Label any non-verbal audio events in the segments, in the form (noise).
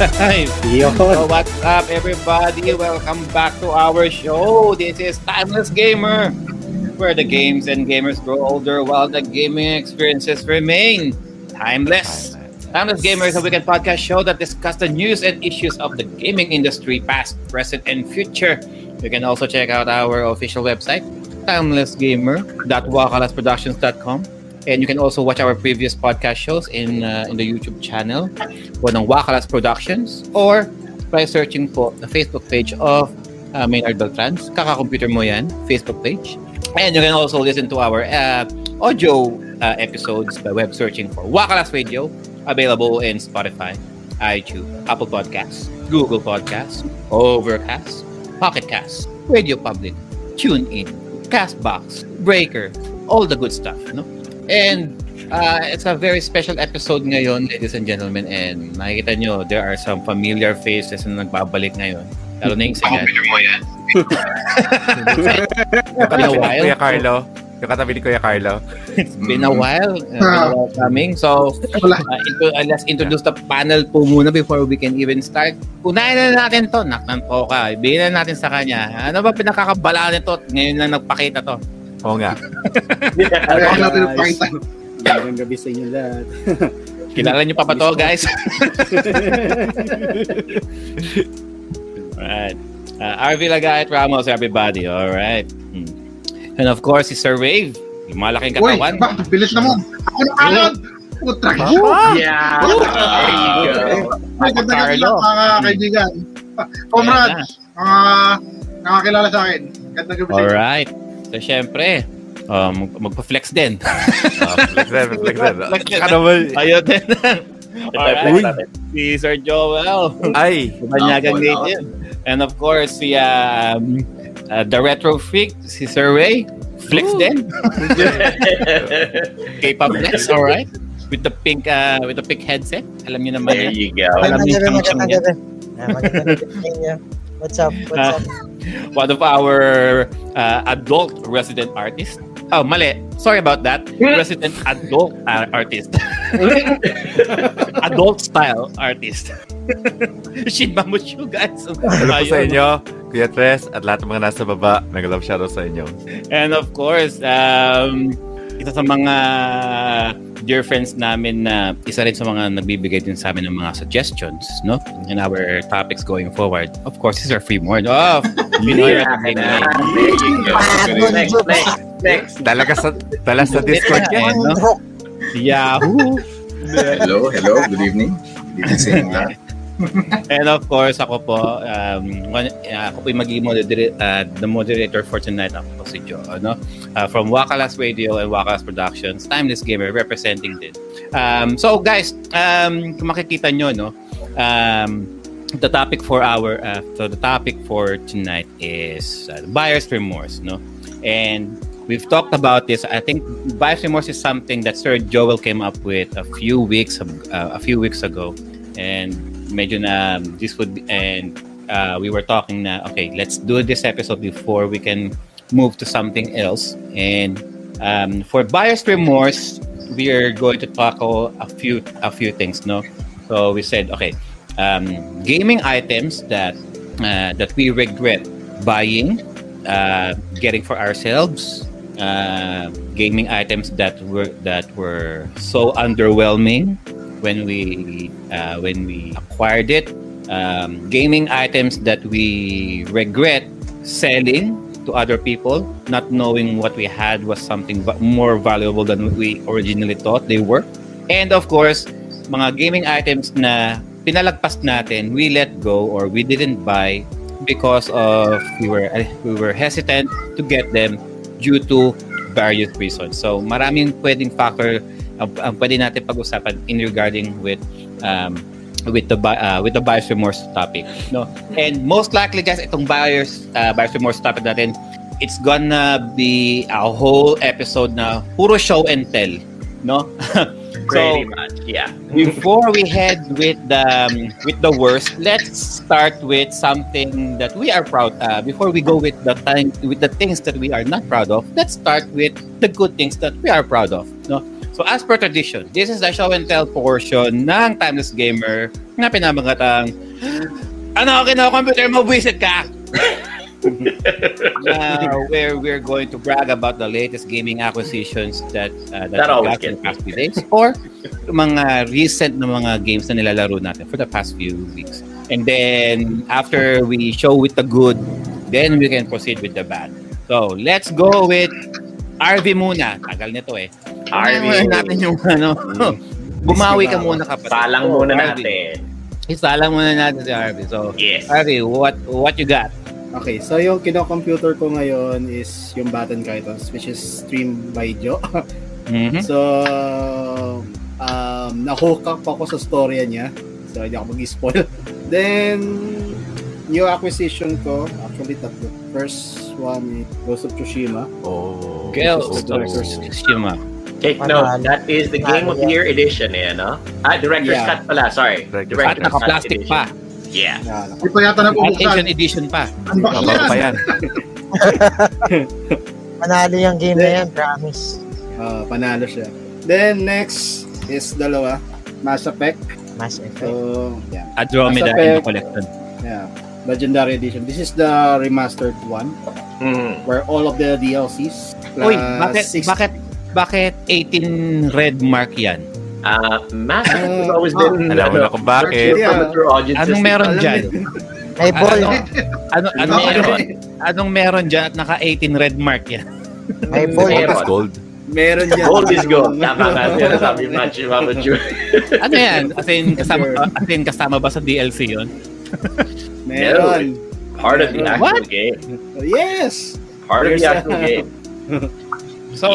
Alright. (laughs) Yun. So what's up everybody? Welcome back to our show. This is Timeless Gamer, where the games and gamers grow older while the gaming experiences remain timeless. Timeless Gamer is a weekend podcast show that discusses the news and issues of the gaming industry, past, present, and future. You can also check out our official website, timelessgamer.wakalasproductions.com. And you can also watch our previous podcast shows in uh, in the YouTube channel ng Wakalas Productions or by searching po the Facebook page of uh, Maynard Beltrans. Kaka-computer mo yan, Facebook page. And you can also listen to our uh, audio uh, episodes by web searching for Wakalas Radio, available in Spotify, iTunes, Apple Podcasts, Google Podcasts, Overcast, Pocket Cast, Radio Public, TuneIn, Castbox, Breaker, all the good stuff, no? And uh, it's a very special episode ngayon, ladies and gentlemen, and makikita nyo, there are some familiar faces na nagbabalik ngayon. Lalo na yung isa dyan. mo yan. It's been a while. Kuya Carlo. Yung katabi ni Kuya Carlo. It's been a while. Uh, been a while coming. So, uh, into, uh, let's introduce the panel po muna before we can even start. Unahin na natin to. Naknan po ka. Ibigay na natin sa kanya. Ano ba pinakakabalaan nito? Ngayon lang nagpakita to. Oo nga. Ayaw natin pakita. Magandang gabi sa inyo lahat. (laughs) Kilala niyo pa ba to, guys? (laughs) Alright. Uh, RV Lagayat Ramos, everybody. Alright. Hmm. And of course, si Sir Rave. Yung malaking Uy, katawan. ba, bilis na mo. Ako na kalod. Putra ka. Yeah. There you go. Ay, ganda ka lang, mga kaibigan. Comrades, mga nakakilala sa akin. Ganda gabi sa inyo. Alright. So, syempre, uh, mag- magpa-flex din. (laughs) Ah, flex din, flex din. (laughs) Flex din. Ano ba? Ayun din. Uy. Si Sir Joel. Ay! Banyagang Ako, native. And of course, si um, uh, the retro freak, si Sir Ray. Flex din. (laughs) K-pop flex, alright. With the pink uh, with the pink headset. Alam niyo naman There yan. you go. Alam niyo Magandang siyang gabi, siyang magandang gabi. Magandang gabi sa inyo. What's up? (laughs) What's Ah. up? One of our uh, adult resident artists. Oh, mali. Sorry about that. (laughs) Resident adult uh, artist. (laughs) adult style artist. Shin Mamushu, guys. Hello po sa Ayun. inyo, Kuya Tres, at lahat ng mga nasa baba. Nag-love shoutout sa inyo. And of course, um, isa sa mga dear friends namin na isa rin sa mga nagbibigay din sa amin ng mga suggestions, no? In our topics going forward. Of course, is our free more. Oh, Pinoy Yeah. Entertainment. There you go. Next, next, next. Talaga sa, tala sa Discord Yeah. yan. no? Yahoo! Hello, hello. Good evening. Good evening sa inyo. (laughs) And of course, ako po, um, one- uh, ako po yung magiging moderator, uh, the moderator for tonight. Ako po si Joe, ano? Uh, from Wakalas Radio and Wakalas Productions, Timeless Gamer, representing din. Um, so guys, um, kung makikita nyo, no, um, the topic for our, uh, so the topic for tonight is uh, buyer's remorse, no? And we've talked about this. I think buyer's remorse is something that Sir Joel came up with a few weeks, uh, a few weeks ago. And medyo na this would be, and uh, we were talking na okay let's do this episode before we can move to something else. And um, for buyer's remorse we are going to tackle a few a few things no? So we said okay um, gaming items that uh, that we regret buying uh, getting for ourselves uh, gaming items that were that were so underwhelming when we uh, when we acquired it. Um, gaming items that we regret selling to other people not knowing what we had was something more valuable than we originally thought they were. And of course mga gaming items na pinalagpas natin we let go or we didn't buy because of we were we were hesitant to get them due to various reasons. So maraming pwedeng factor ang, ang pwede natin pag-usapan in regarding with um, with the uh, with the buyer's remorse topic no and most likely guys itong buyer's uh, buyer's remorse topic natin it's gonna be a whole episode na puro show and tell no (laughs) Pretty much, yeah. (laughs) before we head with the um, with the worst, let's start with something that we are proud. Uh, before we go with the time with the things that we are not proud of, let's start with the good things that we are proud of. No, So as per tradition, this is the show and tell portion ng Timeless Gamer na pinamagatang Ano, kino-computer mo, buwisit ka! (laughs) uh, where we're going to brag about the latest gaming acquisitions that uh, that, That got in the past few days or mga recent na mga games na nilalaro natin for the past few weeks. And then after we show with the good, then we can proceed with the bad. So let's go with RV muna. Tagal nito eh. RV. Unahin natin yung ano. Bumawi ka muna kapatid. Salang muna RV. natin. Isalang muna natin si RV. So, Yes. RV, what what you got? Okay, so yung kino-computer ko ngayon is yung Baton Kaitos, which is streamed by Joe. (laughs) Mhm. So, um, na-hook up ako sa storya niya. So, hindi ako mag-spoil. (laughs) Then, new acquisition ko, actually tatlo. First one, is Ghost of Tsushima. Oh. Girls, This is the director's Shima. Take note, that is the Game of the Year edition eh, no? Ah, Director's Yeah. Cut pala, sorry. Director's At naka-plastic edition. pa. Yeah. Hindi pa yata At nabubuksan. Asian edition pa. Unbox na Mababa pa yan. (laughs) Manalo yung game na yan, promise. Ah, panalo siya. Then, next is dalawa. Mass Effect. Mass Effect. So, yeah. Andromeda Mass in the Effect. collection. Yeah. Legendary Edition. This is the remastered one Mm. where all of the DLCs plus Uy, bakit, six- bakit, bakit 18 red mark yan? Uh, Mass Effect has always been Alam mo na kung bakit. audiences. Anong meron Alam dyan? May ball. Ano, ano, ano? Anong meron dyan at naka 18 red mark yan? May ball. Meron. Gold is gold. Meron dyan. Gold is gold. Tama nga sila sabi Machi Mama Ju. Ano yan? As in, kasama, as in, kasama ba sa DLC (laughs) yun? Meron. Part of the actual What? game. Yes! Part of the There's a- actual game. (laughs) So,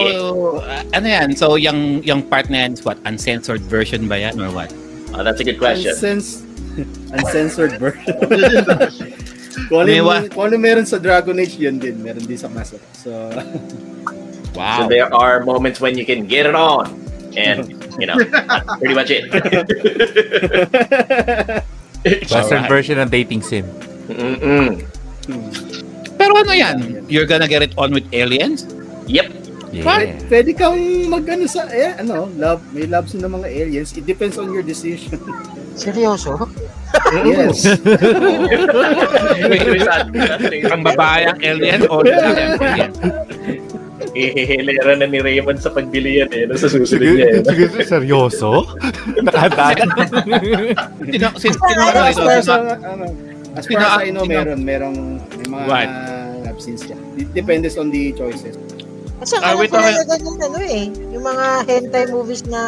uh, ano yan? So, yung, yung part na yan is what? Uncensored version ba yan or what? Uh, that's a good question. Unsens- (laughs) uncensored version. kung, ano May kung ano meron sa Dragon Age, yun din. Meron din sa Mass Effect. So, Wow. So there are moments when you can get it on. And, you know, that's pretty much it. Western version ng dating sim. Mm-mm. Pero ano yan? You're gonna get it on with aliens? Yep. Yeah. pwede kang mag ano sa, eh, ano, love, may loves ng mga aliens. It depends on your decision. Seryoso? yes. (laughs) (laughs) Ang babae ang alien o lalaki alien? Ihihilera na ni Raymond sa pagbili yan eh. Nasa susunod niya eh. Sige, sige, seryoso? (laughs) Nakahanda ka? Sino, sino, sino, ano as far as, ano, as far as I know, meron, merong, may mga What? scenes yan. It depends on the choices. Saka Are we alam ko na ganyan ano eh. Yung mga hentai movies na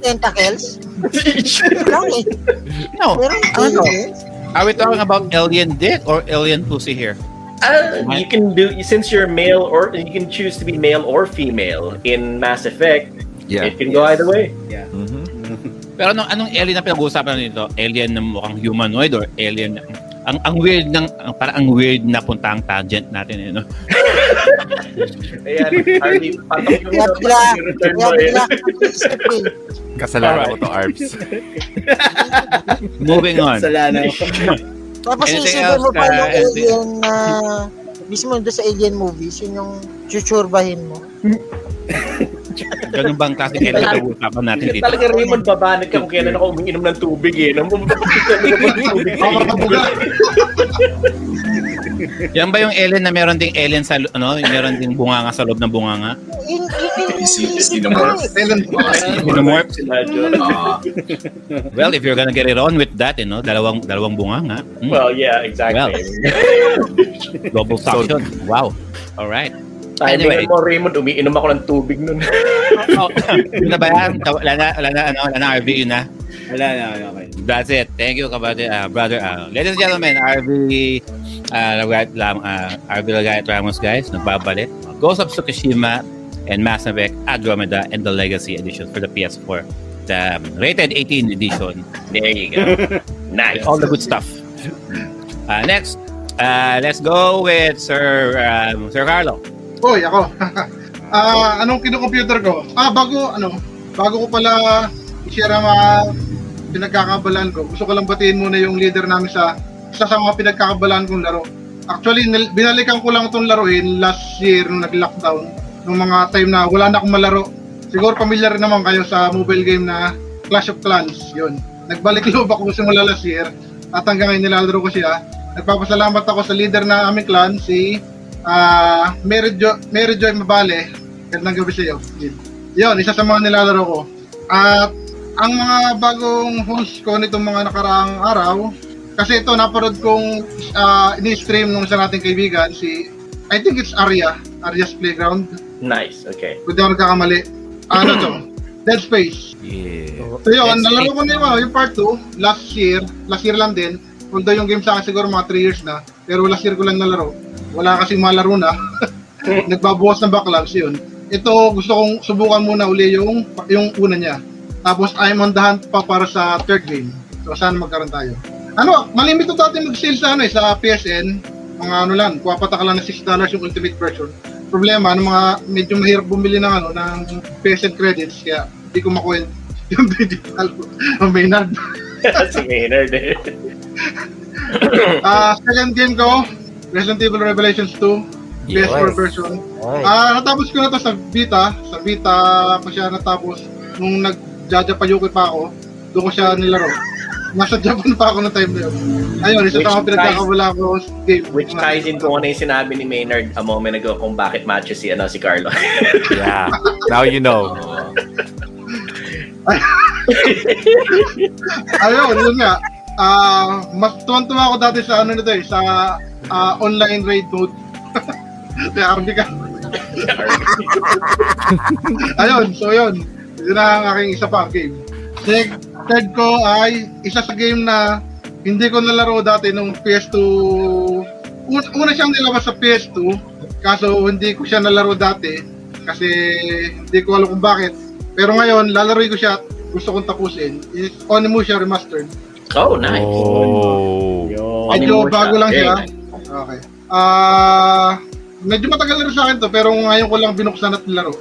tentacles. (laughs) lang eh. No. Pero ano eh. Are we talking about alien dick or alien pussy here? Uh, you can do since you're male or you can choose to be male or female in Mass Effect. Yeah. It can go Yes. either way. Mhm. (laughs) Pero anong, anong alien na pinag-uusapan nito? Alien na mukhang humanoid or alien na... Ang, ang weird ng... Ang, parang ang weird na punta ang tangent natin eh, no? (laughs) Ayan, Harvey, patok yung bigla, return mo eh. Kasalanan ko to, Arbs. Moving on. Kasalanan ko. (laughs) Tapos Anything isipin else, mo pa uh, yung alien na mismo doon sa alien movies, yun yung chuchurbahin mo. (laughs) Ganun bang klaseng alien na usapan natin dito? Talaga Raymond, babanat ka kung kailan ako umiinom ng tubig eh. Nang tubig Yan ba yung alien na meron ding alien sa... Ano? Meron ding bunganga sa loob ng bunganga? Yun, yun, yun, yung Si- isip sino ko mo? Kailan Xenomorph? sila dyan. Ah, Well, if you're gonna get it on with that, you know, dalawang dalawang bunganga. Mm, Well, yeah, exactly. (laughs) global suction. Wow. All right. Anyway. Mo, Raymond, umiinom ako ng tubig nun. (laughs) Oh, na ba yan? Wala na, wala na, ano, wala na RV yun na. Wala na, okay. That's it. Thank you, kabate, uh, brother. Uh, ladies and gentlemen, RV, uh, Lagayat, uh, RV Lagayat Ramos, guys, nagbabalik. Ghost of Tsukushima and Mass Effect Andromeda and the Legacy Edition for the PS4. The um, rated 18 edition. There you go. (laughs) Nice. All the good stuff. Uh, next, uh, let's go with Sir um, Sir Carlo. Hoy, ako. (laughs) Ah, anong kinocomputer ko? Ah, bago ano, bago ko pala i-share ang mga pinagkakabalaan ko. Gusto ko lang batiin muna yung leader namin sa isa sa mga pinagkakabalaan kong laro. Actually, binalikan ko lang itong laruin last year nung nag-lockdown. Nung mga time na wala na akong malaro. siguro familiar naman kayo sa mobile game na Clash of Clans. Yun. Nagbalik (laughs) loob ako simula last year at hanggang ngayon nilalaro ko siya. Nagpapasalamat ako sa leader ng aming clan, si ah Mary, jo- Mary Joy Mabale. Gandang gabi sa iyo. Yun. Isa sa mga nilalaro ko. At ang mga bagong host ko nitong mga nakaraang araw, kasi ito, naparod kong uh, ini-stream nung isa nating kaibigan, si, I think it's Arya, Arya's Playground. Nice. Okay. Kung di ako nagkakamali. Ano to? (clears throat) Dead Space. Yeah. So yun, nalaro ko na yung, ano, yung part 2, last year, last year lang din. Although yung game sa akin siguro mga 3 years na, pero year ko lang nalaro. Wala kasing malaro na. (laughs) Nagbabawas ng backlogs yun. Ito, gusto kong subukan muna uli yung, yung una niya. Tapos I'm on the hunt pa para sa third game. So sana magkaroon tayo. Ano, malimit to dati mag-sale sa ano eh, sa PSN. Mga ano lang, kuwapata ka lang ng $6 yung ultimate version. Problema, ano mga medyo mahirap bumili ng ano ng PSN credits kaya hindi ko makuha (laughs) yung digital ang Maynard. (laughs) si Maynard eh. (coughs) Ah, second game ko, Resident Evil Revelations 2, PS4 Yes. version. Ah, natapos ko na to sa Vita. Sa Vita ko siya natapos nung nag-Jaja-Payuki pa ako. Doon ko siya nilaro. Nasa Japan pa ako na time na yun. Ayun, isa Which sa mga pinagkakawala ko sa game. Which ties in kung ano yung sinabi ni Maynard a moment ago kung bakit matches si, ano, si Carlo. (laughs) Yeah. Now you know. (laughs) Ayun, yun nga. Ah, mas tuwan-tuwa ako dati sa ano nito eh, sa ah, online raid mode. (laughs) RB ka. (laughs) Ayun, so yun. Yun na ang aking isa pa game. Third, third ko ay isa sa game na hindi ko nalaro dati nung PS2. Una, una siyang nilabas sa PS2, kaso hindi ko siya nalaro dati kasi hindi ko alam kung bakit. Pero ngayon, lalaroin ko siya gusto kong tapusin. Is Onimusha Remastered. Oh, nice. Oh. Yun. Medyo bago lang siya. Okay. Ah, medyo matagal na rin sa akin to, pero ngayon ko lang binuksan at nilaro. (laughs)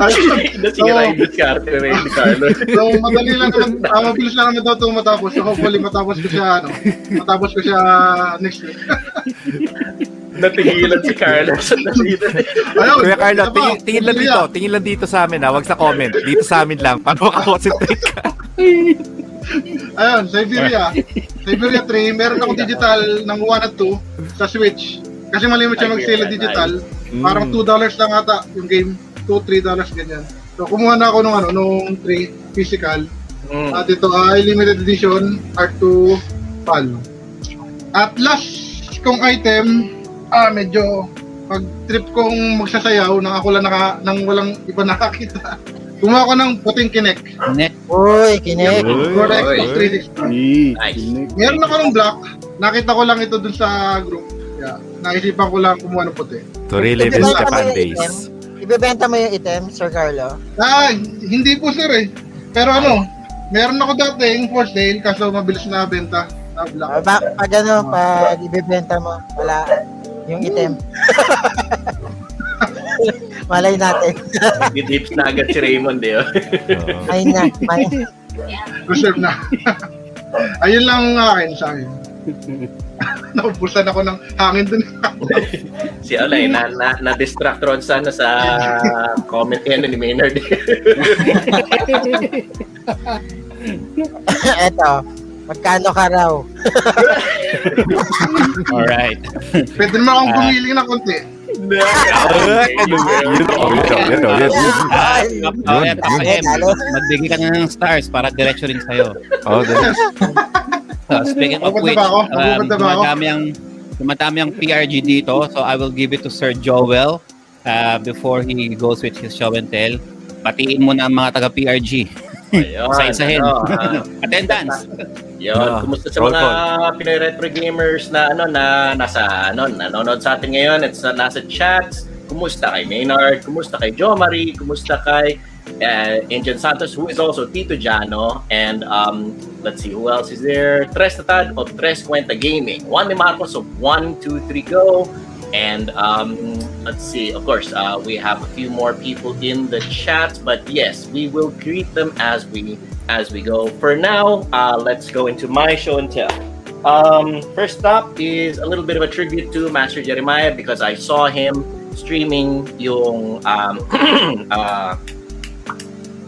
Ayun. Nasira yung diskarte na yun Carlo. So, madali lang naman, ah, mabilis lang naman daw ito matapos. So, hopefully matapos ko siya, ano, matapos ko siya next week. (laughs) Natigilan si Carlo sa nasira. Ayun. Kuya Carlo, tingin, tingin lang dito. Tingin lang dito sa amin ha. Wag sa comment. Dito sa amin lang. Paano makakonsentrate ka? Ayun, Siberia. Siberia 3, meron ako digital ng 1 at 2 sa Switch. Kasi malimit siya mag-sale digital. Parang $2 lang ata yung game. 2-3 dollars ganyan. So, kumuha na ako nung ano, nung 3 physical. Mm. At ito ay limited edition Art 2 PAL. At last kong item, ah medyo pag trip kong magsasayaw nang ako lang naka, nang walang iba nakakita. (laughs) Kumuha ko ng puting kinek. Net. Uy, kinek. For the Oy. Xbox 360. Nice. Meron ako ng black. Nakita ko lang ito dun sa group. Yeah. Naisipan ko lang kumuha ng puti. To relive his Japan days. Ibebenta mo yung item, Sir Carlo? Ah, hindi po sir eh. Pero ano, meron ako dati yung for sale kaso mabilis na benta. Na black. Ah, pag ano, pag ibebenta mo, wala yung item. (laughs) Malay natin. Didips na agad si Raymond eh. oh. (laughs) Ay na, may. Reserve na. (laughs) Ayun lang ang akin sa akin. Naubusan ako ng hangin dun. si Olay, na, na, na-distract ron sa, ano, sa comment yan ni Maynard. Eto, magkano ka raw? Alright. Pwede naman akong pumili ng konti. Ano, oh, oh, oh. Ah, oh, magbigay ka na ng stars para diretso rin sa'yo. Oh. So, speaking of which, um, dumadami ang, dumadami ang PRG dito. So, I will give it to Sir Joel uh, before he goes with his show and tell. Patiin mo na ang mga taga-PRG. Ayun, Isa-isahin. ano, ah, (laughs) Attendance. Yun, Ah, kumusta sa mga Pinoy Retro Gamers na ano na nasa ano nanonood sa atin ngayon at sa nasa chats. Kumusta kay Maynard? Kumusta kay Jo Marie? Kumusta kay uh, Angel Santos who is also Tito Jano and um let's see who else is there? Tres Tatad of Tres Cuenta Gaming. Juan de Marcos of 1 2 3 Go and um let's see of course uh, we have a few more people in the chat but yes we will greet them as we as we go. For now, uh, let's go into my show and tell. Um, first up is a little bit of a tribute to Master Jeremiah because I saw him streaming yung um, (clears throat) uh,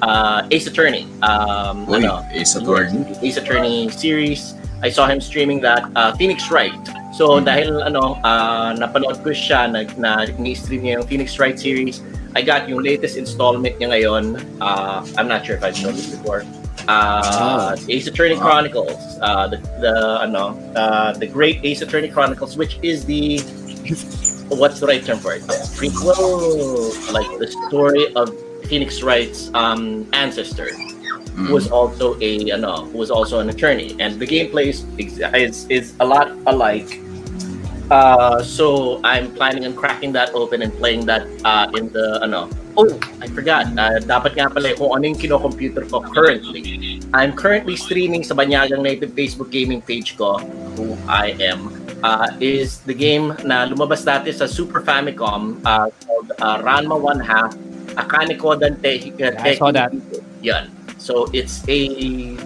uh, Ace Attorney. Um, Uy, ano, Ace Attorney. Ace Attorney series. I saw him streaming that. Uh, Phoenix Wright. So Mhm. dahil ano, uh, napanood ko siya na, na ni-stream niya yung Phoenix Wright series, I got yung latest installment niya ngayon. Uh, I'm not sure if I've shown this before. Uh, Ace Attorney Chronicles. Uh, the, the ano, uh, the Great Ace Attorney Chronicles, which is the what's the right term for it? Prequel, like the story of Phoenix Wright's um, ancestor Mm. who was also a ano, who was also an attorney, and the gameplay is is, is a lot alike. Uh, so I'm planning on cracking that open and playing that uh, in the ano. Oh, I forgot. Uh, dapat nga pala kung ano yung kino-computer ko currently. I'm currently streaming sa Banyagang Native Facebook gaming page ko, who I am, uh, is the game na lumabas dati sa Super Famicom uh, called uh, Ranma 1 Half Akane Kodan Te- Yeah, I saw that. Yan. So it's a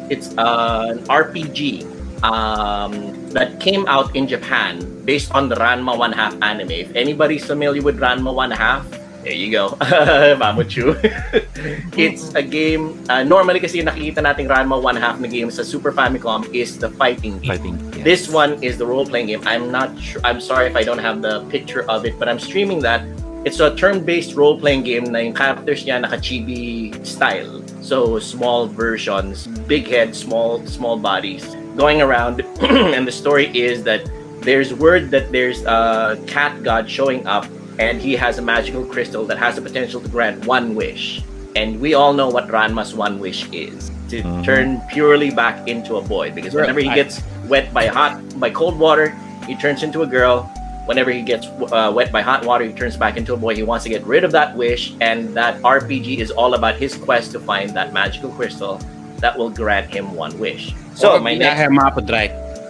it's uh, an RPG um, that came out in Japan based on the Ranma One Half anime. If anybody's familiar with Ranma One Half, there you go, (laughs) Mamuchu. (laughs) it's a game. Uh, normally kasi nakikita nating Ranma One Half na game sa Super Famicom is the fighting game. Fighting. This one is the role playing game. I'm not sure. I'm sorry if I don't have the picture of it, but I'm streaming that. It's a turn-based role-playing game na yung characters niya naka-chibi style. So small versions, big head, small small bodies going around, (clears throat) and the story is that there's word that there's a cat god showing up, and he has a magical crystal that has the potential to grant one wish. And we all know what Ranma's one wish is to Mhm. turn purely back into a boy because whenever he gets wet by hot by cold water, he turns into a girl. Whenever he gets uh, wet by hot water, he turns back into a boy. He wants to get rid of that wish, and that RPG is all about his quest to find that magical crystal that will grant him one wish. So my next,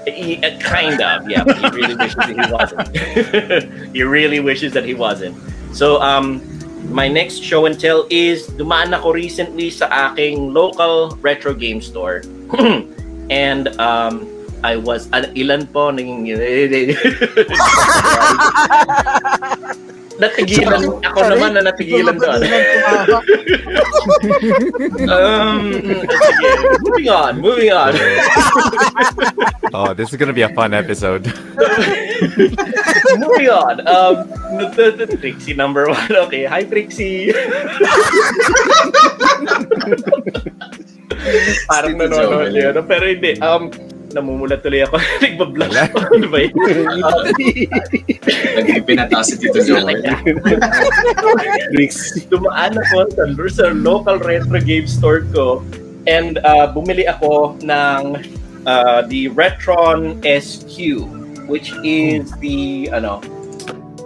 he, uh, kind of, yeah. But he really (laughs) wishes that he wasn't. (laughs) he really wishes that he wasn't. So um, my next show and tell is dumaan ako recently sa aking local retro game store, (clears throat) and um, I was an ilan po naging (laughs) natigilan ako naman na natigilan doon. um, sige. moving on, moving on. (laughs) Oh, this is gonna be a fun episode. (laughs) moving on. Um, the, the, the Trixie number one. Okay, hi Trixie. Parang Tito nanonood yun. Pero hindi. Um, namumulat tuloy ako. (laughs) Nagbablog ako. Ano ba yun? Nagpinata si Tito Joel. dumaan ako sa, sa local retro game store ko and uh, bumili ako ng uh, the Retron SQ which is the ano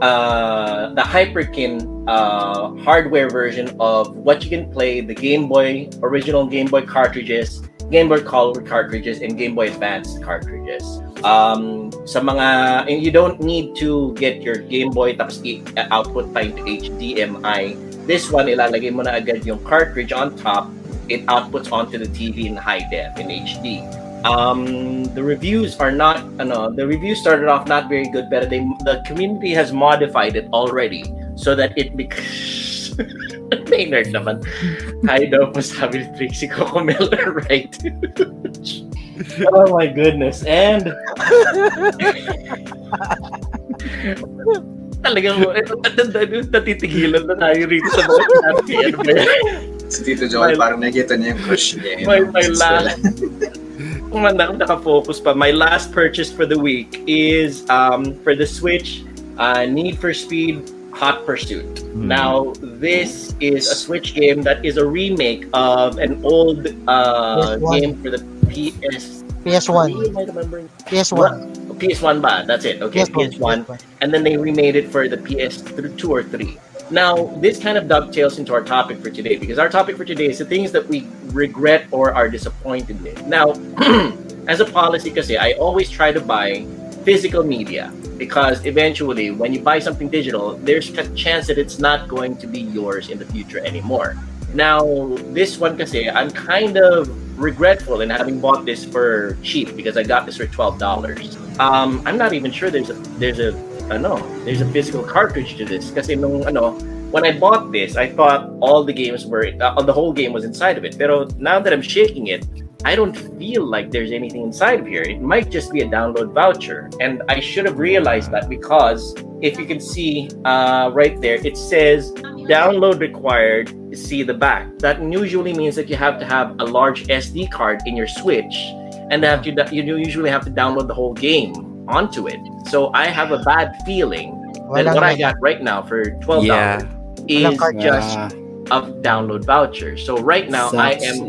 uh, the Hyperkin uh, hardware version of what you can play the Game Boy original Game Boy cartridges Game Boy Color cartridges and Game Boy Advance cartridges. Um, sa mga and you don't need to get your Game Boy tapos i- output pa into HDMI this one ilalagay mo na agad yung cartridge on top. It outputs onto the TV in high def in HD um, the reviews are not ano, the reviews started off not very good but they the community has modified it already so that it becomes (laughs) (laughs) may nerd naman I know po sabi ni Trixie Coco Miller (laughs) right oh my goodness and (laughs) talagang natitigilan na tayo rito sa mga sinabi. Ano ba yan? Si Tito Joel, My- parang nakita niya yung crush niya. eh, My, my last, kung nakafocus pa, my last purchase for the week is um, for the Switch, uh, Need for Speed Hot Pursuit. Hmm. Now, this is a Switch game that is a remake of an old uh, game for the PS. PS1. Am I remembering? PS1. PS1 ba? That's it. Okay, PS1. and then they remade it for the PS2 or 3. Now, this kind of dovetails into our topic for today because our topic for today is the things that we regret or are disappointed in. Now, (clears throat) as a policy kasi, I always try to buy physical media because eventually when you buy something digital, there's a chance that it's not going to be yours in the future anymore. Now, this one kasi, I'm kind of regretful in having bought this for cheap because I got this for twelve dollars. Um, I'm not even sure there's a there's a ano, there's a physical cartridge to this. Kasi nung ano, when I bought this, I thought all the games were, uh, the whole game was inside of it. Pero now that I'm shaking it, I don't feel like there's anything inside of here. It might just be a download voucher. And I should have realized that because if you can see uh, right there, it says download required, see the back. That usually means that you have to have a large SD card in your Switch and have to, you usually have to download the whole game onto it. So I have a bad feeling that Walang what I got right now for $12 Yeah. is just of download voucher. So right now, I Sucks. am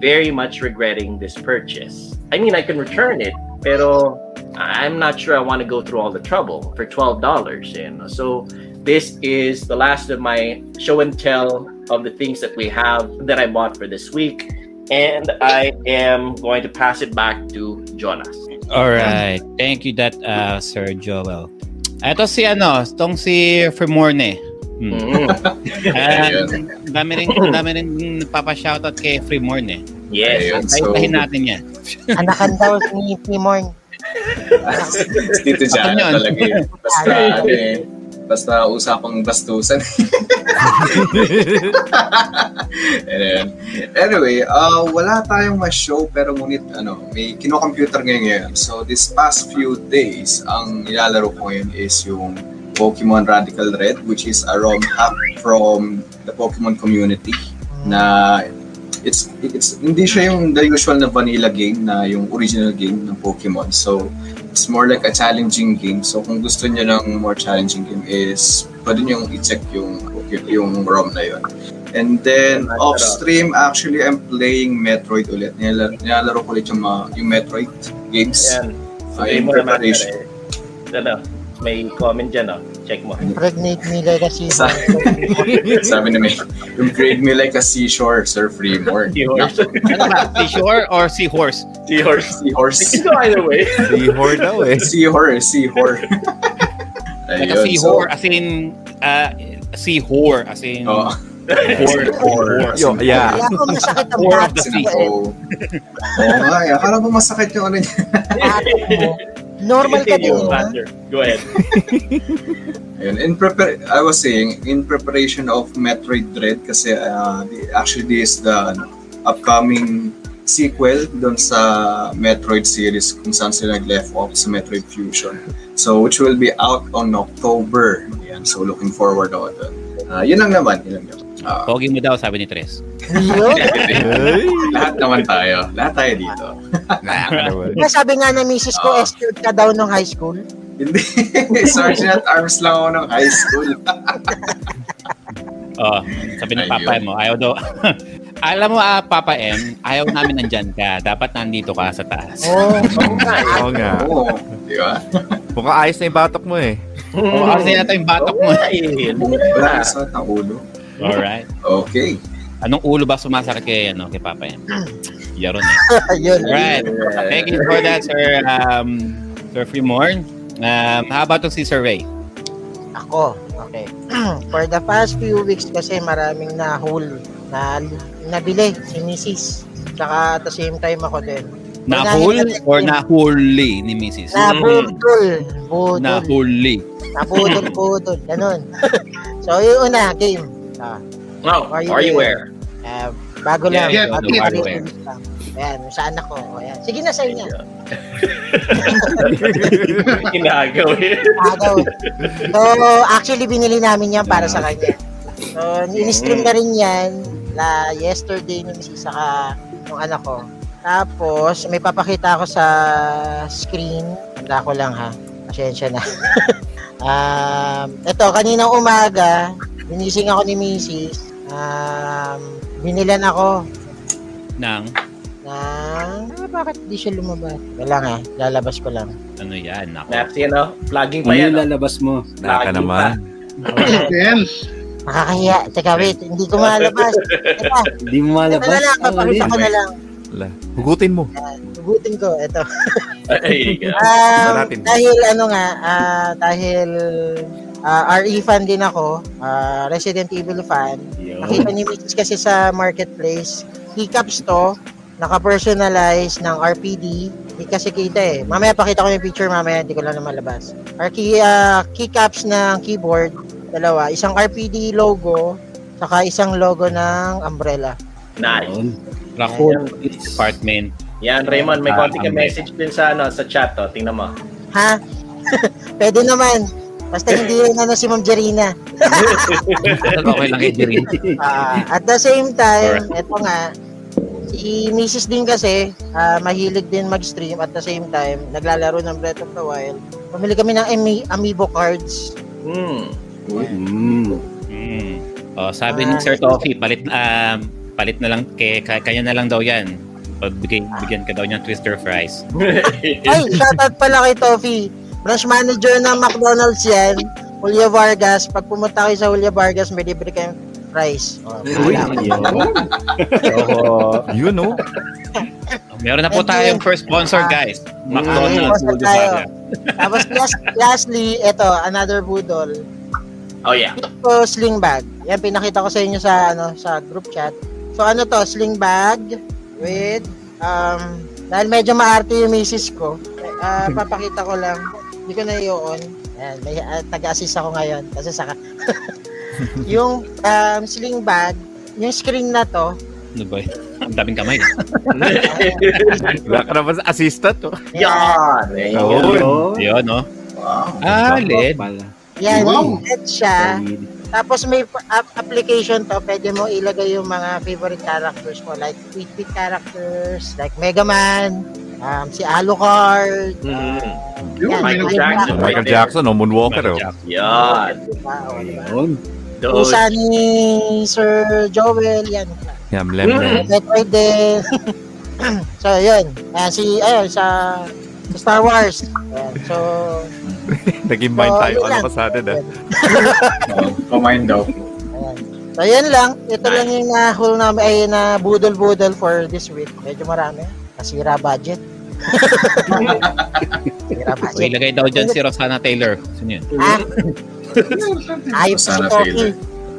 very much regretting this purchase. I mean, I can return it, pero I'm not sure I want to go through all the trouble for twelve dollars. You know? So this is the last of my show and tell of the things that we have that I bought for this week, and I am going to pass it back to Jonas. All right. Thank you that uh, Sir Joel. Ito si ano, tong si Fremorne. Hmm. Mm. Uh, dami rin, dami rin nagpapa-shoutout kay Fremorne. yes. Ayun, so, natin yan. Anakan daw ni Ako Jana yun. talaga eh. Basta, ano eh, basta usapang bastusan. (laughs) And anyway, uh, wala tayong mas show pero ngunit ano, may kino-computer ngayon ngayon. So this past few days, ang nilalaro ko ngayon is yung Pokemon Radical Red which is a ROM hack from the Pokemon community na it's it's hindi siya yung the usual na vanilla game na yung original game ng Pokemon. So it's more like a challenging game. So kung gusto niyo ng more challenging game is pwede niyo i-check yung yung ROM na yun. And then off stream actually I'm playing Metroid ulit. Nilalaro, nilalaro ko ulit yung mga yung Metroid games. Yan. Uh, Sabihin in preparation. eh, ano, may comment dyan, oh. Check mo. Pregnate me like a Sa- (laughs) Sabi na may, yung grade me like a seashore, Sir Fremore. Seahorse. Ano ba? Seashore or seahorse? Seahorse. Seahorse. It can go either way. Si Hor daw eh. Seahorse, seahorse. Like a seahore, as in, uh, seahore, as in, Oh, whore, whore. Yo, yeah. Kaya ako masakit ang Or ko oh. Oo nga, eh. akala mo masakit yung ano niya. Normal ka din. Master. Go ahead. (laughs) Ayun, in prepar I was saying, in preparation of Metroid Dread, kasi uh, actually this is the ano, upcoming sequel doon sa Metroid series kung saan sila nag-left off sa Metroid Fusion. So, which will be out on October. Yan, so looking forward ako doon. Uh, yun lang naman, yun lang naman. Ah, Pogi mo daw, sabi ni Tres. Lahat naman tayo. Lahat tayo dito. (laughs) Kaya sabi nga na misis ko, Ah. escort ka daw nung high school. Hindi. (laughs) Sergeant at Arms lang ako ng high school. (laughs) Oh, sabi ng Papa mo, ayaw daw. Alam mo, ah, Papa M, ayaw namin nandyan ka. Dapat nandito ka sa taas. Oh, Oo nga. Oo. Di ba? Mukhang ayos na yung batok mo eh. Oo, kasi na yung batok mo. Ay, Wala sa ng ulo. Alright. Okay. Anong ulo ba sumasakit kay, ano, kay Papa M? (clears throat) Yaron eh. (laughs) yun. Alright. Thank you for that, Sir, um, Sir Fremorn. Um, how about to si Sir Ray? Ako, okay. (clears throat) For the past few weeks kasi maraming na-hole na nabili si Mrs. Tsaka at the same time ako din. Nahul or nahuli ni Mrs.? Nabudol. Budol. Nahuli. Nabudol, budol. Ganun. (laughs) so, yung una, game. Ah, Oh, Are you where? ah, bago Yeah, lang. yeah, bago yeah. bago lang. Ayan, sa anak ko. Ayan. Sige na, sa'yo na. Ginagawin. (laughs) Agaw. So, actually, binili namin yan para sa kanya. So, in-stream na rin yan la yesterday ni Mrs. saka yung anak ko. Tapos, may papakita ako sa screen. Tanda ko lang ha. Pasensya na. (laughs) um, ito, kaninang umaga, binising ako ni Mrs. Um, binilan ako Nang, ng... Ah, bakit di siya lumabas? Wala nga, lalabas ko lang. ano yan? Ako. Next, you know, vlogging pa Ano yan. oh. lalabas mo? Naka naman. Dance. Nakakahiya. Teka, wait. Hindi ko malabas. Teka, Hindi mo ito malabas. na lang. Ah, Papakita ko na lang. Wala. Hugutin mo. Hugutin ko. Ito. Ay, (laughs) Um, dahil ano nga, ah, dahil ah, RE fan din ako, ah, Resident Evil fan. Nakita ni Mrs. kasi sa marketplace, hiccups to, naka-personalize ng RPD. Hindi kasi kita eh. Mamaya pakita ko yung picture mamaya, hindi ko lang na malabas. Or key, ah, keycaps ng keyboard, dalawa. Isang RPD logo, saka isang logo ng umbrella. Nice. Raccoon Department. Yan, Raymond, may konti ka message din sa ano sa chat, oh. Tingnan mo. Ha? (laughs) Pwede naman. Basta hindi rin ano si Ma'am Jerina. okay lang kay Jerry. (laughs) Ah, at the same time, eto nga, si Mrs. din kasi, ah, mahilig din mag-stream at the same time, naglalaro ng Breath of the Wild. Pumili kami ng Ami- Amiibo cards. Mm. Mm. Oh, sabi ni Sir Toffee, palit um, palit na lang kay kay- kanya na lang daw 'yan. Pagbigay bigyan ka daw niyan Twister fries. (laughs) Ay, shoutout pala kay Toffee. Branch manager ng McDonald's yan. Julio Vargas. Pag pumunta kayo sa Julio Vargas, may libre kayong price. Oh, Uy, yun. (laughs) Oo. You (laughs) know? Meron na po tayong first sponsor, ah, guys. McDonald's sponsor Food tayo. Tapos last, (laughs) lastly, ito, another budol. Oh yeah. Ito, sling bag. Yan, pinakita ko sa inyo sa, ano, sa group chat. So, ano to, sling bag with, um, dahil medyo maarte yung misis ko, ah, papakita ko lang. Hindi ko na i-on. Ayan, may ah, taga-assist ako ngayon. Kasi saka, (laughs) yung um, sling bag, yung screen na to, Ano ba? Ang daming kamay. (laughs) Wala ka naman sa assistant, oh. Yan. Oh. Yun, no? Wow. Ah, LED. Yan, Wow. LED siya. Tapos may application to, pwede mo ilagay yung mga favorite characters mo, like 8-bit characters, like Mega Man, um, si Alucard, Mhm. Yun, Yan, may Michael nag- Jackson. Michael. Jackson, oh, Moonwalker, oh. Yan. O, diba? Ayun. Yung Those. isa ni Sir Joel, yan. Yam, lem, lem. Metroid din. (laughs) so, yun. Ayan, si, ayun, sa, sa Star Wars. Ayan, so, (laughs) Naging mind Oh, tayo. yun Ano pa sa atin, ah? Oh, Kumain daw. So, yun lang. Ito lang yung nahul namin, ay na budol-budol for this week. Medyo marami. Nasira budget. Nasira So, budget. ilagay daw dyan si Rosana Taylor. Sino yun? Ah, ayos si Sana Toki. failure.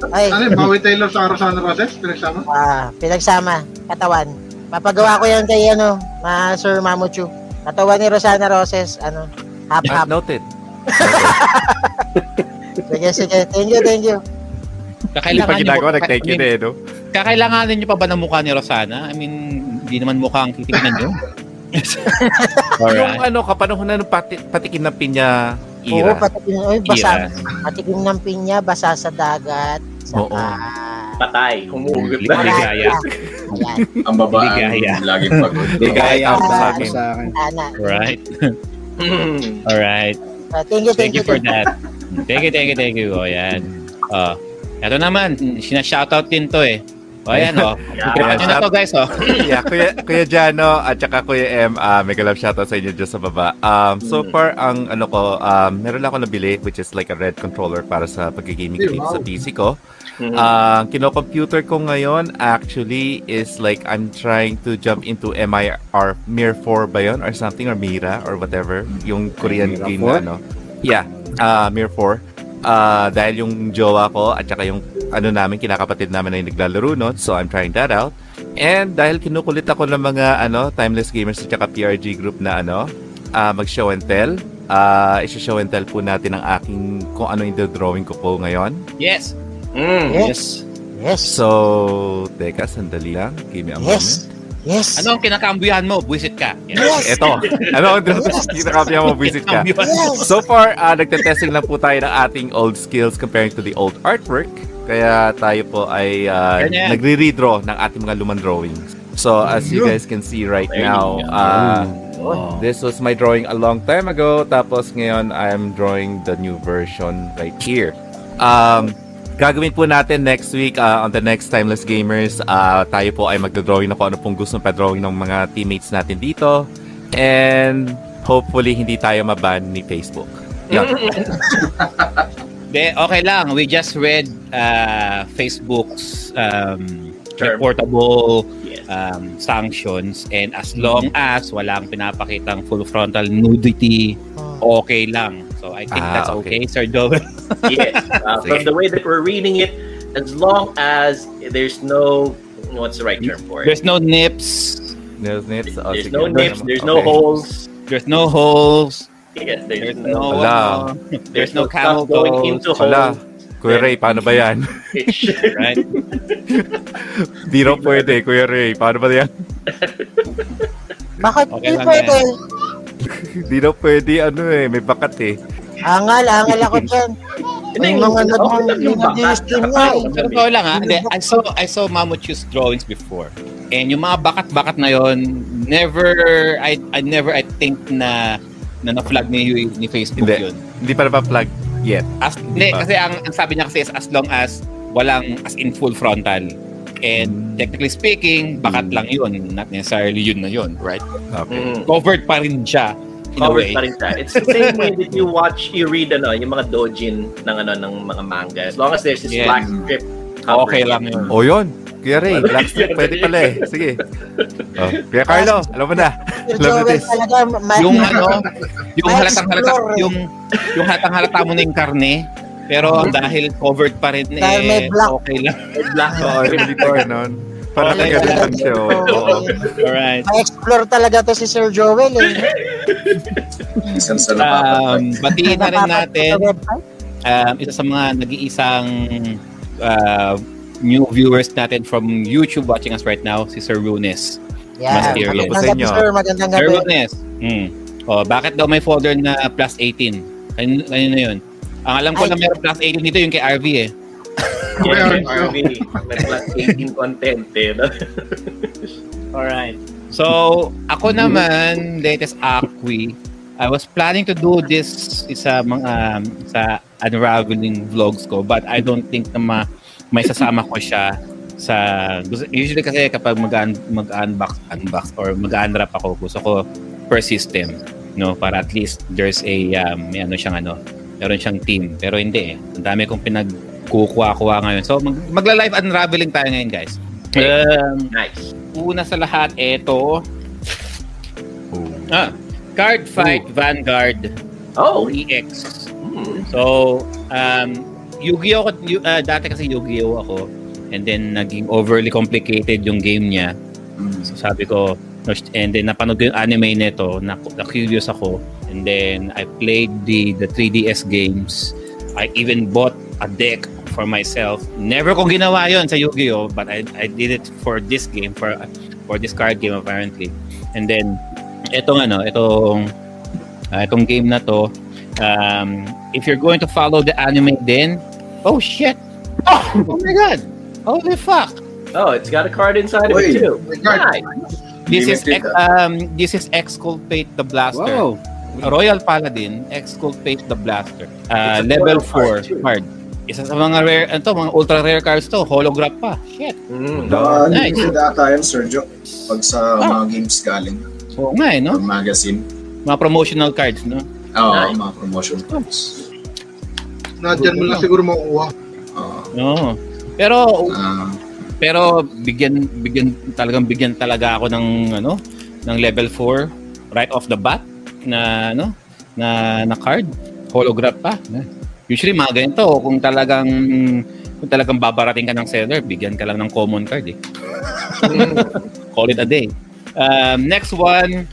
Ay, Ano yun, Bowie Taylor sa Rosana Roses? Pinagsama? ah, pinagsama. Katawan. Papagawa ko yan kay, ano, ma Sir Mamuchu. Katawan ni Rosana Roses, ano, Ah, hap-hap. noted. (laughs) Sige, sige. Thank you, thank you. Hindi pa Kakailangan niyo ginagawa, I mean, yun eh, no? Kakailanganin niyo pa ba ng mukha ni Rosana? I mean, hindi naman mukha ang titignan niyo. (laughs) Yung ano, kapanahon na ng pati, patikin ng pinya Oo, era. patikim, oy, basa, Ira. patikim ng pinya, basa sa dagat. Saka, Oo. Patay. Humugot na. Ligaya. Ayan, Ang babaan, Ligaya. laging pagod. (laughs) Ligaya ako sa akin. sa akin. ana. Right. (laughs) Alright. Uh, thank you, Thank you for that. Thank you, thank you, thank you. O, yan. Oh. Ito naman, sinashoutout din to eh. O, yan, o. Yeah. Nyo na to, guys, o. (laughs) yeah, Kuya, Kuya Jano at saka Kuya M, uh, mega love shoutout sa inyo dyan sa baba. Um, so Mm. far, ang ano ko, um, meron lang ako nabili, which is like a red controller para sa pagkigaming Hey, sa wow. PC ko. Mhm. Ang kino-computer ko ngayon actually is like I'm trying to jump into MIR Mir 4 ba yun? Or something or Mira or whatever. Yung Korean Mira game 4? na ano. Yeah, uh, Mir 4. Uh, dahil yung jowa ko at saka yung ano namin, kinakapatid namin ay naglalaro nun. So I'm trying that out. And dahil kinukulit ako ng mga ano, Timeless Gamers at saka PRG group na ano, uh, mag-show and tell. Uh, isa-show and tell po natin ang aking kung ano yung drawing ko po ngayon. Yes. Mm. Yes. Yes. So, teka, sandali lang. Give me a Yes. Yes. Ano ang kinakambuyan mo? Buisit ka. Yes. moment. Ito. Ano ang (laughs) kinakapya mo, visit ka. Yes. So far, uh, nagte-testing lang po tayo ng ating old skills comparing to the old artwork. Kaya tayo po ay uh, Ganyan. nagre-redraw ng ating mga lumang drawings. So, as you guys can see right now, uh, this was my drawing a long time ago. Tapos ngayon, I'm drawing the new version right here. Um, gagawin po natin next week uh, on the next Timeless Gamers. Uh, tayo po ay magdodrawing na kung ano pong gusto pa-drawing ng mga teammates natin dito. And hopefully, hindi tayo maban ni Facebook. Yan. (laughs) De, okay lang. We just read uh, Facebook's um, Term. reportable Yes. um, sanctions and as long as walang pinapakitang full frontal nudity, okay lang. So I think Ah, that's okay, okay. Sir Joel. (laughs) yes. Uh, from the way that we're reading it, as long as there's no what's the right term for it? There's no nips, No nits. Oh, There's no nips, there's no holes. There's no holes. Yeah, There's there's, no, Wala. uh, there's no camel going into Wala. holes. Kuya Ray, paano ba yan? Right? (laughs) Di raw pwede, Kuya Ray. Paano ba yan? Bakit Okay lang pwede? Di (laughs) raw pwede, ano eh, may bakat eh. Angal, angal ako dyan. May mga Okay nag- lang yung baka. nag-stream nga totoo lang ha, hindi, I saw I saw Mamuchu's drawings before. And yung mga bakat-bakat na yon, never I I never I think na na na-flag ni ni Facebook Hindi. yun. Hindi pa na-plug yet. As, hindi, Diba? kasi ang, ang sabi niya kasi is as long as walang as in full frontal. And technically speaking, bakat lang yun. Not necessarily yun na yun, right? Okay. Mm. Covered pa rin siya in a Covered way. pa rin siya. It's the same way that you watch, you read ano, yung mga dojin ng ano ng mga manga. As long as there's this Yeah. black strip covered. Okay lang yun. O yun. Kuya Ray, black (laughs) strip, pwede pala eh. Sige. Oh, Kuya Carlo, alam mo na. Love this. talaga, ma- yung ano, yung halatang halata, eh. yung yung halatang halata mo na yung karne, pero dahil covered pa rin Dahil may eh, black. okay lang. (laughs) May black Oo, hindi (laughs) ko ganun. Parang Okay. lang siya. oh. Oo. Alright. Ma-explore talaga to si Sir Joel eh. Minsan sa. Um, batiin na rin natin um, isa sa mga nag-iisang uh, new viewers natin from YouTube watching us right now, si Sir Runes. Ba sa Magandang gabi, sir. Magandang Sir gabi. Runes, mm. oh, bakit daw may folder na plus 18? Kanino, kanino yun? Ang alam ko Ay. na meron plus 18 dito yung kay RV eh. Yeah, RV. May plus 18 content eh. No? (laughs) Alright. So, ako naman, latest Acqui, I was planning to do this sa mga um, sa unraveling vlogs ko but I don't think na ma, may sasama ko siya sa usually kasi kapag mag mag-unbox unbox or mag-unwrap ako gusto ko per system no para at least there's a um, may ano siyang ano meron siyang team pero hindi eh ang dami kong pinagkukuha-kuha ngayon so mag, magla-live unraveling tayo ngayon guys um, Nice. una sa lahat, ito. Ah, Card Fight Vanguard Oh. EX. Hmm. So, um, Yu-Gi-Oh! ah, dati kasi Yu-Gi-Oh! ako. And then, naging overly complicated yung game niya. Mm. So, sabi ko, and then napanood ko yung anime nito, na, na curious ako. And then, I played the, the 3DS games. I even bought a deck for myself. Never ko ginawa yon sa Yu-Gi-Oh! But I, I did it for this game, for for this card game apparently. And then, etong ano, itong, ah, itong game na to, um, if you're going to follow the anime then, oh shit! Oh, my god! Holy fuck! Oh, it's got a card inside of Wait. it too. Card. Nice. This is ex- um this is Exculpate the Blaster. Wow. Royal Paladin, Exculpate the Blaster. Uh, level foil 4 card. Isa sa mga rare, ano mga ultra rare cards to, holograph pa. Shit. Mm. Uh, Nice. Limited ata yan, Sergio. Pag sa Ah. mga games galing. Oo nga eh, Or no? magazine. Mga promotional cards, no? Oo, Nice. mga promotion cards. Na dyan mo lang siguro makukuha. Oo. Oo. Pero, Ah, pero bigyan, bigyan, talagang bigyan talaga ako ng, ano, ng level 4 right off the bat na, ano, na, na card. Holograph pa. Usually mga ganito, kung talagang kung talagang babarating ka ng seller, bigyan ka lang ng common card eh. (laughs) Call it a day. Um, next one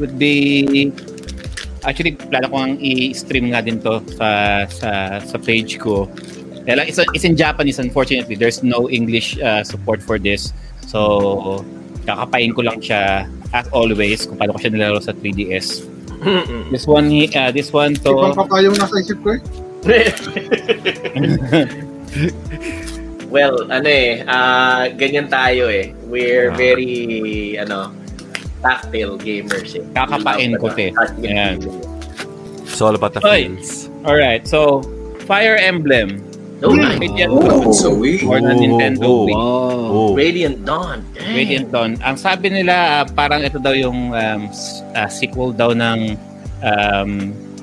would be actually plano ko ang i-stream nga din to sa sa sa page ko. Kaya lang, it's, it's in Japanese unfortunately. There's no English uh, support for this. So kakapain ko lang siya as always kung paano ko siya nilalaro sa 3DS. Mm-mm. This one uh, this one to Ibang papayong nasa isip ko eh. (laughs) well, ano eh, ah, ganyan tayo eh. We're Ah. very, ano, tactile gamers eh. Kakapain ko, te. Ayan. It's all about the Oy. feels. Alright, so Fire Emblem. Oh. Radiant Oh, Dawn. so we. Or the Nintendo Oh, Wii. Oh. Radiant Dawn. Dang. Radiant Dawn. Ang sabi nila, ah, parang ito daw yung um, ah, sequel daw ng um,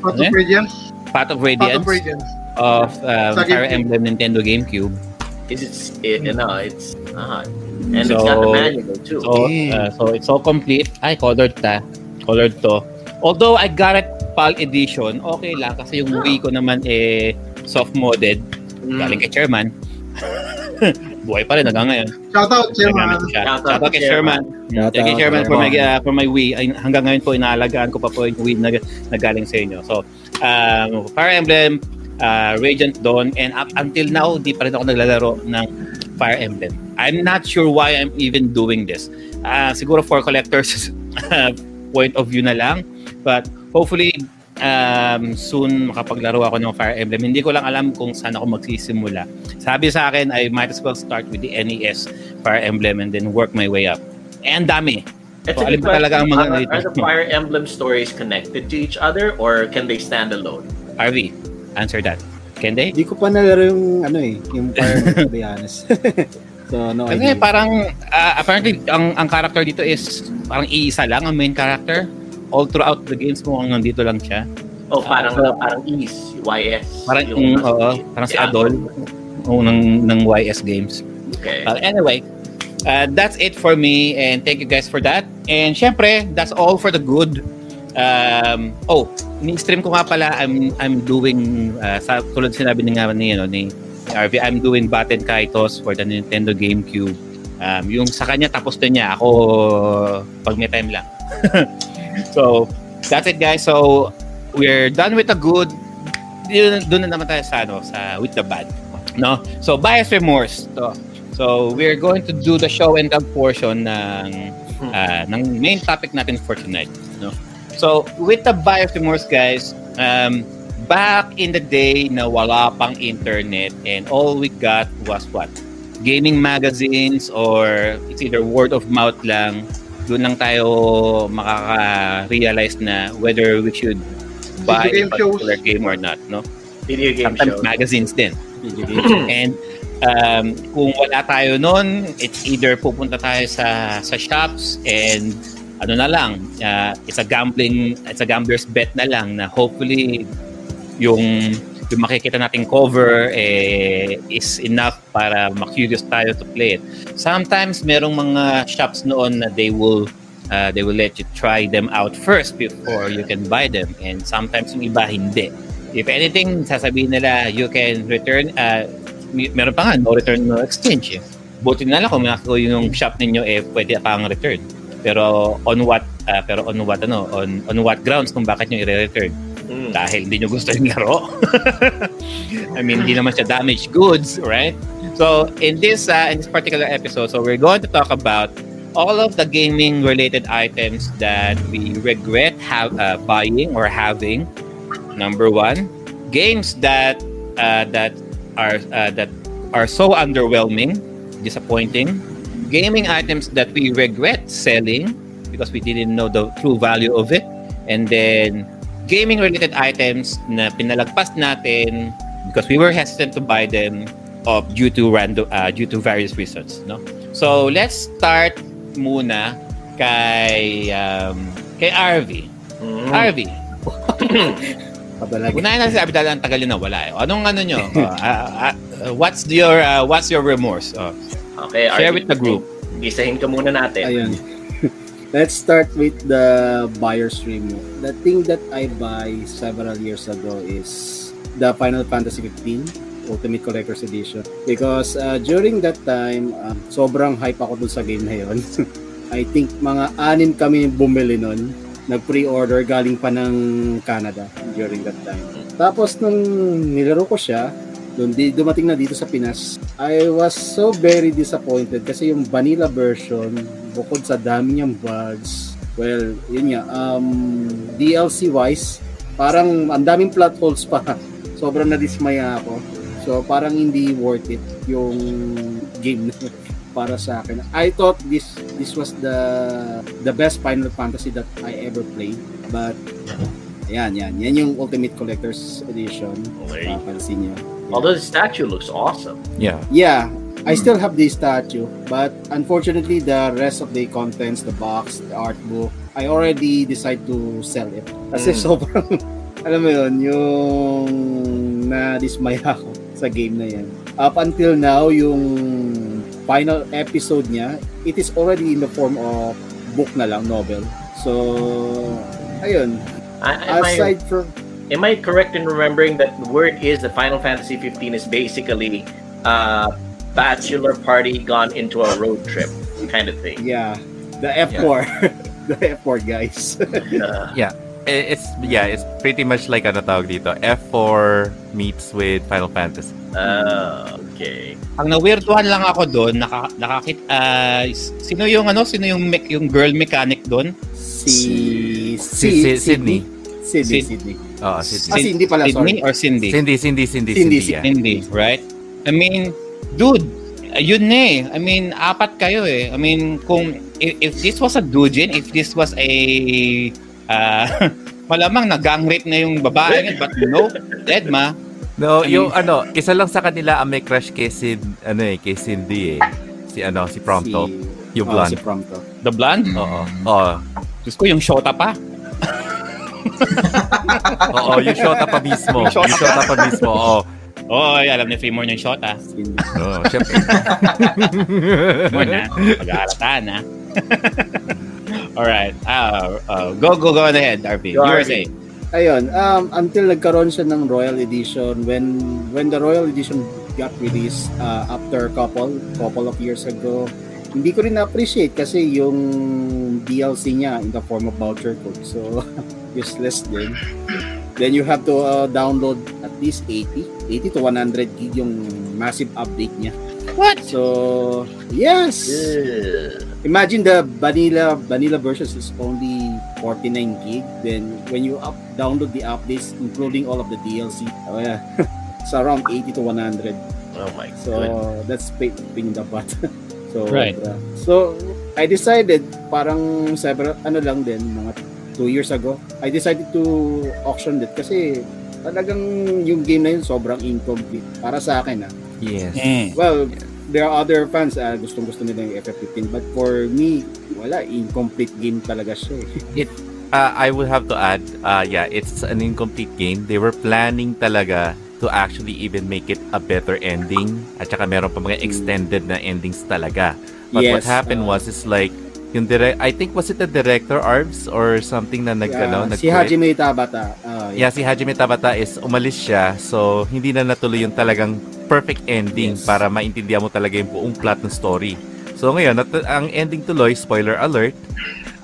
Path Ano of Radiance. Path of Path Radiance of Radiance. of um, Fire. Emblem Nintendo GameCube. It's it, you know, it's, ah, and it's So- got the manual too. So, uh, so it's all complete. Ay, colored ta. Colored to. Although I got it PAL edition, okay lang kasi yung Wii ko naman eh soft modded Mm. galing kay chairman. (laughs) buhay pa rin hanggang ngayon. Shoutout, Chairman. Nagamit ko siya. Shoutout Shoutout kay kay Sherman. Shoutout, Thank you, Sherman, for my, uh, for my Wii. Ay, hanggang ngayon po, inaalagaan ko pa po yung Wii na, na galing sa inyo. So, um, Fire Emblem, uh, Radiant Dawn, and up until now, di pa rin ako naglalaro ng Fire Emblem. I'm not sure why I'm even doing this. Uh, siguro for collectors (laughs) point of view na lang. But hopefully, um, soon makapaglaro ako ng Fire Emblem. Hindi ko lang alam kung saan ako magsisimula. Sabi sa akin, I might as well start with the NES Fire Emblem and then work my way up. Ang dami. It's So, a alin good ba talaga ang mga narrator? Are the Fire Emblem stories connected to each other or can they stand alone? RV, answer that. Can they? Hindi ko pa nalaro yung ano eh, yung Fire Emblem, (laughs) to be honest. (laughs) so, no Kasi idea. parang, uh, apparently, ang, ang character dito is parang iisa lang ang main character. All throughout the games mo, nandito lang siya. Oh, parang Ah, so- parang Ease, YS. Parang, mm, oo, parang si Adol. Oo, ng, ng YS games. Okay. Uh, anyway, uh, that's it for me and thank you guys for that. And syempre, that's all for the good. Um, oh, ni-stream ko nga pala, I'm I'm doing uh, sa tulad sinabi ni nga ni ano ni RV, I'm doing Batten Kaitos for the Nintendo GameCube. Um, yung sa kanya tapos na niya ako pag may time lang. (laughs) so, that's it guys. So, we're done with the good. Doon na naman tayo sa ano, sa with the bad. No? So, bias remorse. To. So, we're going to do the show and tell portion ng ah, ng main topic natin for tonight, no? So, with the remorse guys, um back in the day na wala pang internet and all we got was what? Gaming magazines or it's either word of mouth lang. Doon lang tayo makaka-realize na whether we should buy a game shows. particular game or not, no? Video game Sometimes show. magazines din. (clears throat) And um, kung wala tayo noon, it's either pupunta tayo sa sa shops and ano na lang, uh, it's a gambling, it's a gambler's bet na lang na hopefully yung yung makikita nating cover eh, is enough para ma-curious tayo to play it. Sometimes merong mga shops noon na they will uh, they will let you try them out first before you can buy them and sometimes yung iba hindi. If anything, sasabihin nila you can return uh, meron pa nga no return no exchange. Eh. Buti na lang kung kung yung shop ninyo eh pwede pang return. Pero on what uh, pero on what ano on on what grounds kung bakit nyo i-return? Mm. dahil hindi nyo gusto yung laro. (laughs) I mean, hindi naman siya damaged goods, right? So, in this uh, in this particular episode, so we're going to talk about all of the gaming related items that we regret have uh, buying or having. Number one, games that uh, that are uh, that are so underwhelming, disappointing. Gaming items that we regret selling because we didn't know the true value of it. And then gaming related items na pinalagpas natin because we were hesitant to buy them of due to random uh, due to various reasons no? So let's start muna kay um, kay RV Mm. RV unahin natin si Abdal ang tagal na wala eh. anong ano nyo Uh, uh, uh, what's your uh, what's your remorse? Oh, Okay, share Arvin, with the group Isahin ka muna natin. Ayun. (laughs) Let's start with the buyer stream. The thing that I buy several years ago is the Final Fantasy 15 Ultimate Collector's Edition. Because uh, during that time, um, sobrang hype ako dun sa game na yun. (laughs) I think mga anim kami bumili nun. Nag-pre-order galing pa ng Canada during that time. Tapos nung nilaro ko siya, doon di dumating na dito sa Pinas. I was so very disappointed kasi yung vanilla version bukod sa dami niyang bugs. Well, yun nga um DLC wise, parang ang daming plot holes pa. (laughs) Sobrang nadismaya ako. So parang hindi worth it yung game na (laughs) para sa akin. I thought this this was the the best Final Fantasy that I ever played. But yan, yan. Yan yung Ultimate Collector's Edition. Okay. Papansin niyo. Although the statue looks awesome. Yeah. Yeah, I still have the statue, but unfortunately, the rest of the contents, the box, the art book, I already decide to sell it. Kasi Mm. sobrang, (laughs) alam mo yun, yung na-dismaya ako sa game na yan. Up until now, yung final episode niya, it is already in the form of book na lang, novel. So, ayun. I, I, Aside from, am I correct in remembering that the word is that Final Fantasy 15 is basically uh, bachelor party gone into a road trip kind of thing. Yeah. The F4. (laughs) the F4 guys. Uh, I- It's, yeah, it's pretty much like ano tawag dito, F4 meets with Final Fantasy. ah, okay. Ang na-weirduhan lang ako doon, naka, nakakit, ah, s- sino yung ano, sino yung, me- yung girl mechanic doon? si, Si, si, Sydney. Sydney. Sydney. Oo, Ah, Sydney. Cindy pala, Sydney sorry. or Cindy? Cindy, Cindy, Cindy, Cindy, Cindy, yeah. Cindy, right? I mean, dude, yun na eh. I mean, apat kayo eh. I mean, kung if, if this was a dujin, if this was a uh, (laughs) malamang nag-gang rape na yung babae but no, dead ma. No, I yung ano, isa lang sa kanila ang may crush kay Sid, ano eh, kay Cindy eh. Si ano, si Prompto. Si, Yung oh, blonde. si Prompto. The blonde? Oo. Oo. Diyos ko, yung shota pa. (laughs) (laughs) Oo, yung shota pa mismo. Yung shota Yung shota pa mismo. Oo. Oo, oh, alam ni Fremore yung shota. Cindy. Oo, syempre. Fremore na. Pag-aarata na. (laughs) Alright. Uh, uh, go, go, go ahead, RP. Go, You were saying. Ayun, um, until nagkaroon siya ng Royal Edition, when when the Royal Edition got released uh, after couple couple of years ago, hindi ko rin na-appreciate kasi yung DLC niya in the form of voucher code. So, (laughs) useless din. Then you have to uh, download at least 80, 80 to 100 gig yung massive update niya. What? So, yes! Ugh. Imagine the vanilla vanilla version is only 49 gig. Then when you up download the updates, including all of the DLC, oh yeah, (laughs) it's around 80 to 100. Oh my So god. that's pain pain in the butt. (laughs) so Right. uh, so I decided parang several ano lang din mga two years ago. I decided to auction it kasi talagang yung game na yun sobrang incomplete para sa akin ah. Yes. Mm. Well, there are other fans uh, gustong gusto nila yung FF15 but for me wala incomplete game talaga siya eh. Uh, I would have to add, uh, yeah, it's an incomplete game. They were planning talaga to actually even make it a better ending. At saka meron pa mga extended na endings talaga. But what Yes, happened uh, was, is like, yung direct, I think, was it the director, Arms? Or something na nag, ano, Yeah, si? Hajime Tabata. Uh, Yeah, si Hajime Tabata is umalis siya. So, hindi na natuloy yung talagang perfect ending Yes. para maintindihan mo talaga yung buong plot ng story. So, ngayon, nat- ang ending tuloy, spoiler alert,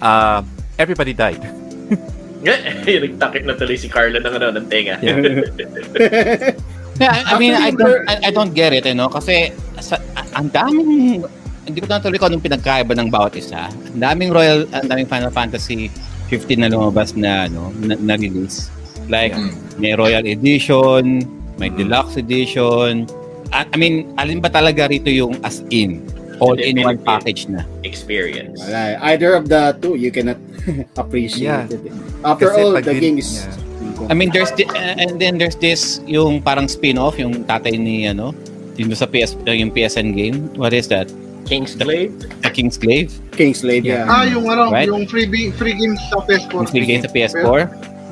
uh, everybody died. (laughs) (laughs) Nagtakip na tuloy si Carla ng ano, ng tenga. Yeah, (laughs) I, I mean, I don't, I, I don't get it, eh, no? Kasi sa, ang daming, hindi ko natuloy kung anong pinagkaiba ng bawat isa. Ang daming Royal, ang daming Final Fantasy 15 na lumabas na, ano, na, na release. Like, Mm. may Royal Edition, may Mm. Deluxe Edition. I, I mean, alin ba talaga rito yung as in? All-in-one Definitive. package na. Experience. wala. Either of the two, you cannot (laughs) appreciate Yeah. it. After Kasi all, the din- game is yeah. I mean, there's the, and then there's this yung parang spin-off, yung tatay ni ano, yung sa PS yung PSN game. What is that? King's Glaive? The King's Glaive? Kingslave, yeah. Ah, yung ano, Right? yung free free games sa PS4. Yung free game sa PS4.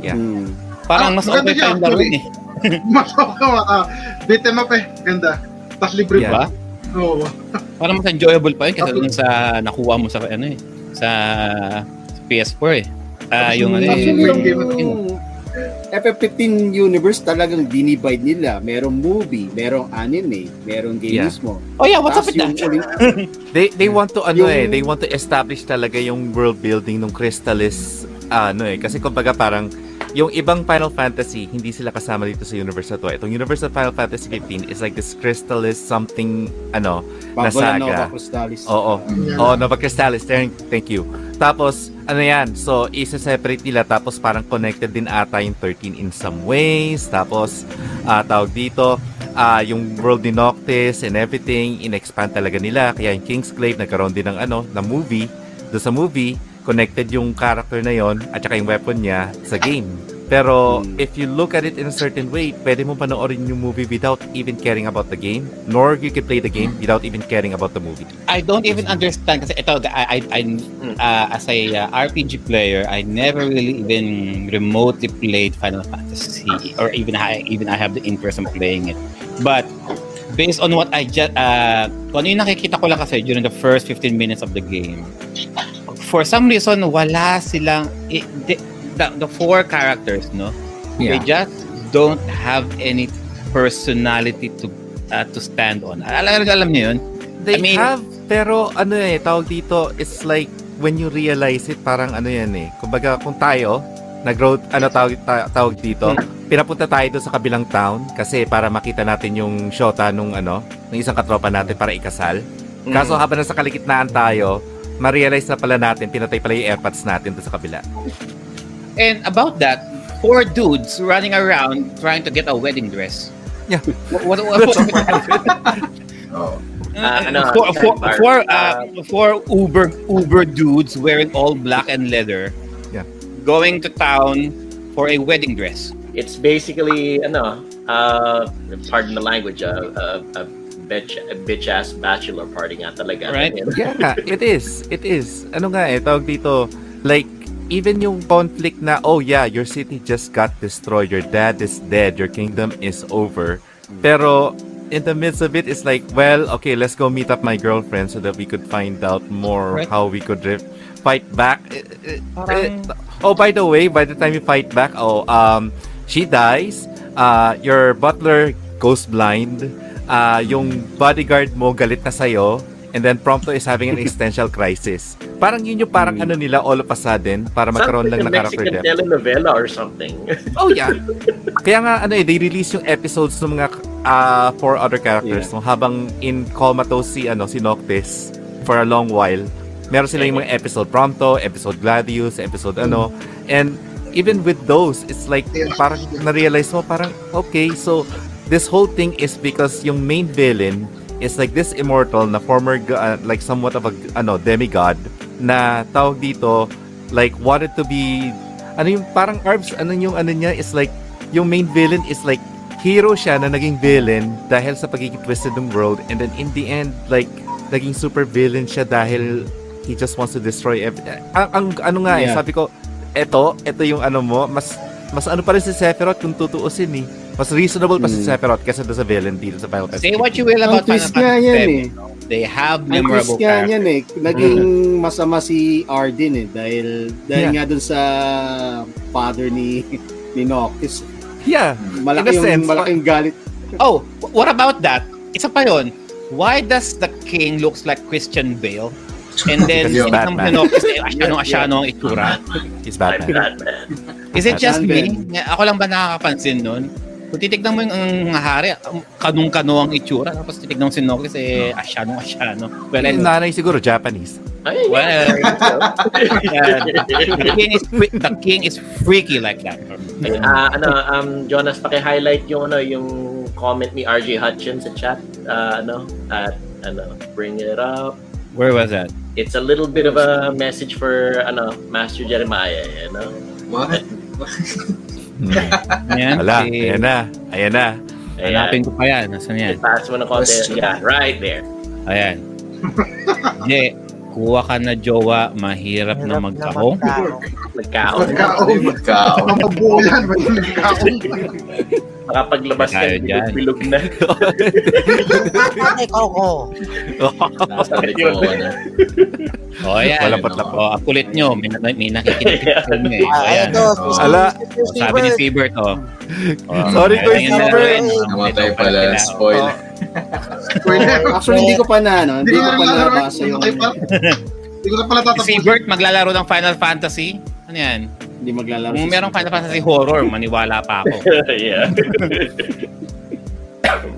Yeah. Hmm. Parang Ah, mas okay pa siya, yung laro actually. eh. (laughs) Mas okay, ah, beat 'em up eh. Ganda. Tapos libre Yeah. pa. Ba? Oo. Parang mas enjoyable pa yun kasi dun sa nakuha mo sa ano eh. Sa, sa PS4 eh. Ah, yung ano eh. Yung game na yung FF15 universe talagang dinivide nila. Merong movie, merong anime, merong game Yeah. mismo. Oh yeah, what's up Tapos with that? yung uling- (laughs) They they want to ano Yung- eh, they want to establish talaga yung world building ng Crystallis ano eh kasi kumbaga parang yung ibang Final Fantasy hindi sila kasama dito sa universe na to. Itong universe of Final Fantasy 15 is like this Crystallis something ano na Bago na saga. Nova Crystallis. Oo. Yeah. Oo, Nova Crystallis. Thank, thank you. Tapos, ano yan? So, isa-separate nila. Tapos, parang connected din ata yung 13 in some ways. Tapos, ah tawag dito, ah yung world ni Noctis and everything, in-expand talaga nila. Kaya yung Kingsglaive, nagkaroon din ng ano, na movie. Doon sa movie, connected yung character na yon at saka yung weapon niya sa game. Pero, Hmm. if you look at it in a certain way, pwede mo panoorin yung movie without even caring about the game. Nor you can play the game without even caring about the movie. I don't even understand kasi ito I I, I uh, as a uh, RPG player I never really even remotely played Final Fantasy or even I even I have the interest in playing it but based on what I just uh, kung ano yung nakikita ko lang kasi during the first 15 minutes of the game for some reason wala silang i- the, the, the four characters no they just don't have any personality to uh, to stand on. Alam, alam niyo yun? They I mean- have, pero ano eh, tawag dito, it's like when you realize it, parang ano yan eh. Kumbaga, kung tayo, nag-road, ano tawag, ta- tawag dito, pinapunta tayo doon sa kabilang town kasi para makita natin yung shota nung ano, ng isang katropa natin para ikasal. Kaso habang nasa kalikitnaan tayo, ma-realize na pala natin, pinatay pala yung airpods natin doon sa kabila. And about that, four dudes running around trying to get a wedding dress. Yeah. What, what, what, (laughs) Oh. Ah, ano, four, four, sidebar. four, uh, four Uber Uber dudes wearing all black and leather. Yeah. Going to town for a wedding dress. It's basically, ano, uh, pardon the language, uh, uh, a bitch, bitch ass bachelor party nga talaga. Right. Yeah, it is. It is. Ano nga eh, tawag dito, like, even yung conflict na, oh yeah, your city just got destroyed, your dad is dead, your kingdom is over. Pero, in the midst of it, it's like, well, okay, let's go meet up my girlfriend so that we could find out more Right. how we could re- fight back. Eh, eh, Parang- eh, oh, by the way, by the time you fight back, oh, um, she dies, uh, your butler goes blind, uh, yung bodyguard mo galit na sa'yo, and then Prompto is having an existential crisis. Parang yun yung parang ano nila all of a sudden para magkaroon lang ng character Mexican depth. telenovela or something. (laughs) Oh yeah. Kaya nga ano eh, they release yung episodes ng mga uh, four other characters no, habang in comatose si ano si Noctis for a long while. Meron sila yung mga episode Prompto, episode Gladius, episode ano. And even with those, it's like parang na-realize mo parang okay, so this whole thing is because yung main villain is like this immortal na former uh, like somewhat of a ano demigod na tawag dito like wanted to be ano yung parang Arbs ano yung ano niya is like yung main villain is like hero siya na naging villain dahil sa pagiging twisted ng world and then in the end like naging super villain siya dahil he just wants to destroy every ang, ang ano nga eh Yeah. sabi ko eto eto yung ano mo mas mas ano pa rin si Sephiroth kung tutuusin eh mas reasonable pa si Mm. Sephiroth kaysa doon sa villain dito sa Final Fantasy Say what you will Ang about Final Fantasy yan VII, eh. They have Ang memorable twist nga characters. yan eh. Naging masama si Arden eh. Dahil, dahil Yeah. nga dun sa father ni ni Noctis. yeah Malaki In a yung, sense, malaking galit. Oh, wh- what about that? Isa pa yun. Why does the king looks like Christian Bale? And (laughs) then, yung isang Batman. Pinocchio, eh, asyano-asyano (laughs) ang itsura. he's Batman. Is it just Batman. me? Ako lang ba nakakapansin nun? Kung titignan mo yung ang hari, ang kanong-kano ang itsura, tapos titignan mo si Noctis, eh, asyano-asyano. Well, yung nanay siguro Japanese Ay, well, uh, (laughs) the king is the king is freaky like that. Ah, ano, um, Jonas, paki-highlight yung, ano, yung comment ni RJ Hutchins sa chat. Ah, ano, at, ano, bring it up. Where was that? It's a little bit of a message for, ano, Master Jeremiah, you know? What? (laughs) Yan, wala si- ayan na ayan na Hanapin ko pa yan. Nasaan yan? Pass mo na konti. Yeah, right there. Ayan. (laughs) Je, kuha ka na jowa, mahirap na Hirap magkahong. magtao. Nagkaon. Magkaon. Magkaon. (laughs) Ang yan. Makapaglabas ka, Tayo dyan. bilog na. (laughs) Ay, Coco. Sabi ko, ano. O, ayan. Walapot-lapot. O, ang kulit nyo. May, may nakikinig (laughs) sa inyo eh. O, Ah, O, si Ala. si Sabi ni Siebert. Oh. oh Sorry, Kuya Siebert. Namatay pala. oh. Spoil. Spoiler. Actually, hindi ko pa na, ano, Hindi ko pa nabasa yung. (laughs) Hindi ko na pala Si tatapos. Siebert maglalaro ng Final Fantasy. Ano yan? Hindi maglalaro. Kung si- merong Final Fantasy horror, maniwala pa ako. (laughs) yeah. (coughs)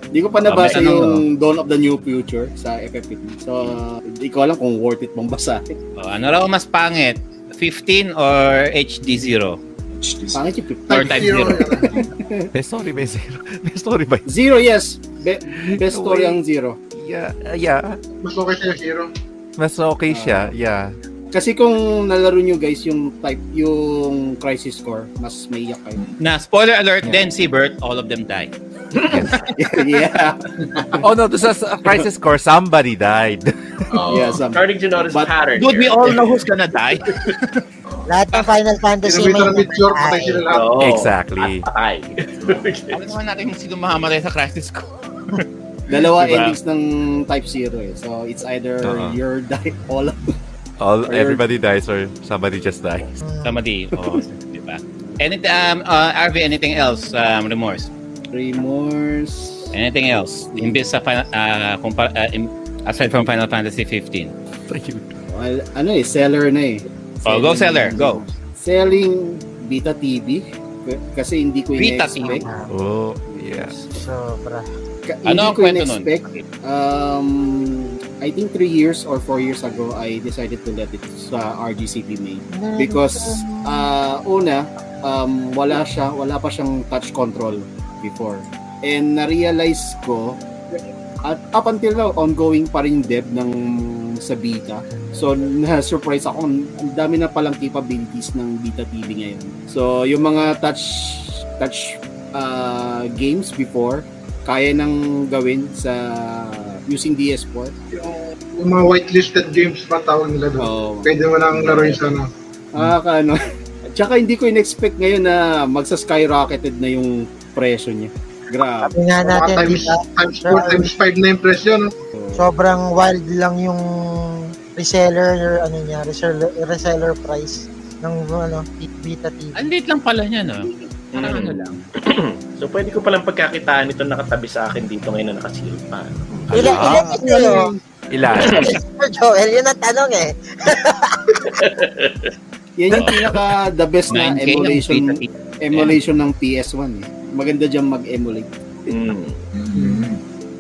Hindi ko pa nabasa Ah, may ano, yung Dawn of the New Future sa FF15. So, hindi ko alam kung worth it bang basahin. O, ano raw mas pangit? 15 or HD0? Pangit yung 50. Or type Zero. 0? may story may zero (laughs) may story ba (laughs) Zero, yes. Be- best story ang zero. yeah yeah Mas okay sa'yo, Zero. mas okay siya yeah Kasi kung nalaro nyo guys yung type, yung crisis score, mas may iyak kayo. Na, spoiler alert, then Siebert, all of them die. (laughs) yeah. oh no this is a crisis core somebody died Oo. (laughs) Yeah, some, Starting to notice But- pattern Dude, we here. all know who's gonna die. (laughs) Lahat ng Final Fantasy may tarabitsure, patay sila lahat. Oo. Exactly. At patay. Alam naman natin kung sino mamamatay sa crisis ko. Dalawa Diba? endings ng type zero eh. So, it's either Oo. you're die all all everybody dies or somebody just dies Somebody, (laughs) oh, di ba? Anything, um, uh, RV, anything else, um, remorse? remorse. Anything else? Imbis sa final, uh, kumpa- uh, aside from Final Fantasy 15. Well, ano eh, seller na eh. Oh, go seller, go. Selling Vita TV. Kasi hindi ko Vita in-expect. Oh, yeah. Sobra. Ka- Ano ang kwento nun? Um, I think three years or four years ago, I decided to let it sa RGCP main. Because, uh, una, um, wala siya, wala pa siyang touch control before. And na-realize ko, at up until now, ongoing pa rin dev ng sa Vita. So, (laughs) na-surprise ako. Ang dami na palang capabilities ng Vita TV ngayon. So, yung mga touch touch uh, games before, kaya nang gawin sa using DS4. Yung, yung mga whitelisted games pa tawag nila doon. Oh, Pwede mo nang laruin sa ano. ah, ano. (laughs) Tsaka hindi ko in-expect ngayon na magsa-skyrocketed na yung presyo niya. Grabe. Sabi nga natin, times, diba, times 4, times 5 na yung presyo. No? sobrang wild lang yung reseller ano niya, reseller, reseller price ng ano, Vita TV. Ang liit lang pala niya, no? Parang Mm. ano lang. (clears throat) So pwede ko palang pagkakitaan ito nakatabi sa akin dito ngayon na nakasilip pa. no? Ilan, Ah. ilan ito yun? Ilan? Joel, yun ang tanong eh. (laughs) Yan yung pinaka the best na 9K yung emulation emulation ng PS1 eh. Maganda diyan mag-emulate. Mm.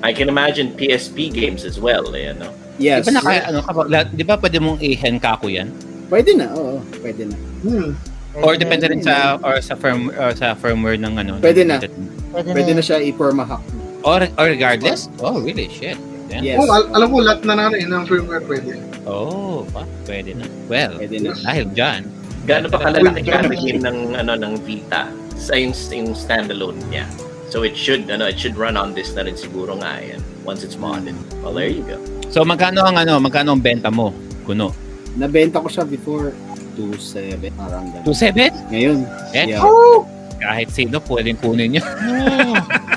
I can imagine PSP games as well, eh, no? Yes. Di ba, naka, ano, kapag, la- di ba pwede mong i-henkaku yan? Pwede na, oo, pwede na. Hmm. Or depende rin sa or sa firm or sa firmware ng ano. Pwede na. Pwede, Pwede na. na siya i-permahack. Or, or regardless? Oh, really? Shit. Yeah. Yes. Oh, al- alam ko lahat na na ng firmware pwede. Oh, fuck. Pwede na. Well, Pwede na. dahil dyan. Gaano ba kalalaki game ng ano ng Vita sa yung, yung standalone niya? So it should ano it should run on this na rin siguro nga yan once it's modded. Well, there you go. So, magkano ang ano, magkano ang benta mo? Kuno. Nabenta ko siya before 2.7 parang ganun. 2.7? Ngayon, Eh? yeah. Kahit sino pwedeng kunin niya. (laughs)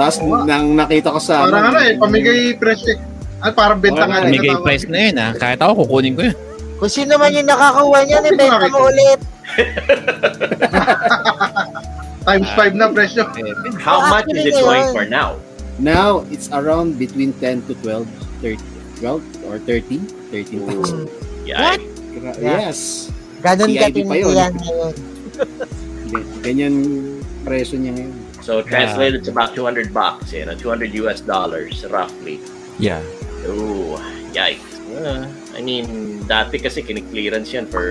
Tapos nang nakita ko sa Parang ano eh, pamigay presyo. Ay, parang benta nga. natawag. price na yun ha. Kahit ako kukunin ko yun. Kung sino man yung nakakuha niyan, ibenta mo ulit. (laughs) Times 5 na presyo. How Oh, much is it going for now? Now, it's around between 10 to 12, 30, 12 or 13, 13 bucks. Hmm. Yeah. Yeah. Yes. Ganon PID katindi pa yun. yan ngayon. Ganyan presyo niya ngayon. So translated to about 200 bucks, you know, 200 US dollars roughly. Yeah. Ooh, yikes. Uh, I mean, dati kasi kiniklearance yan for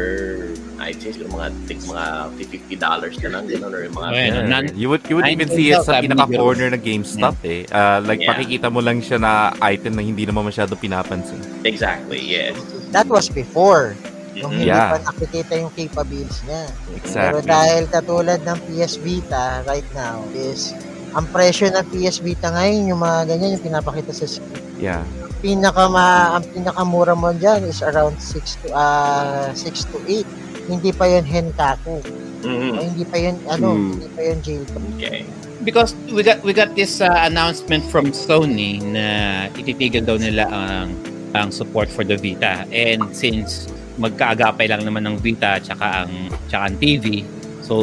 I'd say siguro mga tig mga 50 dollars na lang ganun or mga Well, Yeah. nan- you would you would even see it sa pinaka-corner ng GameStop eh. Uh, like Yeah. pakikita mo lang siya na item na hindi naman masyado pinapansin. exactly, yes. That was before. Nung Mhm. hindi Yeah. pa nakikita yung capabilities niya. Pero Exactly. dahil katulad ng PS Vita right now is ang presyo ng PS Vita ngayon, yung mga ganyan, yung pinapakita sa screen. Yeah. Pinaka ma, ang pinakamura mo dyan is around 6 to ah 6 to 8. Hindi pa yun henkaku. O Mhm. hindi pa yun ano, Hmm. hindi pa yun jailbreak. Okay. Because we got we got this uh, announcement from Sony na ititigil daw nila ang ang support for the Vita. And since magkaagapay lang naman ng Vita tsaka ang tsaka ang TV, so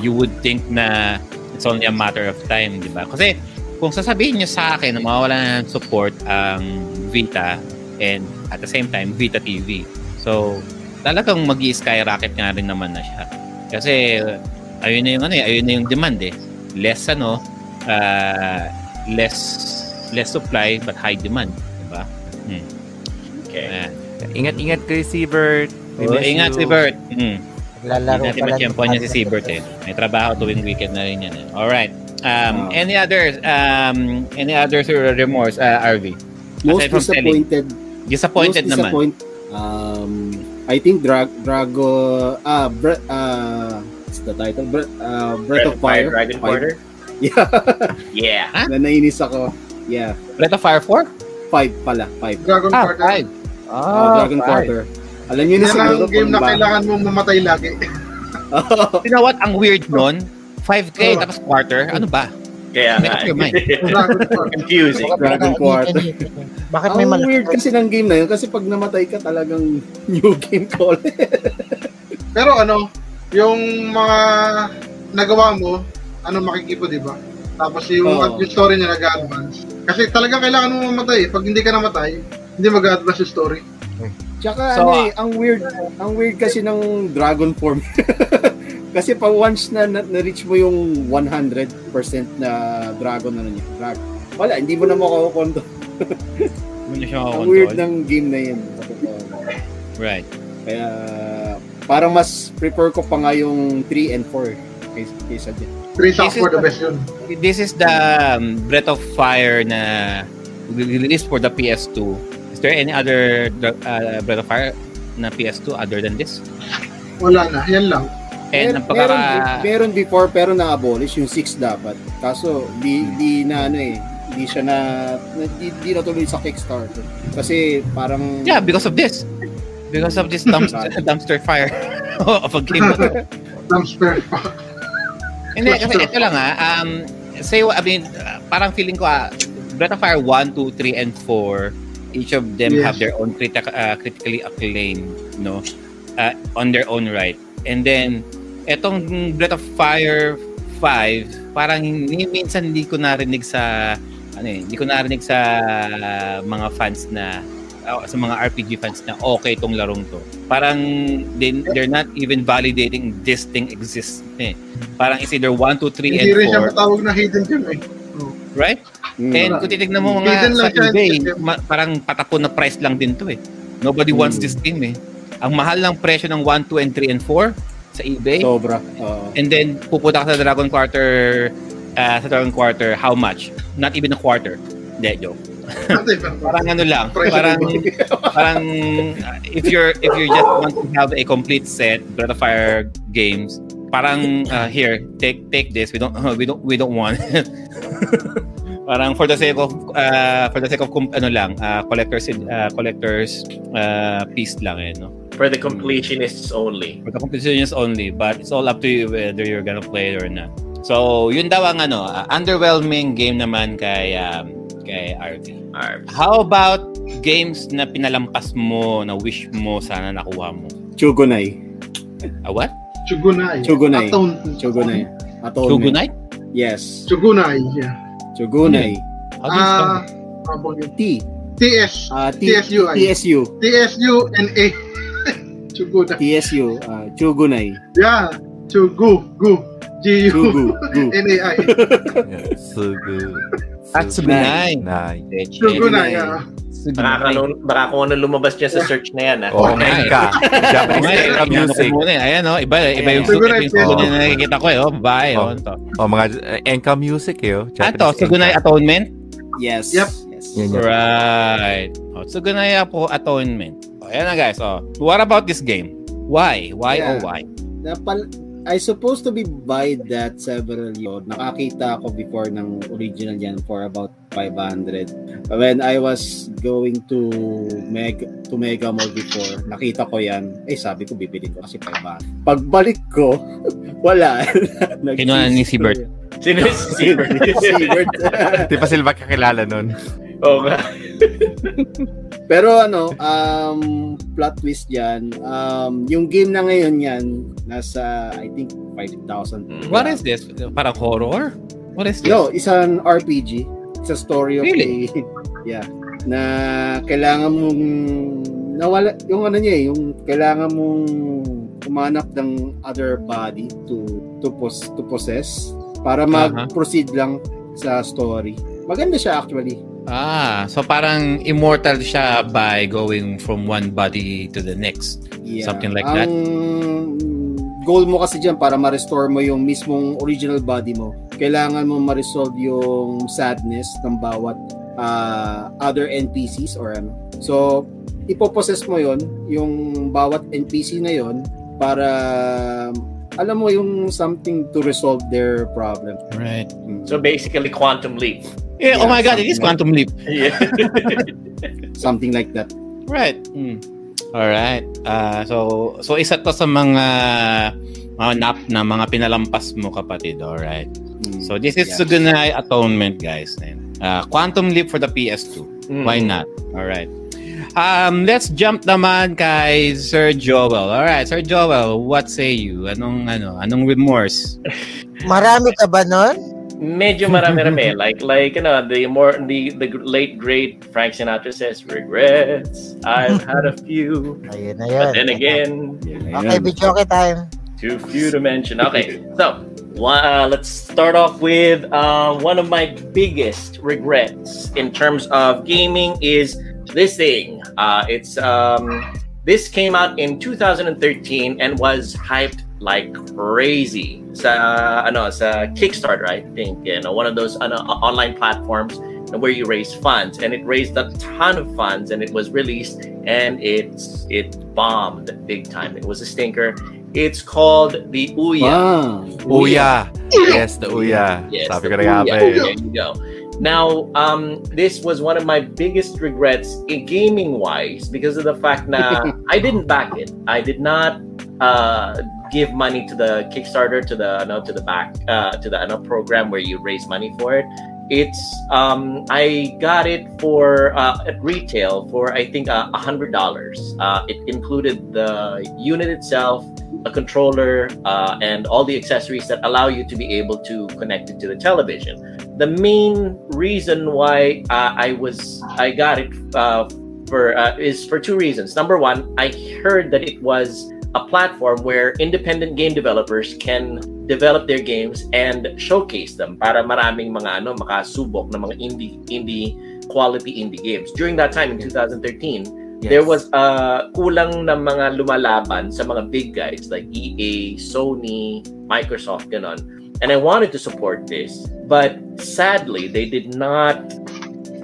you would think na it's only a matter of time, di ba? Kasi kung sasabihin niyo sa akin na mawawala na ng support ang Vita and at the same time Vita TV. So talagang mag skyrocket nga rin naman na siya. Kasi ayun na yung ano eh, ayun na yung demand eh less ano uh, less less supply but high demand diba Okay. uh, Ingat-ingat kay Seabert. We oh, ingat you. si Bert mm. Naglalaro Hindi natin pala. matiyempohan niya si Seabert eh may trabaho tuwing weekend na rin yan eh. alright um, Wow. any others um, any others or remorse uh, RV Most Aside from selling. disappointed disappointed most naman disappoint, um, I think Drag Drago ah Bre, ah what's the title? Bre, ah, Breath of Fire. Dragon Fire. Quarter? (laughs) Yeah. Yeah. na nainis ako. Yeah. Breath of Fire 4? Five pala. Five. Dragon ah, Quarter. 5 Ah, Dragon Quarter. Alam niyo na siguro ang game na ba- kailangan mong mamatay lagi. (laughs) you know what ang weird nun 5k Oh. tapos quarter ano ba Kaya nga. (laughs) Quarter. Confusing. Dragon Quarter. Bakit Ang may malaki? weird kasi ng game na yun kasi pag namatay ka talagang new game call. (laughs) Pero ano, yung mga nagawa mo, ano makikipo, di ba? Tapos yung, Oo. yung story niya nag-advance. Kasi talaga kailangan mo mamatay. eh. Pag hindi ka namatay, hindi mag-advance yung story. Tsaka So, ano eh, ang weird, ang weird kasi ng dragon form. (laughs) kasi pa once na, na, na-reach mo yung 100% na dragon na niya, dragon, wala, hindi mo na makukontrol. Hindi siya Ang weird ng game na yun. Right. Kaya parang mas prefer ko pa nga yung 3 and 4 kaysa, kaysa dyan. Three This songs is for the the- best yun. This is the um, Breath of Fire na released for the PS2. Is there any other uh, Breath of Fire na PS2 other than this? Wala na. Yan lang. And ang Mer- meron, pagkaka... meron before pero na-abolish yung 6 dapat. Kaso di di na ano eh, hindi siya na, na di, di natuloy sa Kickstarter. Kasi parang Yeah, because of this. Because of this (laughs) dumpster, (laughs) dumpster fire (laughs) of a game. Dumpster. Hindi, kasi ito lang ah. Um, say, I mean, parang feeling ko ah, Breath of Fire 1, 2, 3, and 4, each of them Yes. have their own critic, uh, critically acclaimed, no? Uh, on their own right. And then, etong Breath of Fire 5, parang hindi, minsan hindi ko narinig sa, ano eh, hindi ko narinig sa mga fans na, uh, sa mga RPG fans na okay itong larong to. Parang they, they're not even validating this thing exists eh. Parang it's either 1, 2, 3, Hindi rin siya and 4, matawag na hidden gem eh. Right? Mm. And kung titignan mo mga sa eBay, ma- parang patapon na price lang din to eh. Nobody wants Mm. this game eh. Ang mahal ng presyo ng 1, 2, and 3, and 4 sa eBay. sobra. Oo. and then pupunta ka sa Dragon Quarter uh, sa Dragon Quarter, how much? Not even a quarter. Hindi, joke. (laughs) Parang ano lang, parang ng parang uh, if you're if you just want to have a complete set Breath of Fire games, parang uh, here, take take this. We don't (laughs) we don't we don't want. (laughs) parang for the sake of uh, for the sake of kum- ano lang, uh, collectors uh, collectors uh, piece lang eh, no. For the completionists only. For the competitions only, but it's all up to you whether you're gonna play it or not. So, yun daw ang ano, uh, underwhelming game naman kay um, kay RV. Arms. How about games na pinalampas mo, na wish mo sana nakuha mo? Chugunay. Ah, what? Chugunai. Chugunai. Atone. Chugunay. Atonement. Shogunite? Yes. Chugunai. Yeah. Chugunay. How do you spell Ah, it? uh, T. TS. Ah, T. TSUI. TSU. TSU and A. (laughs) Chugunai. TSU. ah, Chugunay. Yeah. Chugu. Gu. G-U. Chugu. Gu. (laughs) N-A-I. Yeah, so good. Ah, Tsugunai. Nine. Chugunai. Yeah. Baka, kung- baka kung ano lumabas niya sa search na yan, ah. Oh, Okay. Enka. (laughs) Japanese Ngayon, Enka music. eh. Ayan, oh, iba, iba yung Sugunay, sugunay, sugunay na nakikita ko eh. Oh, babae. Oh, Oh. Oh, mga uh, Enka music eh. Oh. Ano to? Japanese Sugunay. Atonement? Yes. Yep. Yes. Right. Oh, Sugunay po Atonement. Oh, ayan na guys. Oh. What about this game? Why? Why Yeah. oh why? Napal I supposed to be buy that several years. Nakakita ako before ng original yan for about 500. When I was going to Meg to Mega Mall before, nakita ko yan. Eh sabi ko bibili ko kasi 500. Pagbalik ko, (laughs) wala. Kinuha ni si Bert. Sino si Seabird? (laughs) Seabird. Di pa sila (laughs) kakilala nun. Oo nga. (laughs) Pero ano, um, plot twist yan. Um, yung game na ngayon yan, nasa, I think, 5,000. What is this? Parang horror? What is this? No, isang RPG. It's a story of Really? a, (laughs) yeah, na kailangan mong nawala yung ano niya eh, yung kailangan mong umanap ng other body to to pos, to possess para mag-proceed lang sa story. Maganda siya actually. Ah, so parang immortal siya by going from one body to the next. Yeah. Something like Ang that? goal mo kasi diyan para ma-restore mo yung mismong original body mo. Kailangan mo ma-resolve yung sadness ng bawat ah, other NPCs or ano. So, ipopossess mo yon yung bawat NPC na yon para alam mo yung something to resolve their problem. Right. Mm. So basically, Quantum Leap. Yeah, oh Yeah, my god, it is Quantum Leap. Yeah. (laughs) something like that. Right. Mm. All right. Uh, so so isa to sa mga mga nap na mga pinalampas mo kapatid. All right. Mm. So this is Yeah. Sugunai Atonement guys. Then. Uh, Quantum Leap for the PS2. Why Mm. not? All right. Um, let's jump naman kay Sir Joel. All right, Sir Joel, what say you? Anong ano, anong remorse? Marami ka ba nun? medyo marami-rami. (laughs) like, like, you know, the more, the, the late, great Frank Sinatra says, regrets, I've had a few. Ayun na yun. But then again, Yun na Okay, yun. video time. too few to mention. Okay, so one, uh, let's start off with uh, one of my biggest regrets in terms of gaming is this thing. Uh, it's um, this came out in 2013 and was hyped like crazy sa ano sa Kickstarter I think you know one of those ano, online platforms where you raise funds and it raised a ton of funds and it was released and it's it bombed big time it was a stinker it's called the Ouya Wow. Uya. Yes, the Uya. Yes, Sabi the ko na nga Ouya. ba eh. There you go. Now, um, this was one of my biggest regrets in gaming wise because of the fact that (laughs) I didn't back it. I did not uh, give money to the Kickstarter to the no, to the back uh, to the ano, program where you raise money for it. It's um, I got it for uh, at retail for I think uh, a hundred dollars. Uh, it included the unit itself, a controller, uh, and all the accessories that allow you to be able to connect it to the television. The main reason why uh, I was I got it uh, for uh, is for two reasons. Number one, I heard that it was a platform where independent game developers can develop their games and showcase them para maraming mga ano makasubok ng mga indie indie quality indie games. During that time in 2013, there was uh, kulang na mga lumalaban sa mga big guys like EA, Sony, Microsoft, ganon. And I wanted to support this, but sadly, they did not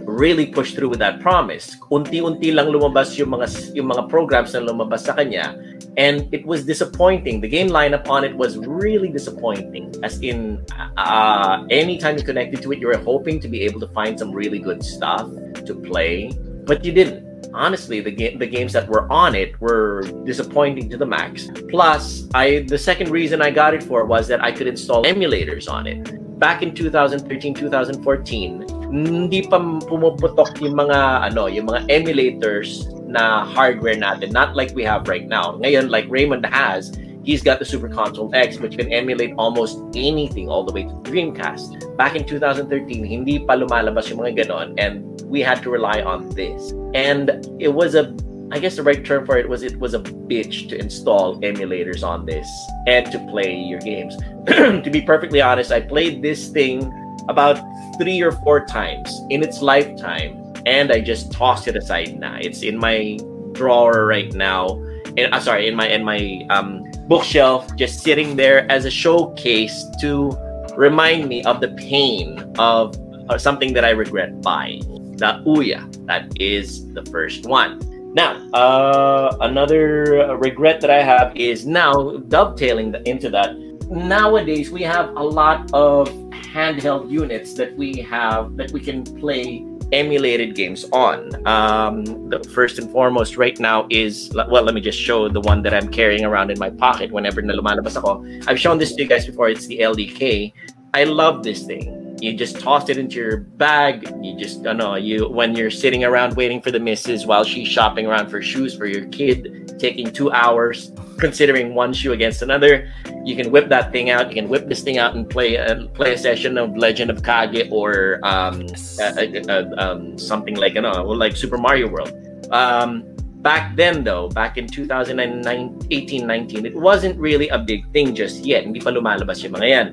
really push through with that promise. Unti-unti lang lumabas yung mga yung mga programs na lumabas sa kanya and it was disappointing. The game lineup on it was really disappointing. As in, uh, anytime you connected to it, you were hoping to be able to find some really good stuff to play, but you didn't honestly the the games that were on it were disappointing to the max. Plus i the second reason i got it for was that i could install emulators on it. Back in 2013 2014 hindi pa pumuputok yung mga ano yung mga emulators na hardware natin. Not like we have right now. Ngayon like Raymond has he's got the Super Console X which can emulate almost anything all the way to Dreamcast. Back in 2013 hindi pa lumalabas yung mga ganon and we had to rely on this and it was a I guess the right term for it was it was a bitch to install emulators on this and to play your games. (clears throat) to be perfectly honest, I played this thing about three or four times in its lifetime, and I just tossed it aside now. It's in my drawer right now. In, uh, sorry, in my in my um, bookshelf, just sitting there as a showcase to remind me of the pain of something that I regret buying. The Ouya, that is the first one. Now, uh, another regret that I have is now dovetailing into that. Nowadays, we have a lot of handheld units that we have that we can play emulated games on. Um, the first and foremost right now is well, let me just show the one that I'm carrying around in my pocket whenever na lumalabas ako. I've shown this to you guys before. It's the LDK. I love this thing. You just toss it into your bag. You just, I know, you when you're sitting around waiting for the missus while she's shopping around for shoes for your kid, taking two hours considering one shoe against another. You can whip that thing out. You can whip this thing out and play a play a session of Legend of Kage or um, uh, uh, uh, um, something like you know, like Super Mario World. Um, back then though, back in 2018, 19, it wasn't really a big thing just yet. Hindi pa lumalabas yung mga yan.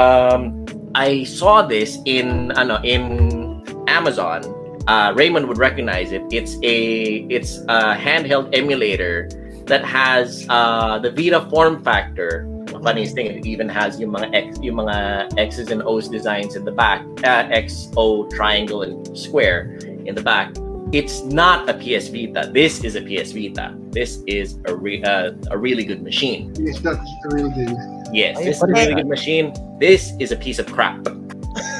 Um, I saw this in ano in Amazon. Uh, Raymond would recognize it. It's a it's a handheld emulator that has uh, the Vita form factor. The funniest thing, it even has yung mga X, yung mga X's and O's designs in the back, uh, X, O, triangle, and square in the back. It's not a PS Vita. This is a PS Vita. This is a re- uh, a really good machine. Yes, that's the real deal. Yes, Ay, this is a pati- really good machine. This is a piece of crap.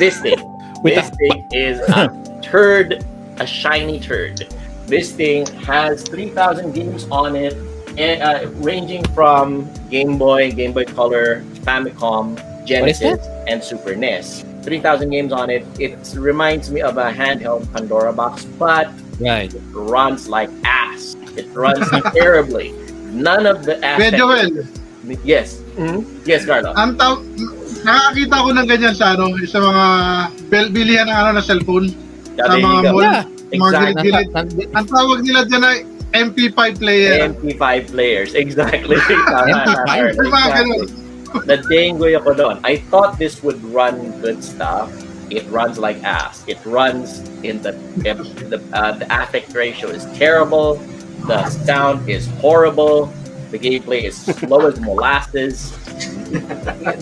This thing, (laughs) Wait, this thing is a (laughs) turd, a shiny turd. This thing has 3,000 games on it, eh, uh, ranging from Game Boy, Game Boy Color, Famicom, Genesis, and Super NES. 3,000 games on it. It reminds me of a handheld Pandora box, but Right. it runs like ass. It runs (laughs) terribly. None of the Kuya aspects. Joel, Yes. Yes, Carlo. ang taw nakakita ko ng ganyan sa ano, sa mga bel bilihan ng ano na cellphone. Yeah, sa mga mall. Yeah. Exactly. gilid-gilid. Ang tawag nila dyan ay MP5 player. MP5 players. (laughs) Exactly. (laughs) Tama, MP5? tama. Yung mga ganun. Exactly. Na-dengoy ako doon. I thought this would run good stuff. It runs like ass. It runs in the the uh, the aspect ratio is terrible. The sound is horrible. The gameplay is slow as molasses. (laughs)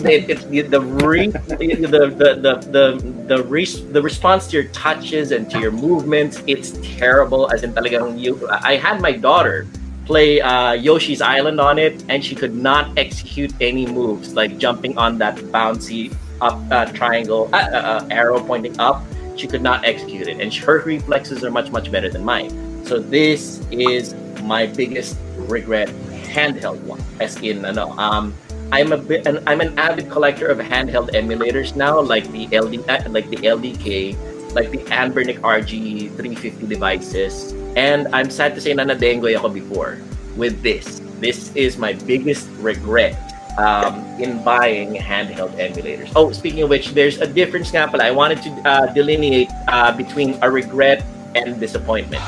It, it, it- the, re, the, the the the the res, the response to your touches and to your movements, it's terrible. As in, talagang you. I had my daughter play uh, Yoshi's Island on it, and she could not execute any moves like jumping on that bouncy up uh, triangle uh, uh, uh, arrow pointing up. She could not execute it, and her reflexes are much much better than mine. So this is my biggest regret, handheld one. As in, ano, um, I'm a bit, an, I'm an avid collector of handheld emulators now, like the LD, uh, like the LDK, like the Anbernic RG 350 devices, and I'm sad to say na nadengoy ako before with this. This is my biggest regret um, in buying handheld emulators. Oh, speaking of which, there's a difference nga. I wanted to uh, delineate uh, between a regret and disappointment.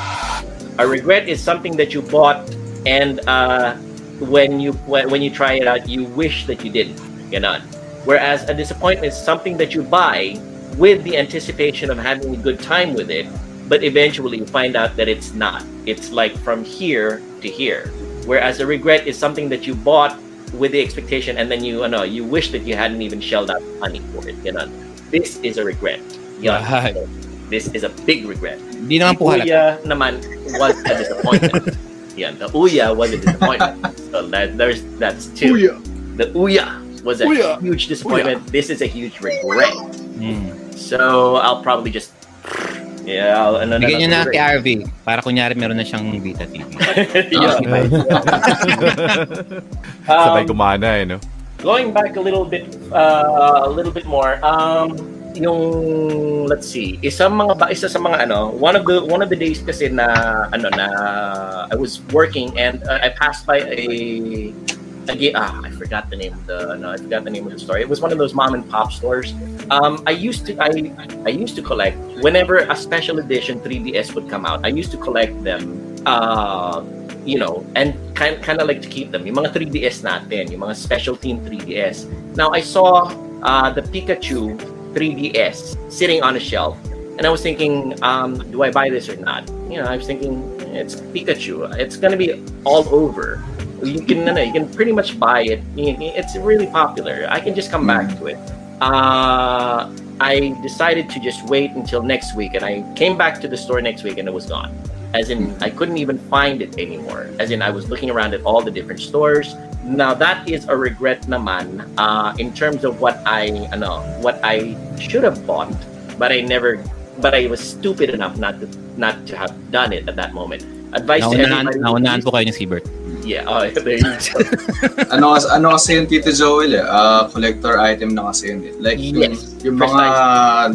A regret is something that you bought and uh, when you when, you try it out, you wish that you didn't. You Ganon. Whereas a disappointment is something that you buy with the anticipation of having a good time with it, but eventually you find out that it's not. It's like from here to here. Whereas a regret is something that you bought with the expectation and then you ano, you wish that you hadn't even shelled out money for it. Ganon. This is a regret. Yan. Right. This is a big regret. Hindi naman po. Uya naman was a disappointment. (laughs) yeah, the Uya was a disappointment. so that there's that's two. Kuya. The Uya was a Uya. huge disappointment. This is a huge regret. Mm. So I'll probably just yeah. Ano, Bigyan niyo na ano, kay RV para kunyari meron na siyang Vita TV. (laughs) yeah. (laughs) Sabay Um, gumana eh, no? going back a little bit uh, a little bit more um yung let's see isa mga ba isa sa mga ano one of the one of the days kasi na ano na I was working and uh, I passed by a again ah I forgot the name of the no I forgot the name of the store it was one of those mom and pop stores um I used to I I used to collect whenever a special edition 3DS would come out I used to collect them uh you know, and kind kind of like to keep them. Yung mga 3DS natin, yung mga special team 3DS. Now I saw uh, the Pikachu 3DS sitting on a shelf, and I was thinking, um, do I buy this or not? You know, I was thinking it's Pikachu. It's gonna be all over. You can no, no, you can pretty much buy it. It's really popular. I can just come back to it. Uh, I decided to just wait until next week, and I came back to the store next week, and it was gone as in I couldn't even find it anymore. As in I was looking around at all the different stores. Now that is a regret naman uh, in terms of what I ano, what I should have bought, but I never but I was stupid enough not to not to have done it at that moment. Advice to everybody. naunahan po kayo ni Siebert. Yeah, oh, (laughs) there you go. ano, kas- ano kasi yung Tito Joel eh, ah, collector item na kasi yun eh. Like, yung, Yes, yung mga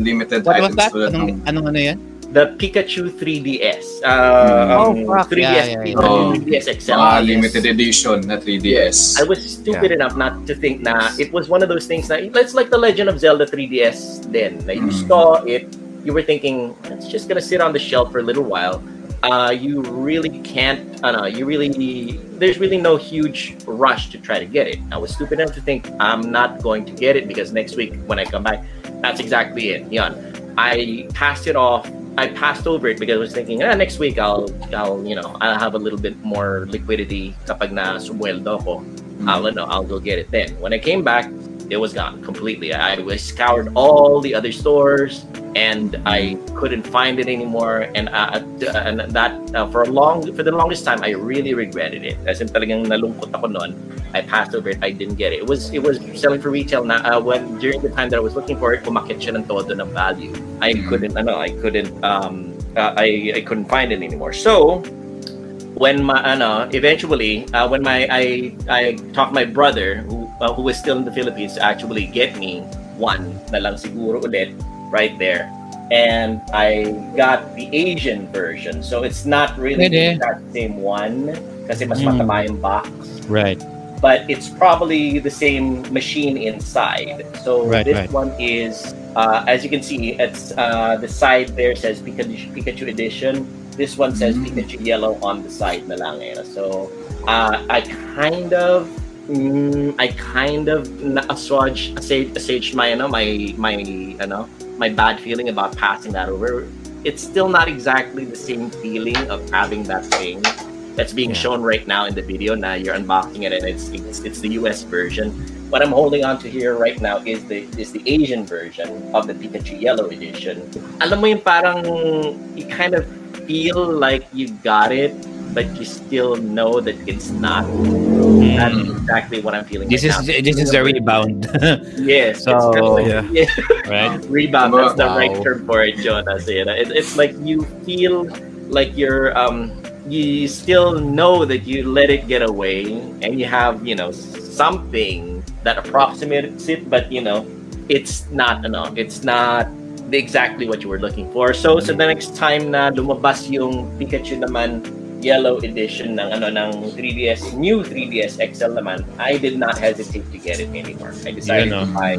limited What was that? Anong, ng anong ano yan? The Pikachu 3DS. Uh, Oh, um, fuck. 3DS, Yeah, yeah, yeah. Oh. 3DS XL. mga yes. limited edition na 3DS. I was stupid enough not to think na it was one of those things that it's like the Legend of Zelda 3DS then. Like you Mm. saw it, you were thinking it's just gonna sit on the shelf for a little while. Uh, you really can't. I don't know. You really there's really no huge rush to try to get it. I was stupid enough to think I'm not going to get it because next week when I come back, that's exactly it. Yan. I passed it off. I passed over it because I was thinking, ah, next week I'll, I'll, you know, I'll have a little bit more liquidity kapag na sumweldo ko. I'll, ano, I'll go get it then. When I came back, it was gone completely. I, I scoured all the other stores and I couldn't find it anymore. And, uh, uh, and that uh, for a long, for the longest time, I really regretted it. As in talagang nalungkot ako noon. I passed over it. I didn't get it. It was it was selling for retail na uh, when during the time that I was looking for it, kumakit siya ng todo ng value. I Mhm. couldn't ano, I couldn't um uh, I I couldn't find it anymore. So when my ano, eventually uh, when my I I talked my brother who uh, who was still in the Philippines to actually get me one na lang siguro ulit right there. And I got the Asian version. So it's not really Pwede. that same one kasi mas Mm. mataba yung box. Right. but it's probably the same machine inside. So Right, this right. one is, uh, as you can see, it's uh, the side there says Pikachu, Pikachu Edition. This one says Mm. Pikachu Yellow on the side na lang eh. So uh, I kind of mm, I kind of na-assuage assuage, assuage my ano my my ano my bad feeling about passing that over. It's still not exactly the same feeling of having that thing that's being Yeah. shown right now in the video. Now you're unboxing it, and it's it's, it's the US version. What I'm holding on to here right now is the is the Asian version of the Pikachu Yellow edition. Alam mo yung parang you kind of feel like you got it, but you still know that it's not. That's Mm. exactly what I'm feeling. This is now. this is a rebound, (laughs) yes. So, it's kind of like- yeah. yeah. right? (laughs) rebound that's the right term for it jonas you know it, it's like you feel like you're um you still know that you let it get away and you have you know something that approximates it but you know it's not enough. it's not exactly what you were looking for so so the next time na lumabas yung Pikachu naman yellow edition ng ano ng 3DS new 3DS XL naman I did not hesitate to get it anymore I decided to buy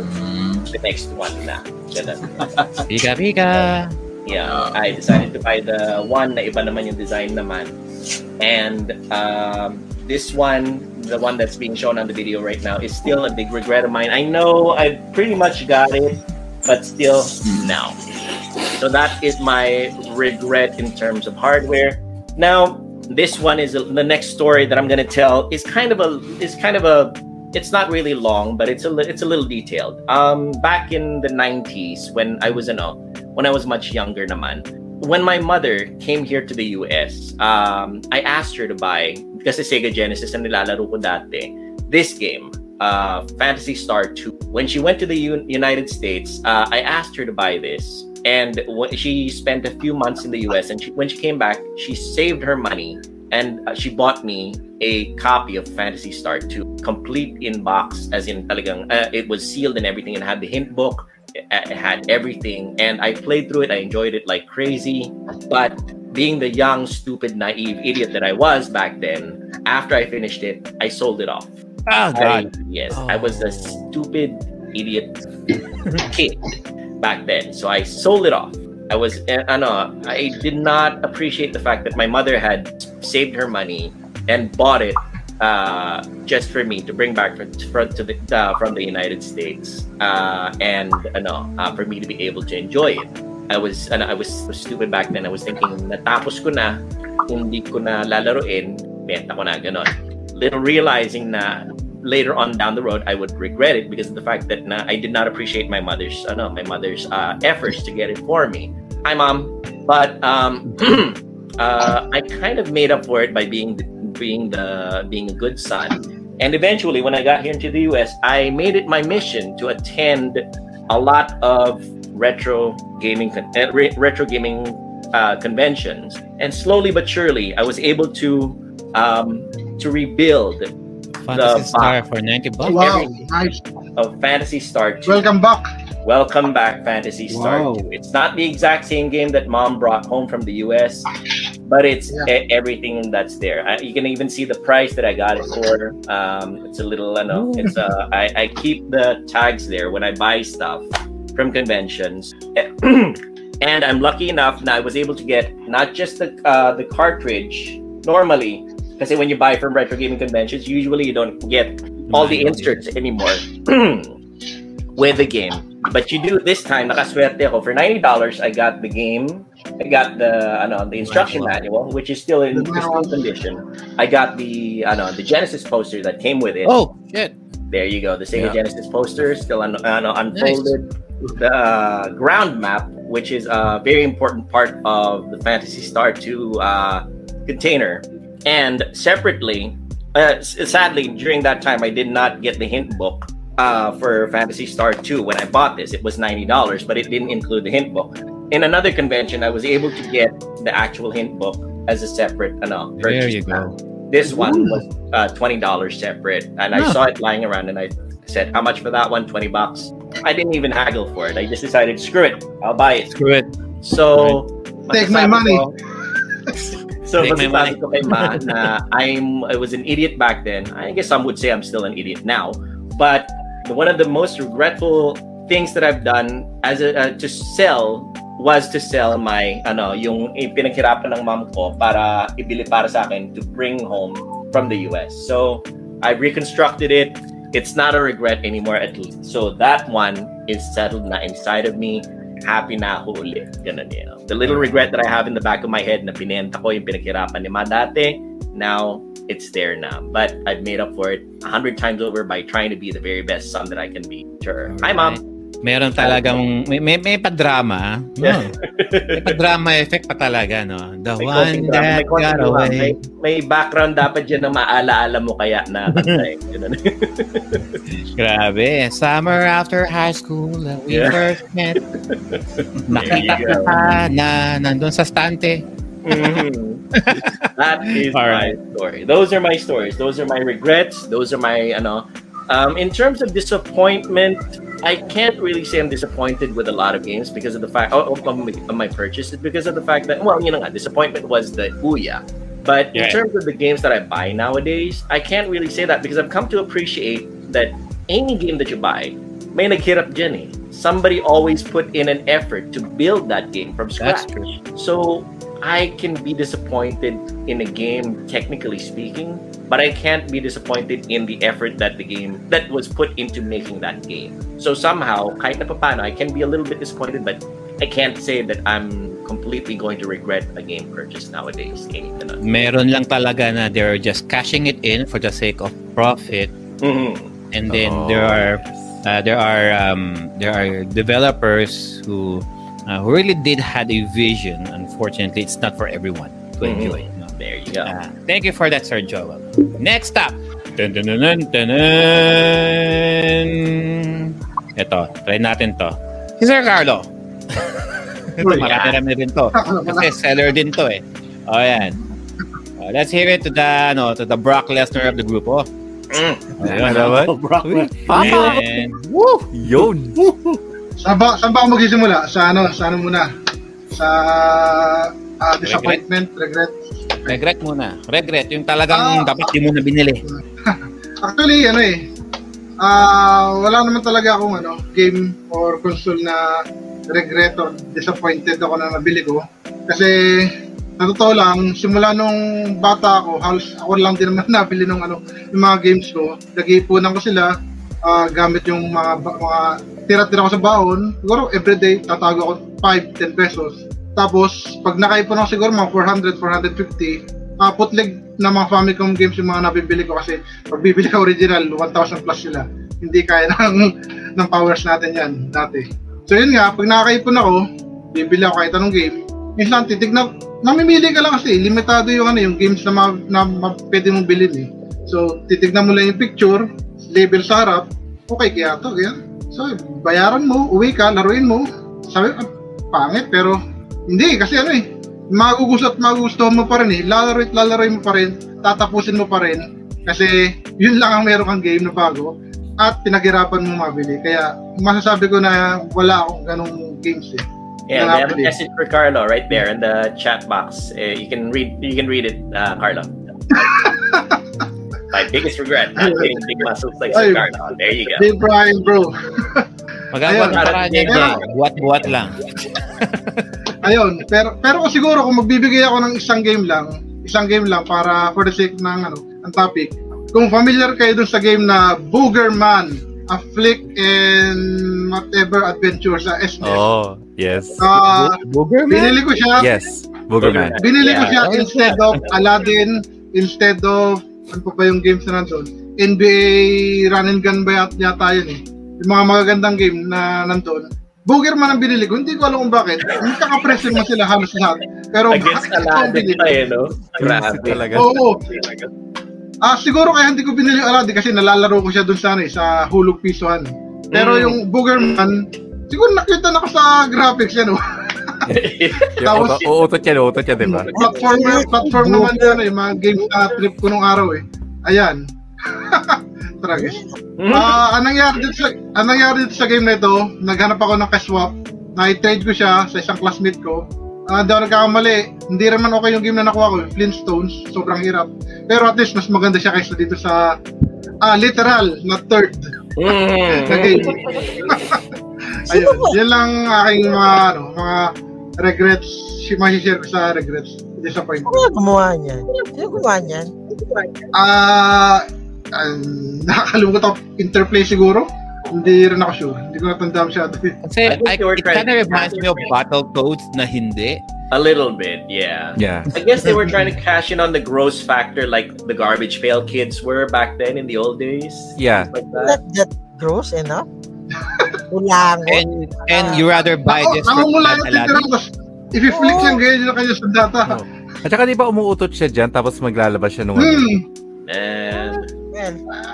the next one na Ganun. (laughs) Pika pika. Yeah, I decided to buy the one na iba naman yung design naman. And um, this one, the one that's being shown on the video right now, is still a big regret of mine. I know I pretty much got it, but still, no. So that is my regret in terms of hardware. Now, this one is the next story that I'm going to tell is kind of a is kind of a it's not really long, but it's a it's a little detailed. Um, back in the 90s when I was ano, when I was much younger naman, when my mother came here to the US, um, I asked her to buy kasi Sega Genesis ang nilalaro ko dati. This game, uh, Fantasy Star 2. When she went to the U- United States, uh, I asked her to buy this. And she spent a few months in the US. And she, when she came back, she saved her money and uh, she bought me a copy of Fantasy Star 2, complete in box, as in talagang, uh, it was sealed and everything, and had the hint book, it, it had everything, and I played through it. I enjoyed it like crazy, but being the young, stupid, naive idiot that I was back then, after I finished it, I sold it off. Oh I, God. yes, I was a stupid idiot (laughs) kid back then. So I sold it off. I was, uh, ano, I did not appreciate the fact that my mother had saved her money and bought it uh, just for me to bring back from, the uh, from the United States, uh, and ano, uh, for me to be able to enjoy it. I was, ano, I was stupid back then. I was thinking, natapos ko na, hindi ko na lalaroin, benta ko na, ganon. Little realizing na later on down the road I would regret it because of the fact that na, I did not appreciate my mother's my mother's uh, efforts to get it for me. Hi mom, but um, (clears throat) uh, I kind of made up for it by being being the being a good son. And eventually, when I got here into the U.S., I made it my mission to attend a lot of retro gaming uh, re- retro gaming uh, conventions. And slowly but surely, I was able to um, to rebuild Fantasy The Star for 90 bucks. Wow, nice. of Fantasy Star 2. Welcome back. Welcome back, Fantasy Star Wow. 2. It's not the exact same game that mom brought home from the US, but it's Yeah. e- everything that's there. I, you can even see the price that I got it for. Um, it's a little, I know, it's uh, I, I keep the tags there when I buy stuff from conventions. (clears throat) and I'm lucky enough that I was able to get not just the uh, the cartridge normally, because when you buy from retro gaming conventions, usually you don't get all the inserts anymore (clears throat) with the game. But you do this time, nakaswerte ako. For $90, I got the game. I got the ano, the instruction manual, which is still in pristine condition. I got the ano, the Genesis poster that came with it. Oh, shit. There you go. The Sega Yeah. Genesis poster still un- ano, unfolded. The uh, ground map, which is a very important part of the Fantasy Star 2 uh, container. And separately, uh, sadly, during that time, I did not get the hint book uh, for Fantasy Star 2 when I bought this. It was $90, but it didn't include the hint book. In another convention, I was able to get the actual hint book as a separate ano, There purchase. you go. This one was uh, twenty dollars separate, and I saw it lying around, and I said, "How much for that one? Twenty bucks." I didn't even haggle for it. I just decided, screw it, I'll buy it. Screw it. So Take my masasabi money. (laughs) So, Take my masasabi ko kay Ma (laughs) na I'm, I was an idiot back then. I guess some would say I'm still an idiot now. But one of the most regretful things that I've done as a, uh, to sell was to sell my, ano, yung pinaghirapan ng mom ko para ibili para sa akin to bring home from the US. So, I reconstructed it. It's not a regret anymore at least. So, that one is settled na inside of me. Happy na ako ulit. Ganun know. The little regret that I have in the back of my head na pinenta ko yung pinaghirapan ni Ma dati, now it's there now. But I've made up for it a hundred times over by trying to be the very best son that I can be. Sure. Hi, Mom. Meron talagang, may, may, may pa-drama. No? may pa-drama effect pa talaga, no? The May one that got away. May, may background dapat dyan na maalaala mo kaya na (laughs) kanta. Grabe. Summer after high school, that we Yeah. first met. (laughs) Nakita ka na nandun sa stante. Mhm. (laughs) that is All my right. story. Those are my stories. Those are my regrets. Those are my ano. Um, in terms of disappointment, I can't really say I'm disappointed with a lot of games because of the fact oh, of, my, of my purchase. It's because of the fact that well, you know, disappointment was the Ouya. But in terms of the games that I buy nowadays, I can't really say that because I've come to appreciate that any game that you buy, may naghirap dyan eh. Somebody always put in an effort to build that game from scratch. So I can be disappointed in a game, technically speaking, but I can't be disappointed in the effort that the game that was put into making that game. So somehow, kahit na papano, I can be a little bit disappointed, but I can't say that I'm completely going to regret a game purchase nowadays. Meron lang talaga na they're just cashing it in for the sake of profit. Mhm. And then Oh, there are uh, there are um, there are developers who uh, who really did had a vision. Unfortunately, it's not for everyone to Mhm. enjoy. no? There you go. Ah, thank you for that, Sir Joel. Next up. Dun, dun, dun, dun, dun, dun. Ito, try natin to. Si Sir Carlo. (laughs) Marami-rami rin to. (laughs) Kasi seller din to eh. O yan. Oh, let's hear it to the ano to the Brock Lesnar of the group. Oh. Mm. Ayun, Ano ba? Brock Lesnar. Papa! Yun! Saan ba, saan ba ako magsisimula? Sa ano, sa ano muna? Sa ah, disappointment, regret. regret muna. Regret. Yung talagang Ah. dapat di mo na binili. (laughs) Actually, ano eh, ah wala naman talaga akong ano, game or console na regret or disappointed ako na nabili ko. Kasi, sa totoo lang, simula nung bata ako, halos ako lang din naman (laughs) nabili ng ano, yung mga games ko. Nag-iipunan ko sila, ah, gamit yung mga, ba- mga tira-tira ko sa baon. Siguro, everyday, tatago ako 5, 10 pesos. Tapos, pag nakaipon ako siguro mga 400, 450, uh, putlig na mga Famicom games yung mga nabibili ko kasi pag bibili ka original, 1,000 plus sila. Hindi kaya (laughs) ng, ng powers natin yan dati. So yun nga, pag nakakaipon ako, bibili ako kahit anong game, minsan titignan, namimili ka lang kasi, limitado yung ano, yung games na, ma, na ma, pwede mong bilhin eh. So, titignan mo lang yung picture, label sa harap, okay kaya to, kaya. So, bayaran mo, uwi ka, laruin mo. Sabi, ah, pangit, pero hindi, kasi ano eh, magugusto at magugustuhan mo pa rin eh. Lalaro at lalaroin mo pa rin, tatapusin mo pa rin. Kasi yun lang ang meron kang game na bago at pinaghirapan mo mabili. Kaya masasabi ko na wala akong ganong games eh. Yeah, they have a message for Carlo right there in the chat box. Uh, you can read you can read it, uh, Carlo. (laughs) My (laughs) biggest regret, not getting big muscles like. Carlo. There you go. Big Brian bro. Magagawa yan Ayun. dyan. Buwat-buwat lang. (laughs) Ayun, pero pero siguro kung magbibigay ako ng isang game lang, isang game lang para for the sake ng ano, ang topic. Kung familiar kayo dun sa game na Boogerman, a flick and whatever adventure sa SNES. Oh, yes. Ah, Booger binili ko siya. Yes, Boogerman. Binili ko Yeah. siya Oh, instead of Aladdin, instead of ano pa ba yung games na nandun? NBA Run and Gun ba yat- yata yun eh. Yung mga magagandang game na nandun. Boogerman ang binili ko. Hindi ko alam kung bakit. Magkakapresyo mo sila halos lahat. Pero Against bakit ito ang Aladdin binili? pa eh, no? Grabe. Talaga. Oo. Ah, siguro kaya hindi ko binili yung Aladdin kasi nalalaro ko siya dun sa, ano, eh, sa hulog pisohan. Pero Mm. yung Boogerman, siguro nakita na ko sa graphics yan. Oh. (laughs) Tapos- uto- uutot yan, uutot yan, di ba? platform, platform naman yan eh, mga games na trip ko nung araw eh. Ayan. (laughs) Tragis. Ah, anong nangyari dito sa anong nangyari dito sa game na ito, naghanap ako ng cash swap. Na-trade ko siya sa isang classmate ko. Ah, hindi ako nagkakamali. Hindi rin man okay yung game na nakuha ko, Flintstones. Sobrang hirap. Pero at least mas maganda siya kaysa dito sa ah, literal, not third Mm. (laughs) na game. (laughs) Ayun, yan lang aking mga, ano, mga regrets, si share ko sa regrets, disappointment. Yung gumawa niyan? Sino gumawa niyan? Ah, um, nakakalimutan ko interplay siguro. Hindi rin ako sure. Hindi ko natanda masyado. Kasi I it kind of reminds me of Battletoads na hindi. A little bit, yeah. Yeah. I guess they were trying to cash in on the gross factor like the garbage pail kids were back then in the old days. Yeah. Like that. Not that gross enough? Ulango. And and you rather buy Ako, this for yung Aladdin? titira ko. If you flick Oh. yan, ganyan yung kanya sa data. At saka di ba umuutot siya dyan tapos maglalabas siya nung ano? Hmm, And Well,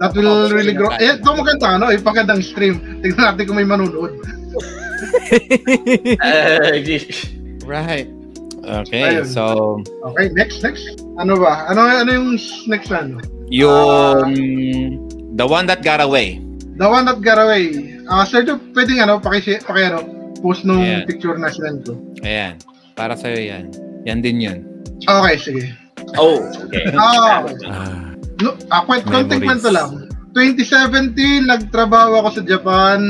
that will really grow. Eh, ito maganda, ano, ipagandang stream. Tignan natin kung may manunood. (laughs) uh, Right. Okay, Ayun. so Okay, next, next. Ano ba? Ano, ano yung next ano? yung the one that got away. The one that got away. Ah, Sergio, pwedeng ano, paki, paki ano, post nung Yeah. picture na sinend ko. Ayan. Para sa'yo yan. Yan din yun. Okay, sige. oh, okay. (laughs) Ah, Ah, no, ah, kwent, konting Memories. kwento lang. 2017, nagtrabaho ako sa Japan.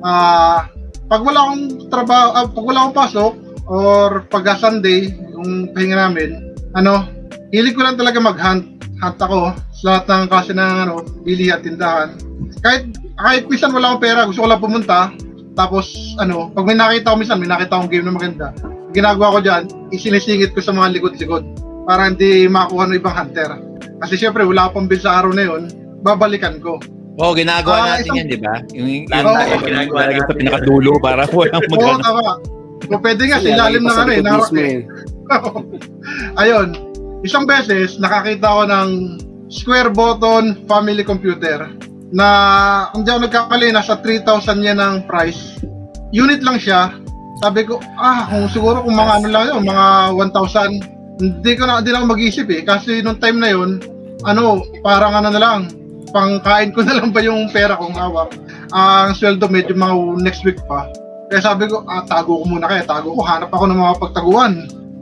Ah, pag wala akong trabaho, ah, pag wala akong pasok, or pag Sunday, yung pahinga namin, ano, hilig ko lang talaga mag-hunt. Hunt ako sa lahat ng klase ng ano, bili at tindahan. Kahit, kahit minsan wala akong pera, gusto ko lang pumunta. Tapos, ano, pag may nakita ko minsan, may nakita akong game na maganda. Ginagawa ko dyan, isinisingit ko sa mga likod-likod para hindi makuha ng ibang hunter. Kasi syempre, wala akong bill sa araw na yun, babalikan ko. Oo, ginagawa Ah, natin isang- yan, di ba? Yung, yung, Oo. tayo ginagawa ginagawa sa natin. pinakadulo para (laughs) walang Oo, magano. tama. O pwede nga, sa ilalim ng ano eh, ng rock eh. (laughs) Ayun, isang beses, nakakita ko ng square button family computer na kung di ako nagkakali, nasa 3,000 yan ang price. Unit lang siya. Sabi ko, ah, kung siguro kung mga ano lang yun, mga 1,000, hindi ko na, hindi na ako mag-isip eh. Kasi nung time na yun, ano, parang ano na lang, pangkain ko (laughs) na lang ba yung pera kong hawak. ang sweldo medyo mga next week pa. Kaya sabi ko, ah, tago ko muna kaya, tago ko, hanap ako ng mga pagtaguan.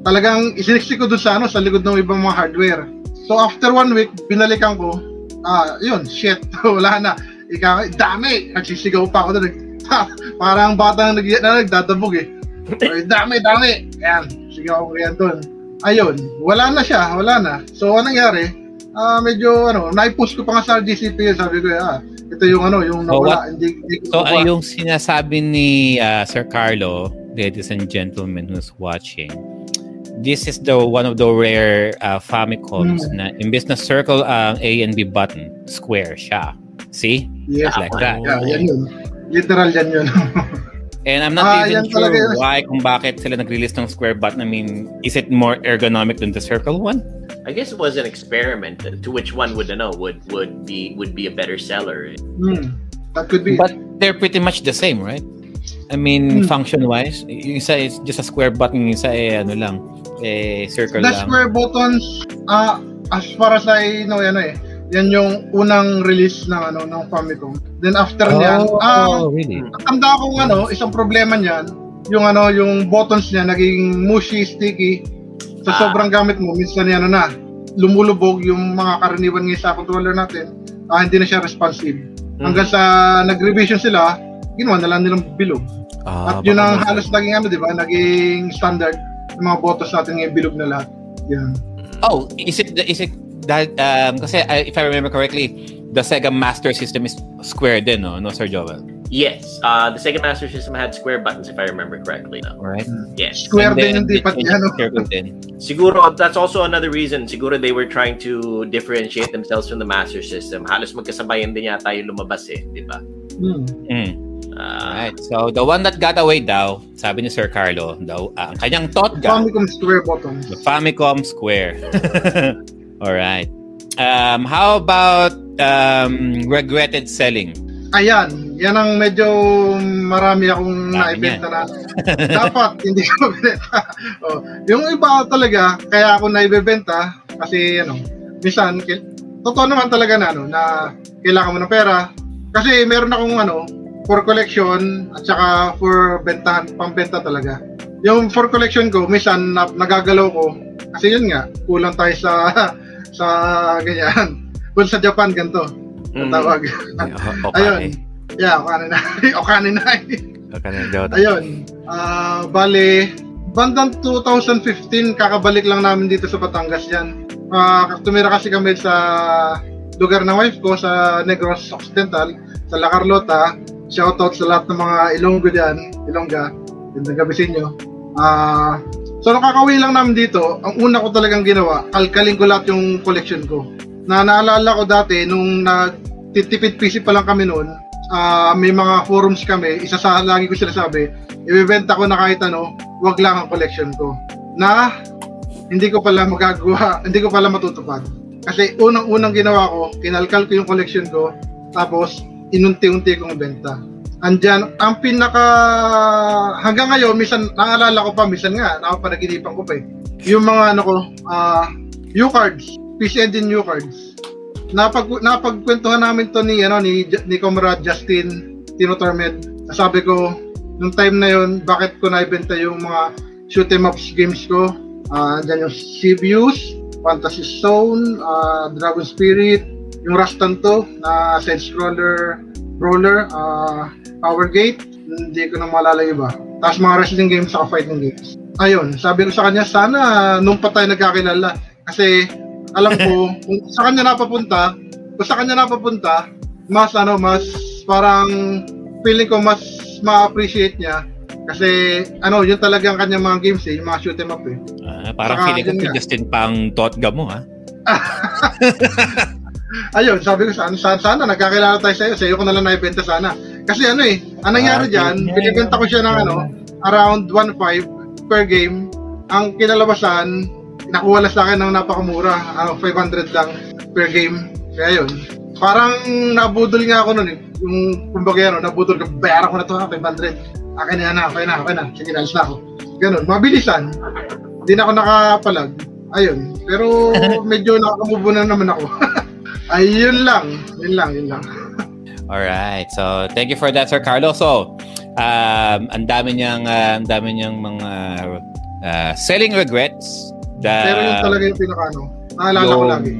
Talagang isiniksik ko doon sa, ano, sa likod ng ibang mga hardware. So after one week, binalikan ko, ah, yun, shit, (laughs) wala na. Ika, dami! Nagsisigaw pa ako doon. (laughs) Parang batang nag, na, nagdadabog eh. Ay, dami, dami! Ayan, sigaw ko yan doon. Ayun, wala na siya, wala na. So, anong nangyari? Ah, medyo, ano, naipost ko pa nga sa GCP, sabi ko, ah, ito yung ano, yung So, nawala, hindi, hindi So, ay yung sinasabi ni uh, Sir Carlo, ladies and gentlemen who's watching, this is the one of the rare uh, Famicoms Hmm. na imbes na circle ang A and B button, square siya. See? Yes, Like that. yeah, yan yun. Literal yan yun. (laughs) And I'm not Ah, even sure yun. why, kung bakit sila nag-release ng square button. I mean, is it more ergonomic than the circle one? I guess it was an experiment to which one would know would would be would be a better seller. hmm. That could be. But they're pretty much the same, right? I mean, Hmm. function-wise, yung isa is just a square button, yung isa eh, ano lang, eh, circle the lang. square buttons, ah, as far as I know, yan eh, yan yung unang release ng ano ng Famicom. Then after niyan, ah, Oh, really? tanda ko ano, isang problema niyan, yung ano, yung buttons niya naging mushy, sticky. Sa Ah. sobrang gamit mo, minsan yan ano na, lumulubog yung mga karaniwan ngayon sa controller natin. Ah, hindi na siya responsive. Hanggang sa nag-revision sila, ginawa na lang nilang bilog. ah, At yun ang halos naging ano, di ba? Naging standard ng mga buttons natin ngayon bilog na lahat. Yan. Oh, is it is it that um kasi I, if I remember correctly, the Sega Master System is square din, no, no Sir Joel. Yes, uh, the Sega Master System had square buttons, if I remember correctly. No? Alright. Yes. Square din hindi pati ano. Circle din. Siguro, that's also another reason. Siguro they were trying to differentiate themselves from the Master System. Halos magkasabayan din yata yung lumabas eh, di ba? Hmm. Mm. Uh, Alright. So the one that got away daw, sabi ni Sir Carlo, daw ah, ang kanyang thought gun, Famicom square buttons. the Famicom Square. (laughs) Alright. Um, how about um, regretted selling? Ayan, yan ang medyo marami akong naibenta na. Dapat (laughs) hindi ko binenta. oh, yung iba talaga, kaya ako naibebenta kasi ano, minsan, totoo naman talaga na ano, na kailangan mo ng pera. Kasi meron akong ano, for collection at saka for bentahan, pambenta talaga. yung for collection ko, minsan na, nagagalaw ko. Kasi yun nga, kulang tayo sa (laughs) sa ganyan. Kung sa Japan, ganito. Mm. Ang tawag. (laughs) O- Ayun. Yeah, okane na. (laughs) okane na. Ng Dota. Ayun. Ah, bale, bandang 2015, kakabalik lang namin dito sa Batangas yan. Ah, tumira kasi kami sa lugar ng wife ko sa Negros Occidental, sa La Carlota. Shoutout sa lahat ng mga Ilonggo dyan. Ilongga. Gandang gabi sa inyo. Ah, so nung kakauwi lang namin dito, ang una ko talagang ginawa, kalkalin ko lahat yung collection ko. Na naalala ko dati, nung nagtitipid PC pa lang kami noon, ah, may mga forums kami, isa sa lagi ko sinasabi, ibebenta ko na kahit ano, wag lang ang collection ko. Na hindi ko pala magagawa, (laughs) hindi ko pala matutupad. Kasi unang-unang ginawa ko, kinalkal ko yung collection ko, tapos inunti-unti kong benta. Andyan, ang pinaka, hanggang ngayon, minsan, naalala ko pa, minsan nga, nakapanaginipan ko pa eh. Yung mga, ano ko, ah, U-cards, PC Engine U-cards. Napag, napagkwentuhan namin to ni, ano, ni, ni Comrade Justin Tino. Sabi ko, nung time na yon bakit ko naibenta yung mga shoot 'em ups games ko. Ah, andyan yung Sibius, Fantasy Zone, ah, Dragon Spirit, yung Rastan to na side scroller brawler, ah, Power Gate, hindi ko na maalala yung iba. Tapos mga wrestling games sa fighting games. Ayun, sabi ko sa kanya, sana nung pa tayo nagkakilala. Kasi alam ko, (laughs) kung sa kanya napapunta, kung sa kanya napapunta, mas ano, mas parang feeling ko mas ma-appreciate niya kasi ano, yun talaga ang kanyang mga games eh, yung mga shoot 'em up eh. Ah, parang Saka, feeling ko. Justin pang Totga mo, ha? (laughs) Ayun, sabi ko sana, sana, sana nagkakilala tayo sa'yo, sa'yo ko na lang naibenta sana. Kasi ano eh, ang nangyari Ah, dyan, yeah. binibenta ko siya ng ano, around 1.5 per game. Ang kinalabasan, nakuha lang sa akin ng napakamura, ano, 500 lang per game. Kaya yun, parang nabudol nga ako nun eh. Yung, kumbaga ano, nabudol ka, bayaran ko na to ha, 500. Akin na yan, okay na, okay na. Sige, na ako. Ganun, mabilisan. Hindi na ako nakapalag. Ayun. Pero (laughs) medyo nakakamove na naman ako. (laughs) Ayun lang. Yun lang, yun lang. Alright. So, thank you for that, Sir Carlos. So, um, ang dami niyang, uh, ang dami niyang mga uh, selling regrets. The, Pero yun talaga yung pinaka ano. Naalala ko lagi.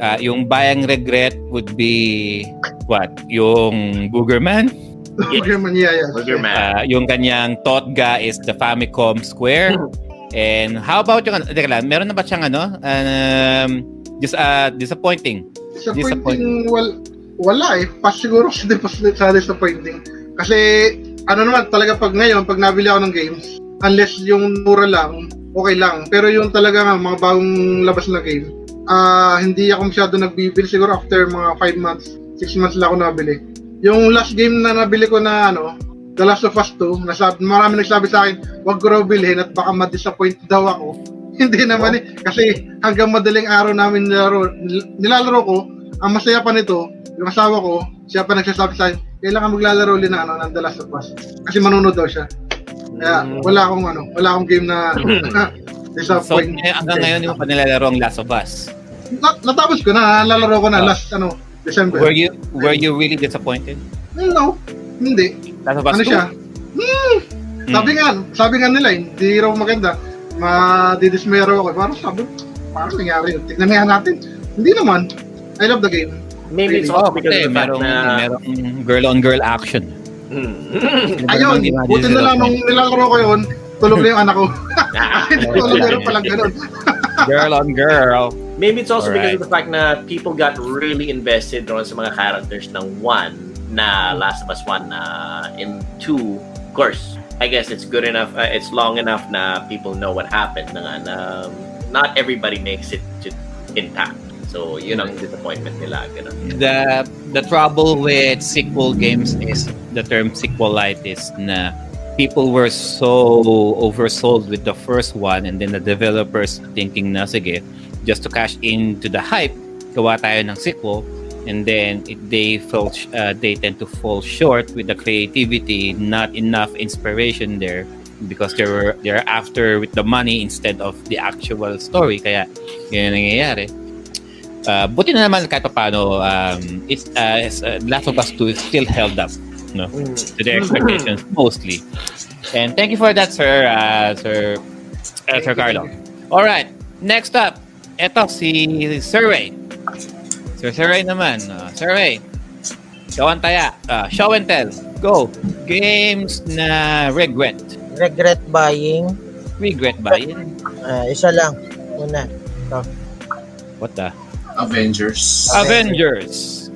uh, yung bayang regret would be what? Yung Boogerman? (laughs) Burger Man, yeah, yeah. Burger Man. Uh, yung kanyang Totga is the Famicom Square. (laughs) And how about yung, teka lang, meron na ba siyang ano? Um, dis, uh, disappointing. Disappointing, wal, wala eh. Pas siguro (laughs) sa, pas, sa disappointing. Kasi, ano naman, talaga pag ngayon, pag nabili ako ng games, unless yung mura lang, okay lang. Pero yung talaga nga, mga bagong labas na game, ah hindi ako masyado nagbibili. Siguro after mga 5 months, 6 months lang ako nabili. Yung last game na nabili ko na ano, The Last of Us 2, nasabi, marami nagsabi sa akin, wag ko raw bilhin at baka ma-disappoint daw ako. (laughs) Hindi naman eh. Kasi hanggang madaling araw namin nilaro, nil- nilalaro ko, ang masaya pa nito, yung asawa ko, siya pa nagsasabi sa akin, kailangan maglalaro ulit na ano, ng The Last of Us. Kasi manunod daw siya. Kaya wala akong ano, wala akong game na (laughs) (laughs) So, disappoint. ngay- hanggang ngayon, yung pa nilalaro ang Last of Us. Na- natapos ko na, nalalaro ko na last ano, December. Were you were you really disappointed? No, hindi. Last of Us Ano 2? siya? Hmm, Mm. Sabi nga, sabi nga nila, hindi raw maganda. Madidismero ako. Parang sabi, parang nangyari yun. Tignan nga natin. Hindi naman. I love the game. Maybe it's Oh, also because kasi of the fact merong, na... merong girl-on-girl action. Hmm. Ayun, buti na lang nung nilalaro ko yun, tulog na yung anak ko. (laughs) Hindi ko alam meron palang ganun. (laughs) girl-on-girl. Maybe it's also Alright. because of the fact na people got really invested doon sa mga characters ng 1 na Last of Us 1 na in 2, of course, I guess it's good enough, uh, it's long enough na people know what happened na, nga, na not everybody makes it to intact. So, yun ang disappointment nila. Ganun. The the trouble with sequel games is the term sequelitis na people were so oversold with the first one and then the developers thinking na sige just to cash into the hype gawa tayo ng sequel and then it, they felt uh, they tend to fall short with the creativity not enough inspiration there because they were they're after with the money instead of the actual story kaya yun ang nangyayari Uh, buti na naman kahit paano um, it's, uh, it's, uh, Last of Us 2 is still held up no? To their expectations, mostly. And thank you for that, sir, uh, sir, uh, sir Carlo. All right, next up, eto si Sir Ray. Sir Sir Ray naman. Uh, Sir Ray, ikaw ang taya. Uh, show and tell. Go. Games na regret. Regret buying. Regret ba yun? Ah, isa lang. Una. What the? Avengers. Avengers.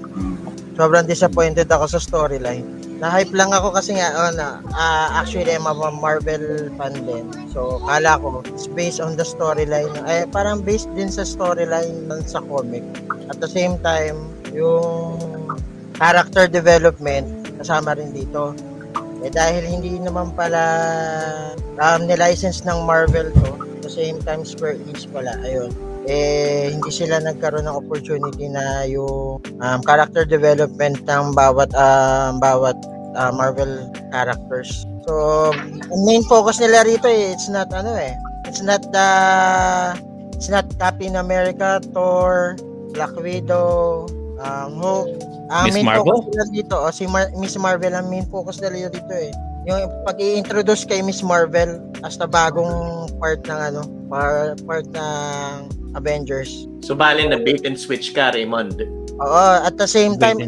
Sobrang disappointed ako sa storyline. Na-hype lang ako kasi nga, oh, na, ah, actually, I'm a Marvel fan din. So, kala ko, it's based on the storyline. Eh, parang based din sa storyline ng sa comic. At the same time, yung character development, kasama rin dito. Eh, dahil hindi naman pala um, nilicense ng Marvel to, at the same time, Square Enix pala, ayun eh hindi sila nagkaroon ng opportunity na yung um, character development ng bawat um, bawat uh, Marvel characters. So, ang main focus nila rito eh, it's not ano eh, it's not the it's not Captain America, Thor, Black Widow, um, Hulk. Ang Miss main Marvel? focus nila dito, oh, si Mar- Miss Marvel ang main focus nila dito eh. Yung pag i-introduce kay Miss Marvel as na bagong part ng ano, par- part ng Avengers. So, bali na bait and switch ka, Raymond. Oo, at the same time,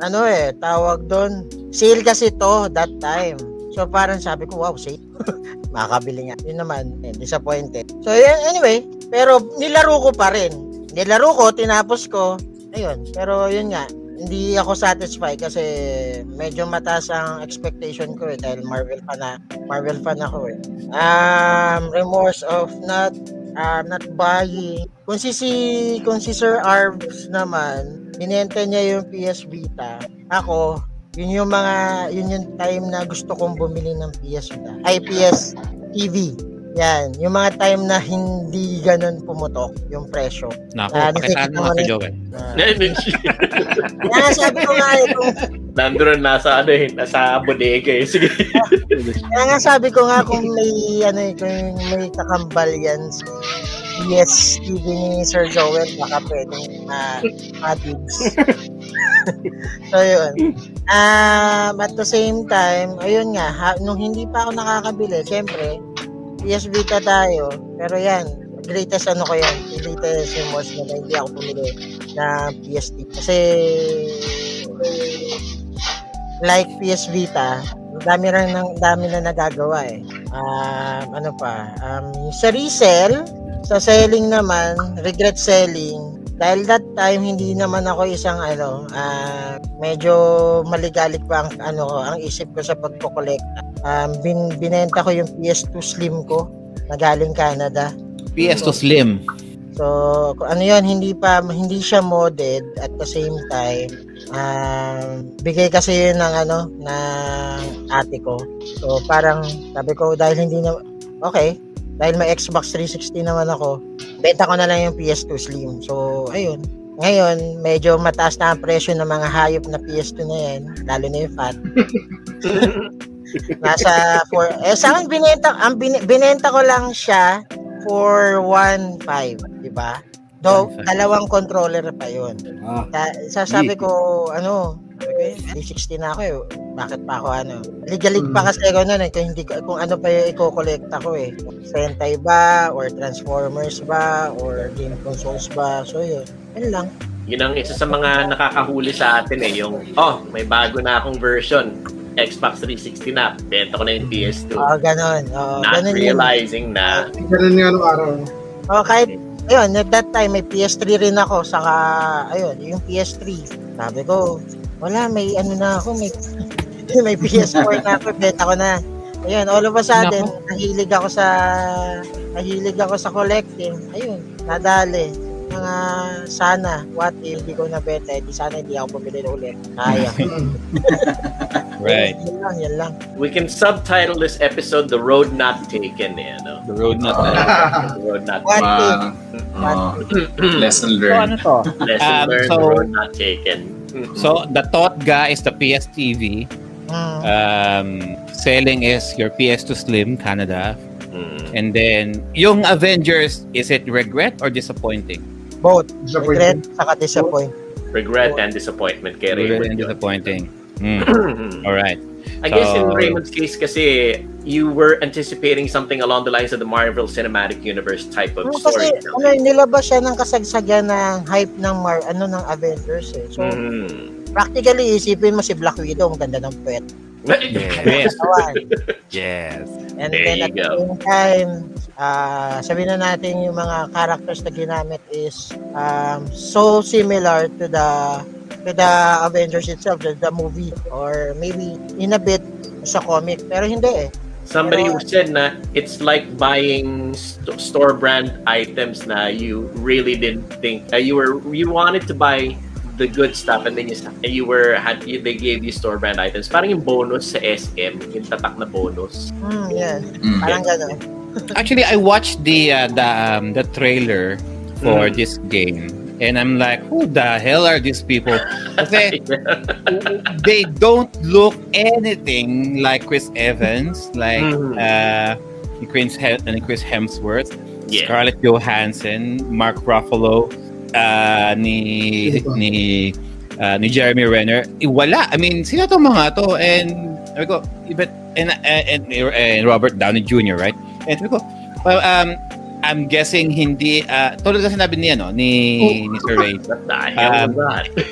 ano eh, tawag doon, sale kasi to that time. So parang sabi ko, wow, sale. (laughs) Makakabili nga. Yun naman, eh, disappointed. So yeah, anyway, pero nilaro ko pa rin. Nilaro ko, tinapos ko, ayun. Pero yun nga, hindi ako satisfied kasi medyo mataas ang expectation ko eh dahil Marvel fan na Marvel fan ako eh. Um remorse of not um, not buying. Kung si, si kung si Sir Arms naman, binenta niya yung PS Vita. Ako, yun yung mga yun yung time na gusto kong bumili ng PS Vita. Ay PS TV. Yan, yung mga time na hindi ganun pumutok yung presyo. Naku, Ah, pakitaan mo nga rin. Joel. Sabi ko nga eh, kung, Nandun nasa ano eh, nasa bodega eh. Sige. (laughs) kaya nga sabi ko nga kung may ano eh, kung may kakambal yan PS TV ni Sir Joel, baka pwedeng uh, matibs. (laughs) so yun. Um, at the same time, ayun nga, ha, nung hindi pa ako nakakabili, syempre, PS Vita tayo. Pero yan, greatest ano ko yan, greatest remorse na hindi ako pumili na PS Vita. Kasi, like PS Vita, dami rin ng dami na nagagawa eh. Um, ano pa? Um, sa resell, sa selling naman, regret selling. Dahil that time hindi naman ako isang ano, ah, medyo maligalig pa ang ano ang isip ko sa pagko-collect. Um, bin, binenta ko yung PS2 Slim ko na galing Canada. PS2 Slim. So, ano yun, hindi pa, hindi siya modded at the same time, um, bigay kasi yun ng ano, ng ate ko. So, parang, sabi ko, dahil hindi na, okay, dahil may Xbox 360 naman ako, benta ko na lang yung PS2 Slim. So, ayun. Ngayon, medyo mataas na ang presyo ng mga hayop na PS2 na yan, lalo na yung fat. (laughs) Nasa for eh sa akin binenta ang bin, binenta ko lang siya for 1.5, di ba? Do 1.5. dalawang controller pa 'yon. Ah, Sa, sabi ko ano, sabi ko, eh, 360 na ako eh. Bakit pa ako ano? Legalig pa kasi ako noon eh. Kung, hindi, ko- kung ano pa yung i-collect ako eh. Sentai ba? Or Transformers ba? Or game consoles ba? So yun. Yun lang. Yun ang isa sa mga nakakahuli sa atin eh, yung, oh, may bago na akong version. Xbox 360 na, benta ko na yung PS2. Oo, ganon. Oo, Not ganon yun. realizing na, Ganun nga nung araw. Oh, kahit, ayun, at that time, may PS3 rin ako, saka, ayun, yung PS3. Sabi ko, wala, may ano na ako, may, (laughs) may PS4 na ako, beta ko na. Ayun, all of a sudden, nahilig ako sa, nahilig ako sa collecting. Ayun, nadali. Mga sana, what if hindi ko na beta, di sana hindi ako bumili na ulit. Kaya. (laughs) Right. Yan lang, yan lang. we can subtitle this episode The Road Not Taken eh, no? The road not The Road Not What if? Ma- uh, (clears throat) lesson So learned. ano to? Lesson Um, learned, so- The Road Not Taken. (laughs) So the thought guy is the PS TV. Mm. Um, selling is your PS2 Slim Canada. Mm. And then yung Avengers, is it regret or disappointing? Both. Regret, saka disappoint. Regret and disappointment kay Regret Raymond. and yun. disappointing. (clears throat) Mm. All right. I guess in So- Raymond's case kasi you were anticipating something along the lines of the Marvel Cinematic Universe type of Hmm, kasi story. ano, nilabas siya ng kasagsagan ng hype ng Mar ano ng Avengers eh. So Mm. practically isipin mo si Black Widow ang ganda ng puwet. Yes. Yes. And There then you at the go. same time, ah sabihin na natin yung mga characters na ginamit is um, so similar to the to the Avengers itself, the, the movie, or maybe in a bit sa comic. Pero hindi eh. Somebody who said na it's like buying st- store brand items na you really didn't think uh, you were you wanted to buy the good stuff and then you and you were had you, they gave you store brand items parang yung bonus sa SM yung tatak na bonus Hmm, yeah. Mm. Parang gano'n. (laughs) Actually, I watched the uh, the um, the trailer for Mm. this game, and I'm like, who the hell are these people? Kasi (laughs) they don't look anything like Chris Evans, like Mhm. uh, Chris, He- and Chris Hemsworth, yeah Scarlett Johansson, Mark Ruffalo, uh, ni ni uh, ni Jeremy Renner. Eh, wala. I mean, sino to mga to? And sabi ko, but and, and, and Robert Downey Jr., right? And sabi ko, well, um, I'm guessing hindi, uh, tulad na sinabi niya, no, ni, ni Sir Ray, (laughs) Um,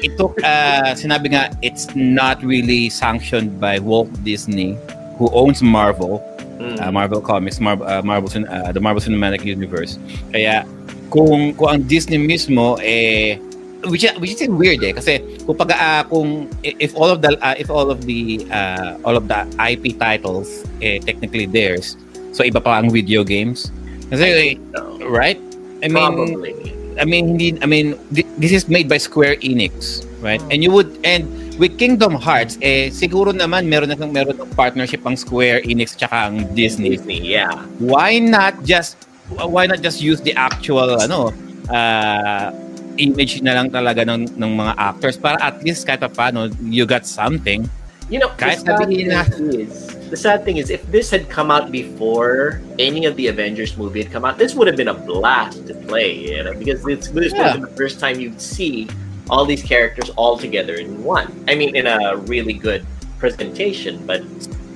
it took, uh, sinabi nga, it's not really sanctioned by Walt Disney, who owns Marvel, Mm. uh, Marvel Comics, Marvel, uh, Marvel, uh, the Marvel Cinematic Universe. Kaya kung kung ang Disney mismo eh which which is weird eh. Kasi kung pag ah, kung if all of the ah, if all of the uh, all of the IP titles eh technically theirs so iba pa ang video games. Kasi So, right? I mean probably. I mean, hindi, I mean, thi- this is made by Square Enix, right? And you would, and with Kingdom Hearts, eh, siguro naman meron na meron ng partnership ang Square Enix tsaka ang Disney. Disney yeah. Why not just, why not just use the actual, ano, uh, image na lang talaga ng, ng mga actors para at least kahit pa paano, you got something. You know, Kahit the sad sabihin na- thing is, the sad thing is, if this had come out before any of the Avengers movie had come out, this would have been a blast to play, you know, because it's this would Yeah. have been the first time you'd see all these characters all together in one. I mean, in a really good presentation, but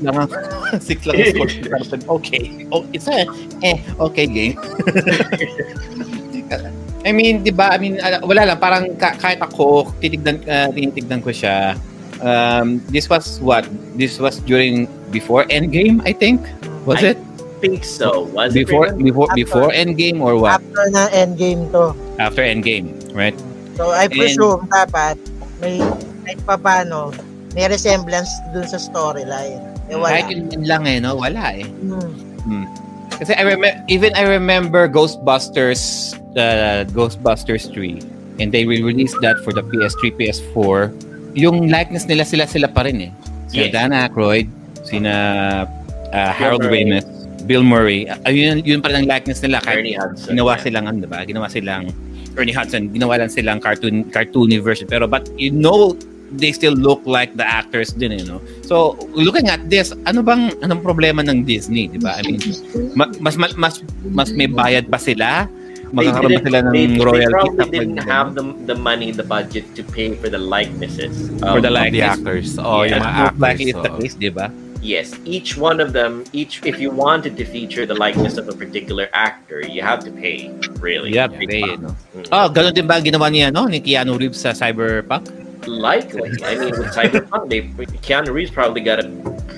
Lang ang, six lang ang score. okay. Oh, it's a, eh, okay game. (laughs) I mean, di ba, I mean, ala- wala lang, parang ka- kahit ako, titignan, uh, tinitignan ko siya. Um, this was what? This was during, before Endgame, I think? Was I it? think so. Was it Before, Raymond? before, After. before Endgame or what? After na endgame to. After Endgame, right? So I And- presume dapat may kahit pa paano, may resemblance dun sa storyline. Eh wala. Kahit yun lang eh, no? Wala eh. Hmm. Kasi I remember, even I remember Ghostbusters, uh, Ghostbusters 3, and they will release that for the PS3, PS4. Yung likeness nila, sila sila pa rin eh. Sina Yes. Dan Aykroyd, sina uh, Harold. Ramis, Bill Murray. Uh, yun, yun pa rin ang likeness nila. Kahit Ernie Hudson. ginawa yeah. silang, ano ba? Ginawa silang Ernie Hudson, ginawa lang silang cartoon cartoony version. Pero but you know they still look like the actors din, you know. So, looking at this, ano bang anong problema ng Disney, 'di ba? I mean, ma- mas mas mas, mas may bayad pa sila. They Magkakaroon ba sila ng they, they royalty probably kapag didn't ganun? have the, the money, the budget to pay for the likenesses. For the of- like- Of the Likeness. actors. Oh, Yeah, yung mga actors. likely it's the so. case, 'di ba? Yes, each one of them, each if you wanted to feature the likeness of a particular actor, you have to pay. Really, Yeah, Big pay, bucks. no? Mm. Oh, ganun din ba ginawa niya no ni Keanu Reeves sa Cyberpunk? Likely, I mean, with Cyberpunk, (laughs) they Keanu Reeves probably got a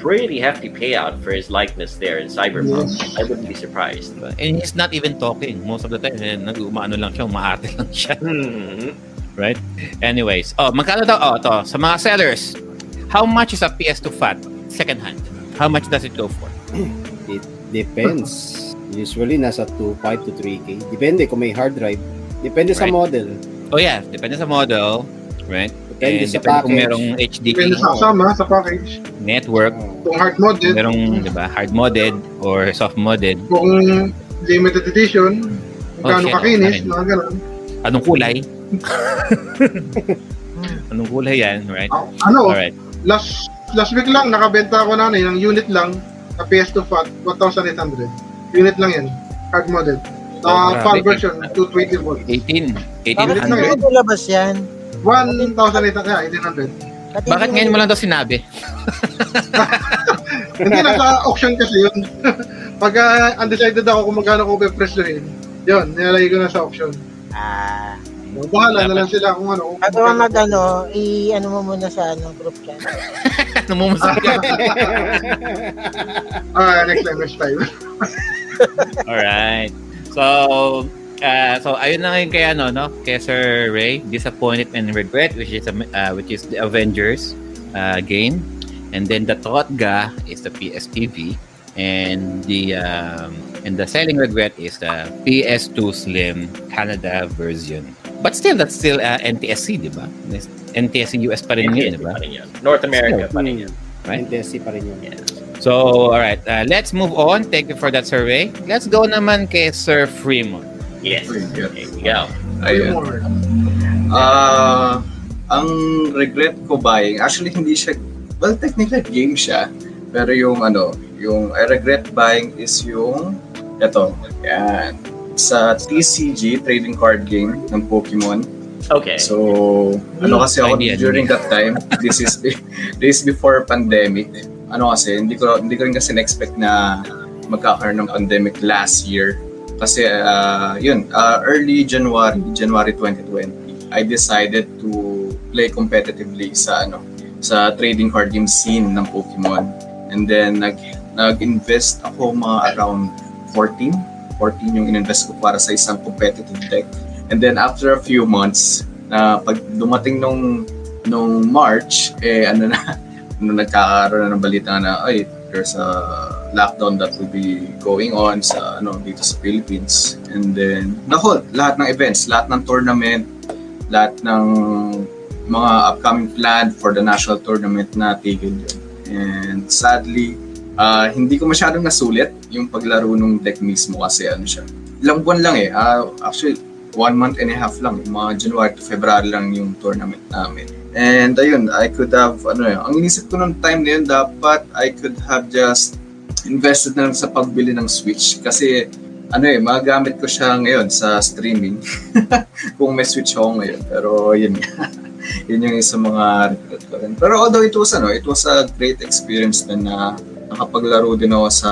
pretty hefty payout for his likeness there in Cyberpunk. I wouldn't be surprised. Diba? And he's not even talking most of the time. Eh, nag-umaano lang siya, umaarte (laughs) lang siya. Hmm. right? Anyways, oh, magkano daw? Oh, to, sa mga sellers, how much is a PS2 Fat second hand? How much does it go for? It depends. Usually, nasa 2.5 to 3K. Depende kung may hard drive. Depende sa Right. model. Oh yeah, depende sa model, right? Depende And sa depende kung merong HD Depende sa kasama, sa package. network, Oh. Kung hard modded, merong, di ba, hard modded or soft modded. kung limited edition, kung gaano shit, kakinis, okay. mga ganun. Anong kulay? (laughs) Anong kulay yan, right? Ah, Ano, Alright. last last week lang, nakabenta ako na ng unit lang, na PS2 FAT, 1,800. Unit lang yan, hard modded. Oh, Uh, grabe. full version, 220 volts. 18. Bakit 1800. hindi 1800. nilabas yan? 1,800, yeah, 1800. Ba't Bakit ngayon mo lang daw sinabi? (laughs) Hindi, nasa auction kasi yun. (laughs) Pag ah, undecided ako kung magkano ko pe-presyohin, yun, nilalagay ko na sa auction. Ah, So, bahala na lang sila kung ano. kung bago ka mag ano, i-ano mo muna sa anong group chat. Namumusak ka. Ah, next time, next time. Alright. So, uh, so ayun na ngayon kay ano, no? Kay Sir Ray, Disappointed and Regret, which is, uh, which is the Avengers uh, game. And then the Totga is the PSTV. And the um, and the selling regret is the PS2 Slim Canada version. But still, that's still uh, NTSC, di ba? NTSC US pa rin yun, di ba? Pa rin yun. North America pa rin yun. Right. NTSC pa rin yun. So, alright. Uh, let's move on. Thank you for that survey. Let's go naman kay Sir Fremont. Yes. There you go. Ayun. Ah, ang regret ko buying, actually hindi siya, well technically game siya, pero yung ano, yung I regret buying is yung, eto, yan, sa TCG, trading card game ng Pokemon. Okay. So, ano kasi ako Idea. during that time, this is (laughs) this is before pandemic. Ano kasi, hindi ko hindi ko rin kasi na-expect na magkakaroon ng pandemic last year. Kasi uh, yun, uh, early January, January 2020, I decided to play competitively sa ano, sa trading card game scene ng Pokemon. And then nag nag-invest ako mga around 14, 14 yung ininvest ko para sa isang competitive deck. And then after a few months, na pag dumating nung nung March, eh ano na, (laughs) ano nagkakaroon na ng balita na, ay, there's a lockdown that will be going on sa ano dito sa Philippines. And then, nako, lahat ng events, lahat ng tournament, lahat ng mga upcoming plan for the national tournament na tigil yun. And sadly, ah, hindi ko masyadong nasulit yung paglaro ng deck mismo kasi ano siya. Ilang buwan lang eh. Ah, actually, one month and a half lang. Mga January to February lang yung tournament namin. And ayun, I could have, ano yun, ang inisip ko nung time na yun, dapat I could have just invested na lang sa pagbili ng Switch. Kasi, ano eh, magagamit ko siya ngayon sa streaming. (laughs) Kung may Switch ako ngayon. Pero, yun (laughs) yun yung isa mga regret ko rin. Pero although it was, ano, it was a great experience din na nakapaglaro din ako sa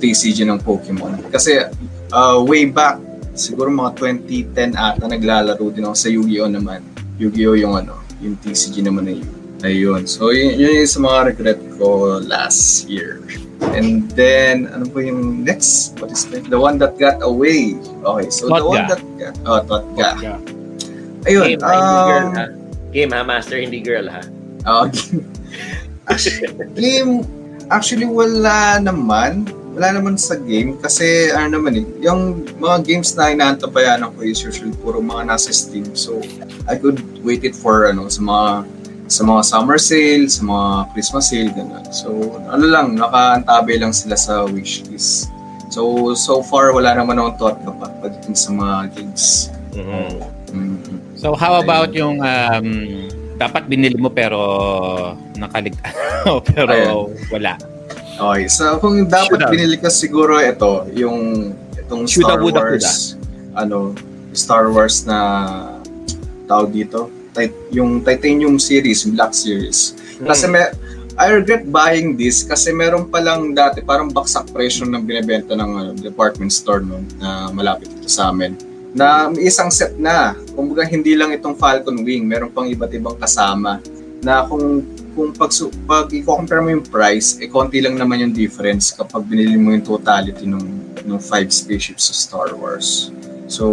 TCG ng Pokemon. Kasi, uh, way back, siguro mga 2010 ata, naglalaro din ako sa Yu-Gi-Oh naman. Yu-Gi-Oh yung ano, yung TCG naman na yun. Ayun. So, yun, yun yung sa mga regret ko last year. And then, ano po yung next? What is that? The one that got away. Okay, so the Totga. one that got... Oh, Totga. Yeah. Ayun. Game, ha, hindi girl, um, ha? Game, ha? Master, hindi girl, ha? Ah, (laughs) game. Actually, game, actually wala naman. Wala naman sa game kasi ano naman eh, yung mga games na inaantabayanan ko is usually puro mga nasa Steam. So, I could wait it for ano sa mga sa mga summer sale, sa mga Christmas sale, ganun. So, ano lang, nakaantabay lang sila sa wishlist. So, so far, wala naman akong thought na pa pagdating sa mga games. Mhm. Mhm. So how about yung um, dapat binili mo pero nakaligtaan (laughs) mo pero wala. Okay, so kung dapat Shoot binili ko siguro ito, yung itong Shoot Star Wars, ano, Star Wars na tawag dito, tit- yung Titanium series, yung Black series. Kasi Hmm. may, I regret buying this kasi meron palang dati parang baksak presyo ng binebenta ng ano, department store noon na malapit dito sa amin. Na may isang set na. Kumbaga hindi lang itong Falcon Wing, meron pang iba't ibang kasama. Na kung kung pag, pag i-compare mo yung price, eh konti lang naman yung difference kapag binili mo yung totality ng ng five spaceships sa Star Wars. So,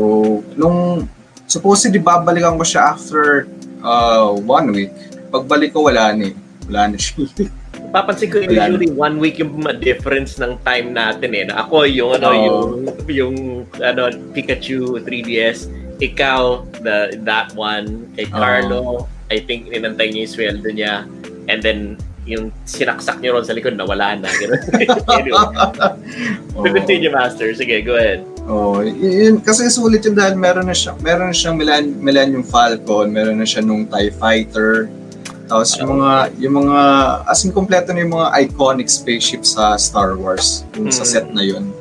nung supposedly babalikan ko siya after uh, one week. Pagbalik ko wala na eh. Wala na siya. (laughs) Papansin ko Wala usually one week yung difference ng time natin eh. Na Ako yung ano Oo. yung yung ano Pikachu 3DS, ikaw the that one kay Carlo, I think inantay niya yung sweldo niya and then yung sinaksak niyo ron sa likod nawala na. (laughs) Ganun. (laughs) anyway, Oo. continue master. Sige, go ahead. Oh, yun kasi sulit yun dahil meron na siya, meron na siyang Milan, Millennium Falcon, meron na siya nung TIE Fighter. Tapos yung mga yung mga as in kompleto na yung mga iconic spaceship sa Star Wars, yung sa Mm. set na yun.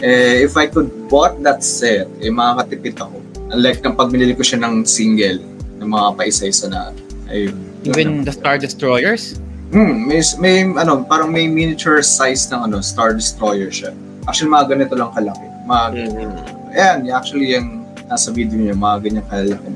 Eh, if I could bought that set, eh makakatipid ako. Unlike ng pag binili ko siya ng single, ng mga paisa-isa na, ayun. Even the Star Destroyers? Hmm, may, may, ano, parang may miniature size ng ano, Star Destroyer siya. Actually, mga ganito lang kalaki. Mga, Mhm. ayan, actually, yung nasa video niya, mga ganyan kalaki.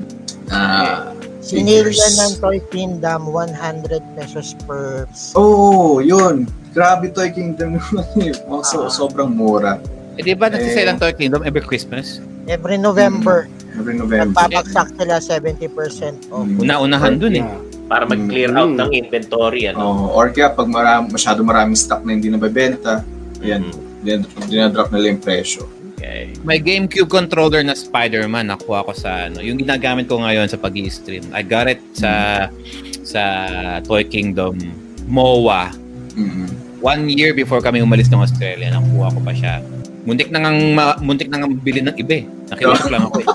Ah, Sinil figures. yan ng Toy Kingdom, 100 pesos per Oo, oh, yun. Grabe Toy Kingdom. (laughs) so, Ah. sobrang mura. Eh, di ba nagsisale Eh. ang Toy Kingdom every Christmas? every November. Every November. Nagpapagsak sila 70% off. Mm. Una-unahan dun eh. Para mag-clear Mm. out ng inventory, ano? Oh, or kaya pag maram, masyado maraming stock na hindi nabebenta, ayan, Mhm. din- dinadrop nila yung presyo. Okay. May GameCube controller na Spider-Man nakuha ko sa ano, yung ginagamit ko ngayon sa pag-i-stream. I got it sa sa Toy Kingdom MOA. Mhm. One year before kami umalis ng Australia, nakuha ko pa siya. Muntik na ngang ma- muntik na ngang bilhin ng iba eh. Nakiusap lang ako eh. (laughs)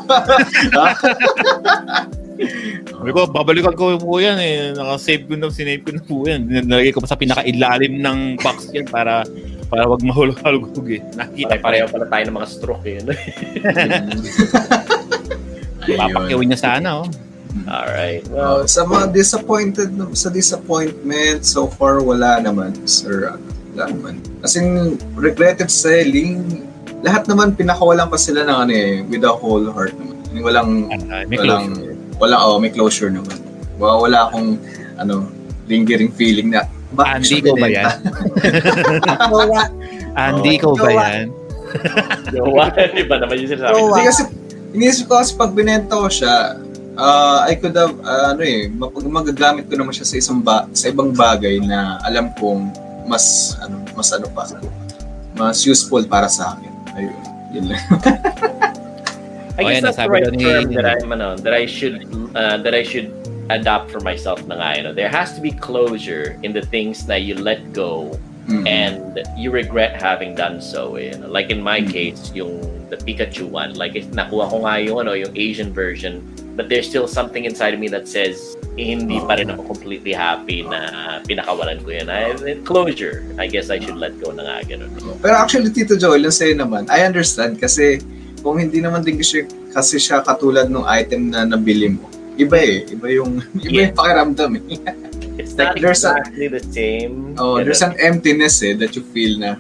Sabi ko, babalikan ko po yan eh. Naka-save ko na, sinave ko na po yan. Nalagay ko pa sa pinaka-ilalim ng box yan para para wag mahulog-hulog eh. Nakita pa rin. Pareho pala tayo ng mga stroke eh. yun. (laughs) Papakyawin niya sana oh. Alright. Uh, Well, sa mga disappointed sa disappointment so far wala naman sir wala naman as in regretted selling lahat naman pinakawalan pa sila ng ano eh with a whole heart naman walang Ah, may walang closure. wala oh may closure naman wala, wala akong ano lingering feeling na bakit Andy ko ba yan? (laughs) Jowa, Andy ko ba yan? jowa. (laughs) Iba naman yung sinasabi. Jowa. Hindi kasi iniisip ko kasi pag binenta ko siya uh, I could have uh, ano eh mapag magagamit ko naman siya sa isang ba, sa ibang bagay na alam kong mas ano mas ano pa mas useful para sa akin ayun yun lang I Oh, guess yan, that's the right term that I'm ano, that I should uh, that I should adapt for myself na nga, you know. There has to be closure in the things that you let go Mhm. and you regret having done so. You know? Like in my Mm. case, yung the Pikachu one, like if nakuha ko nga yung ano, yung Asian version, but there's still something inside of me that says eh, hindi pa rin ako completely happy na pinakawalan ko yun. I, closure. I guess I should let go na nga ganun. pero actually Tito Joel yung sa'yo naman I understand kasi kung hindi naman din kasi, kasi siya katulad ng item na nabili mo iba eh iba yung (laughs) iba yung pakiramdam eh It's Like, not there's a- exactly the same. oh there's an emptiness eh that you feel na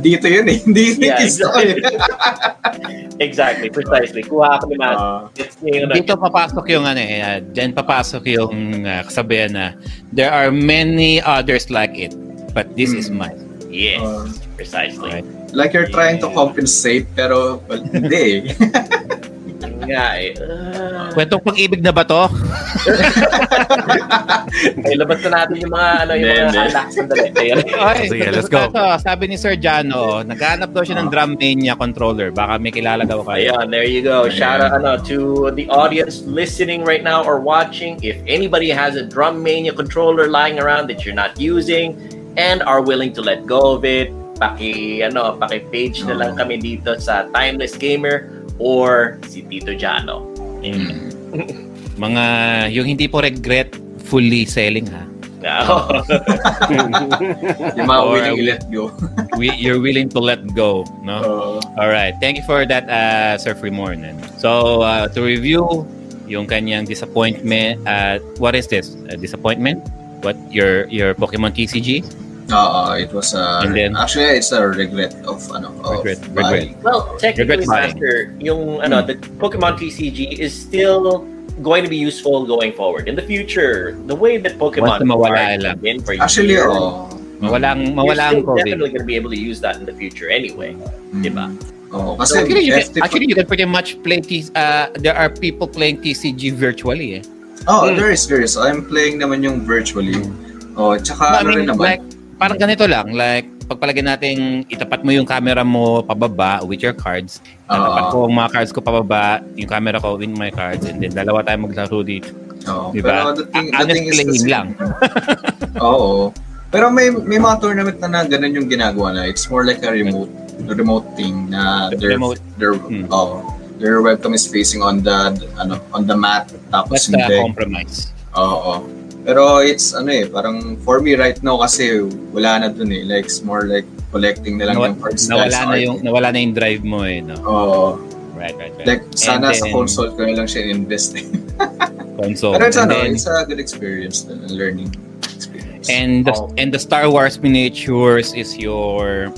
dito yun eh (laughs) hindi Yeah, yeah, ko eh Exactly, (laughs) precisely. Kuha ako It's yung, Dito papasok yung ano eh, uh, dyan papasok yung uh, kasabihan na there are many others like it, but this is Mm. mine. yes, ah. precisely. Right. like you're trying to compensate pero well, hindi eh Yun nga eh. Uh, Kwentong pag-ibig na ba to? (laughs) ay, labas na natin yung mga, ano, yung mga alak sandali. Ayun. Ay, Sige, let's go. Ito, sabi ni Sir Jano, naghanap daw siya ng drum mania controller. Baka may kilala daw kayo. Ayan, there you go. Shout out ano, to the audience listening right now or watching. If anybody has a Drum Mania controller lying around that you're not using and are willing to let go of it, paki ano, paki page na lang kami dito sa Timeless Gamer or si Tito Jano. Ayun. Mga, yung hindi po regret, fully selling ha. Now, yung mga Or- willing let go (laughs) We, you're willing to let go, no? uh, All right. Thank you for that, uh, Sir Freemorton. So, uh, to review yung kanyang disappointment, uh, what is this? A disappointment? What your your Pokemon TCG? Uh, it was a And then- actually it's a regret of ano of Regret, buying. well, technically, Regret buying. Master, yung ano, the Pokemon TCG is still going to be useful going forward. In the future, the way that Pokemon Once na mawala cards lang. have been for actually years, oh Mawalang you're mawala ang still COVID. definitely going to be able to use that in the future anyway. Mm. Diba? Oh, kasi Actually, you can, actually, you can pretty much play T- uh, there are people playing TCG virtually eh. Oh, Hmm. there is, there is. I'm playing naman yung virtually. Oh, I tsaka ano rin mean, naman. like, parang ganito lang, like, pagpalagay natin, itapat mo yung camera mo pababa with your cards. Tatapat Oo. ko ang mga cards ko pababa, yung camera ko with my cards, and then dalawa tayo maglaro dito. Oo. Diba? Pero the thing, the thing is kasi- lang. (laughs) Oo. Pero may may mga tournament na, na ganun yung ginagawa na. It's more like a remote remote thing na their Remote. their Hmm. oh, their webcam is facing on the ano on the mat tapos That's deck. compromise. Oo. Pero it's ano eh, parang for me right now kasi wala na dun eh. Like it's more like collecting na lang Nawa- yung cards nawala na yung nawala na yung drive mo eh, no? Oo. Right, right, right. Like sana And sa then- console ko na lang siya invest eh. (laughs) console. Pero it's, And ano, then- it's a good experience, a learning experience. And the, Oh. and the Star Wars miniatures is your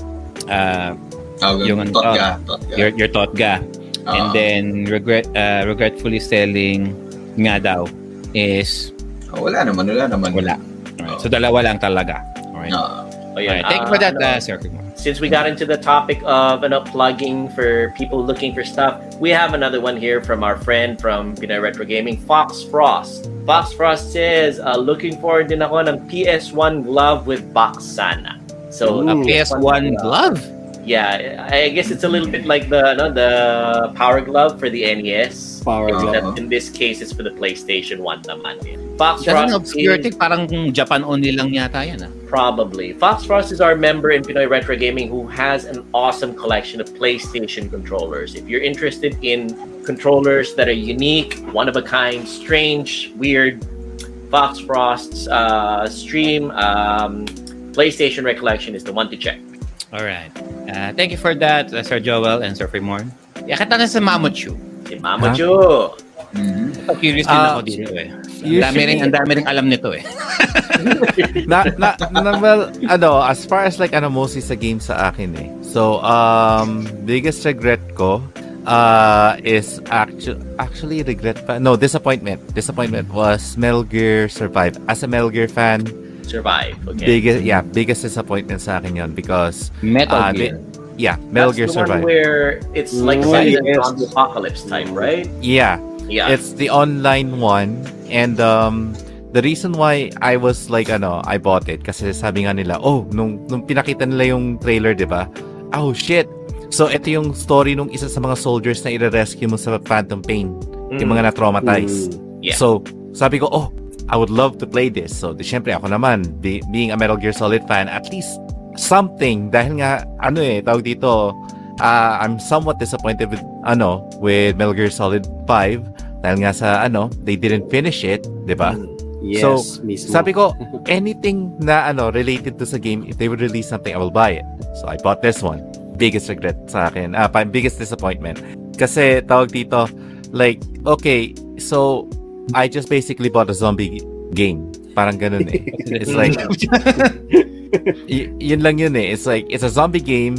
uh, Tawag yung- yung Totga. Totga. your your Totga. Ah. And then regret uh, regretfully selling nga daw is Oh, wala naman, wala naman. wala. Alright. So dalawa lang talaga. Alright. Ah. Oh, yeah. Alright. Thank you for that, Uh, uh, Sir Kumar. since we got into the topic of you know, plugging for people looking for stuff, we have another one here from our friend from Pinoy Retro Gaming, Fox Frost. Fox Frost says, uh, looking forward din ako ng PS1 glove with box sana. So, A Ooh. PS1 glove. Yeah, I guess it's a little bit like the no, the Power Glove for the NES. Power Except glove. in this case, it's for the PlayStation 1 naman. Fox Frost obscure is- parang Japan only lang yata yan ah. Probably. Fox Frost is our member in Pinoy Retro Gaming who has an awesome collection of PlayStation controllers. If you're interested in controllers that are unique, one of a kind, strange, weird, Fox Frost's uh, stream um, PlayStation Recollection is the one to check. Alright. Uh, thank you for that, uh, Sir Joel and Sir Fremorn. Yakit na sa Shoe. Si Mama Jo. Mhm. Curious din Ah, ako dito eh. Ang usually- dami rin, ang dami rin alam nito eh. (laughs) na, na, na, well, ano, as far as like, ano, mostly sa game sa akin eh. So, um, biggest regret ko, uh, is actually, actually regret pa, no, disappointment. Disappointment was Metal Gear Survive. As a Metal Gear fan, Survive. Okay. biggest, yeah, biggest disappointment sa akin yon because, Metal Ah, Gear. yeah, Metal That's Gear the one Survive. where it's like Oh, yes. zombie apocalypse type, right? Yeah, Yeah. It's the online one and um the reason why I was like ano, I bought it kasi sabi nga nila, oh, nung nung pinakita nila yung trailer, 'di ba? Oh shit. So ito yung story nung isa sa mga soldiers na i-rescue mo sa Phantom Pain, yung mga na-traumatize. Yeah. So, sabi ko, oh, I would love to play this. So, di, syempre ako naman, be- being a Metal Gear Solid fan, at least something dahil nga ano eh, tawag dito, uh, I'm somewhat disappointed with ano, with Metal Gear Solid 5 dahil nga sa ano, they didn't finish it, 'di ba? Yes, So, mismo. Sabi ko, (laughs) anything na ano related to sa game, if they would release something, I will buy it. So I bought this one. Biggest regret sa akin. Ah, pa- biggest disappointment. Kasi tawag dito, like, okay, so I just basically bought a zombie game. Parang ganun eh. (laughs) It's like, (laughs) y- yun lang yun eh. It's like, it's a zombie game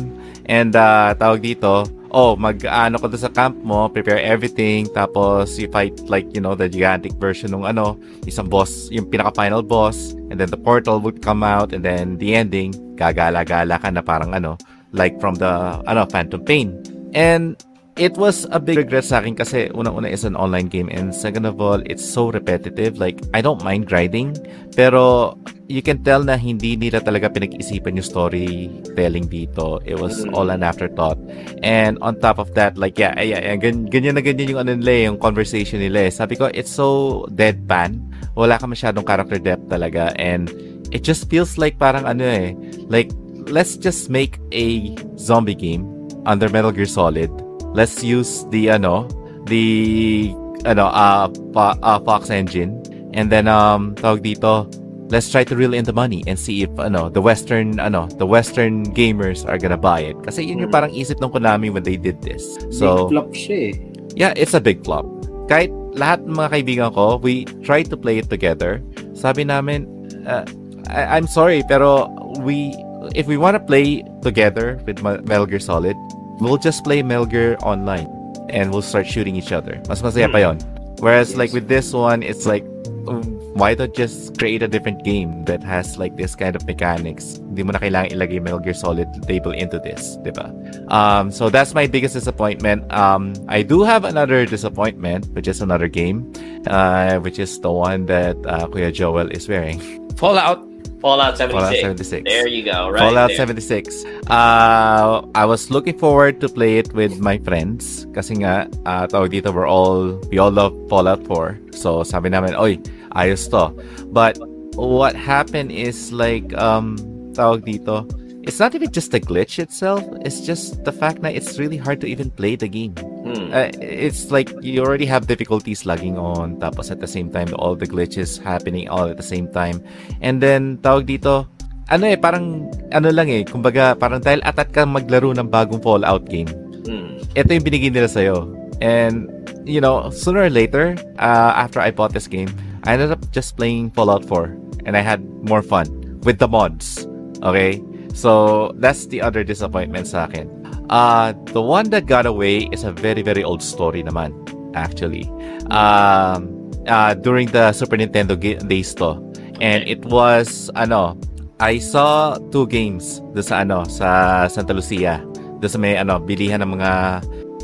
and uh, tawag dito, oh, mag-ano ko sa camp mo, prepare everything, tapos you fight like, you know, the gigantic version ng ano, isang boss, yung pinaka-final boss, and then the portal would come out, and then the ending, gagala-gala ka na parang ano, like from the, ano, Phantom Pain. And it was a big regret sa akin kasi unang-una is an online game and second of all, it's so repetitive. Like, I don't mind grinding, pero you can tell na hindi nila talaga pinag-isipan yung storytelling dito. It was Mm. all an afterthought. And on top of that, like, yeah, yeah, yeah gan- ganyan na ganyan yung ano nila, eh, yung conversation nila. eh. Sabi ko, it's so deadpan. Wala ka masyadong character depth talaga. And it just feels like parang ano eh, like, let's just make a zombie game under Metal Gear Solid. Let's use the ano, the ano, uh, Fo- uh, Fox engine. And then um tawag dito, let's try to reel in the money and see if ano, the western ano, the western gamers are gonna buy it. Kasi yun yung Mm. parang isip ng Konami when they did this. So, Big flop siya eh. yeah, it's a big flop. Kahit lahat ng mga kaibigan ko, we tried to play it together. Sabi namin, uh, I- I'm sorry, pero we, if we want to play together with Metal Gear Solid, we'll just play Metal Gear online and we'll start shooting each other. Mas masaya pa yon. Whereas like with this one, it's like, um, why not just create a different game that has like this kind of mechanics? Hindi mo na kailangan ilagay Metal Gear Solid table into this, di ba? Um, so that's my biggest disappointment. Um, I do have another disappointment, which is another game, uh, which is the one that uh, Kuya Joel is wearing. Fallout. Fallout 76. Fallout 76. There you go. Right Fallout there. 76. Uh, I was looking forward to play it with my friends kasi nga uh, tawag dito we're all we all love Fallout 4. So sabi namin, "Oy, ayos to." But what happened is like um tawag dito, it's not even just the glitch itself, it's just the fact that it's really hard to even play the game. Hmm. Uh, it's like you already have difficulties lagging on tapos at the same time all the glitches happening all at the same time and then tawag dito ano eh parang ano lang eh kumbaga parang dahil atat ka maglaro ng bagong Fallout game Hmm. ito yung binigay nila sa'yo and you know, sooner or later, uh, after I bought this game, I ended up just playing Fallout 4 and I had more fun with the mods. Okay? So, that's the other disappointment sa akin. Uh, the one that got away is a very, very old story naman, actually. Um, uh, during the Super Nintendo ga- days to. And it was, ano, I saw two games do sa, ano, sa Santa Lucia. Do sa may, ano, bilihan ng mga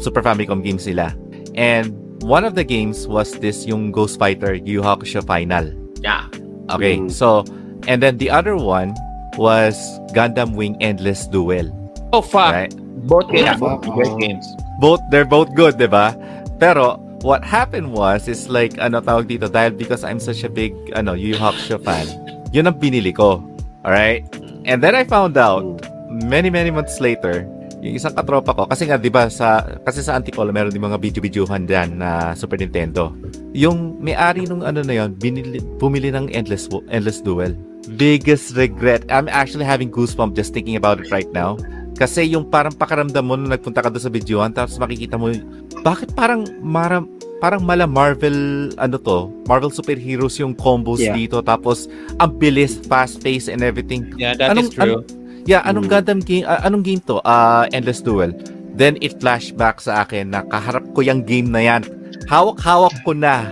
Super Famicom games nila. And one of the games was this yung Ghost Fighter Yu Yu Hakusho Final. Yeah. Okay, Mm. so and then the other one was Gundam Wing Endless Duel. Oh, fuck. Right? Both games. Yeah. Both great games. Both they're both good, 'di ba? Pero what happened was is like ano tawag dito dahil because I'm such a big ano Yu Yu Hakusho fan. Yun ang binili ko. Alright? And then I found out many many months later yung isang katropa ko kasi nga 'di ba sa kasi sa Antipolo meron din mga video-videohan diyan na Super Nintendo. Yung may-ari nung ano na yon, binili bumili ng Endless Endless Duel. Biggest regret. I'm actually having goosebumps just thinking about it right now. Kasi yung parang pakaramdam mo nung nagpunta ka doon sa videohan tapos makikita mo bakit parang mara, parang mala Marvel ano to, Marvel superheroes yung combos Yeah. dito tapos ang bilis, fast pace and everything. Yeah, that Anong- is true. Yeah, anong Mm. Gundam game, ah, anong game to? Ah, Endless Duel. Then it flashback sa akin na kaharap ko yung game na yan. Hawak-hawak ko na.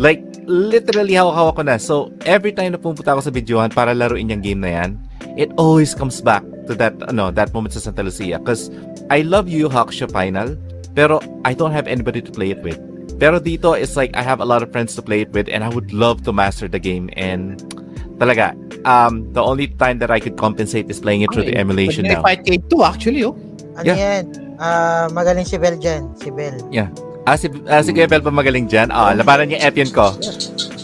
Like, literally hawak-hawak ko na. So, every time na pumunta ako sa videohan para laruin yung game na yan, it always comes back to that, ano, that moment sa Santa Lucia. Because I love Yu Yu Hakusho Final, pero I don't have anybody to play it with. Pero dito, it's like I have a lot of friends to play it with and I would love to master the game and talaga, um, the only time that I could compensate is playing it through the emulation Pwede now. Fight K 2 actually, oh. Ano Yeah. yan? Ah, magaling si Bel dyan. Si Bel. Ah, si, ah, si Kuya Bel pa magaling dyan. Ah, labanan niya Epion ko.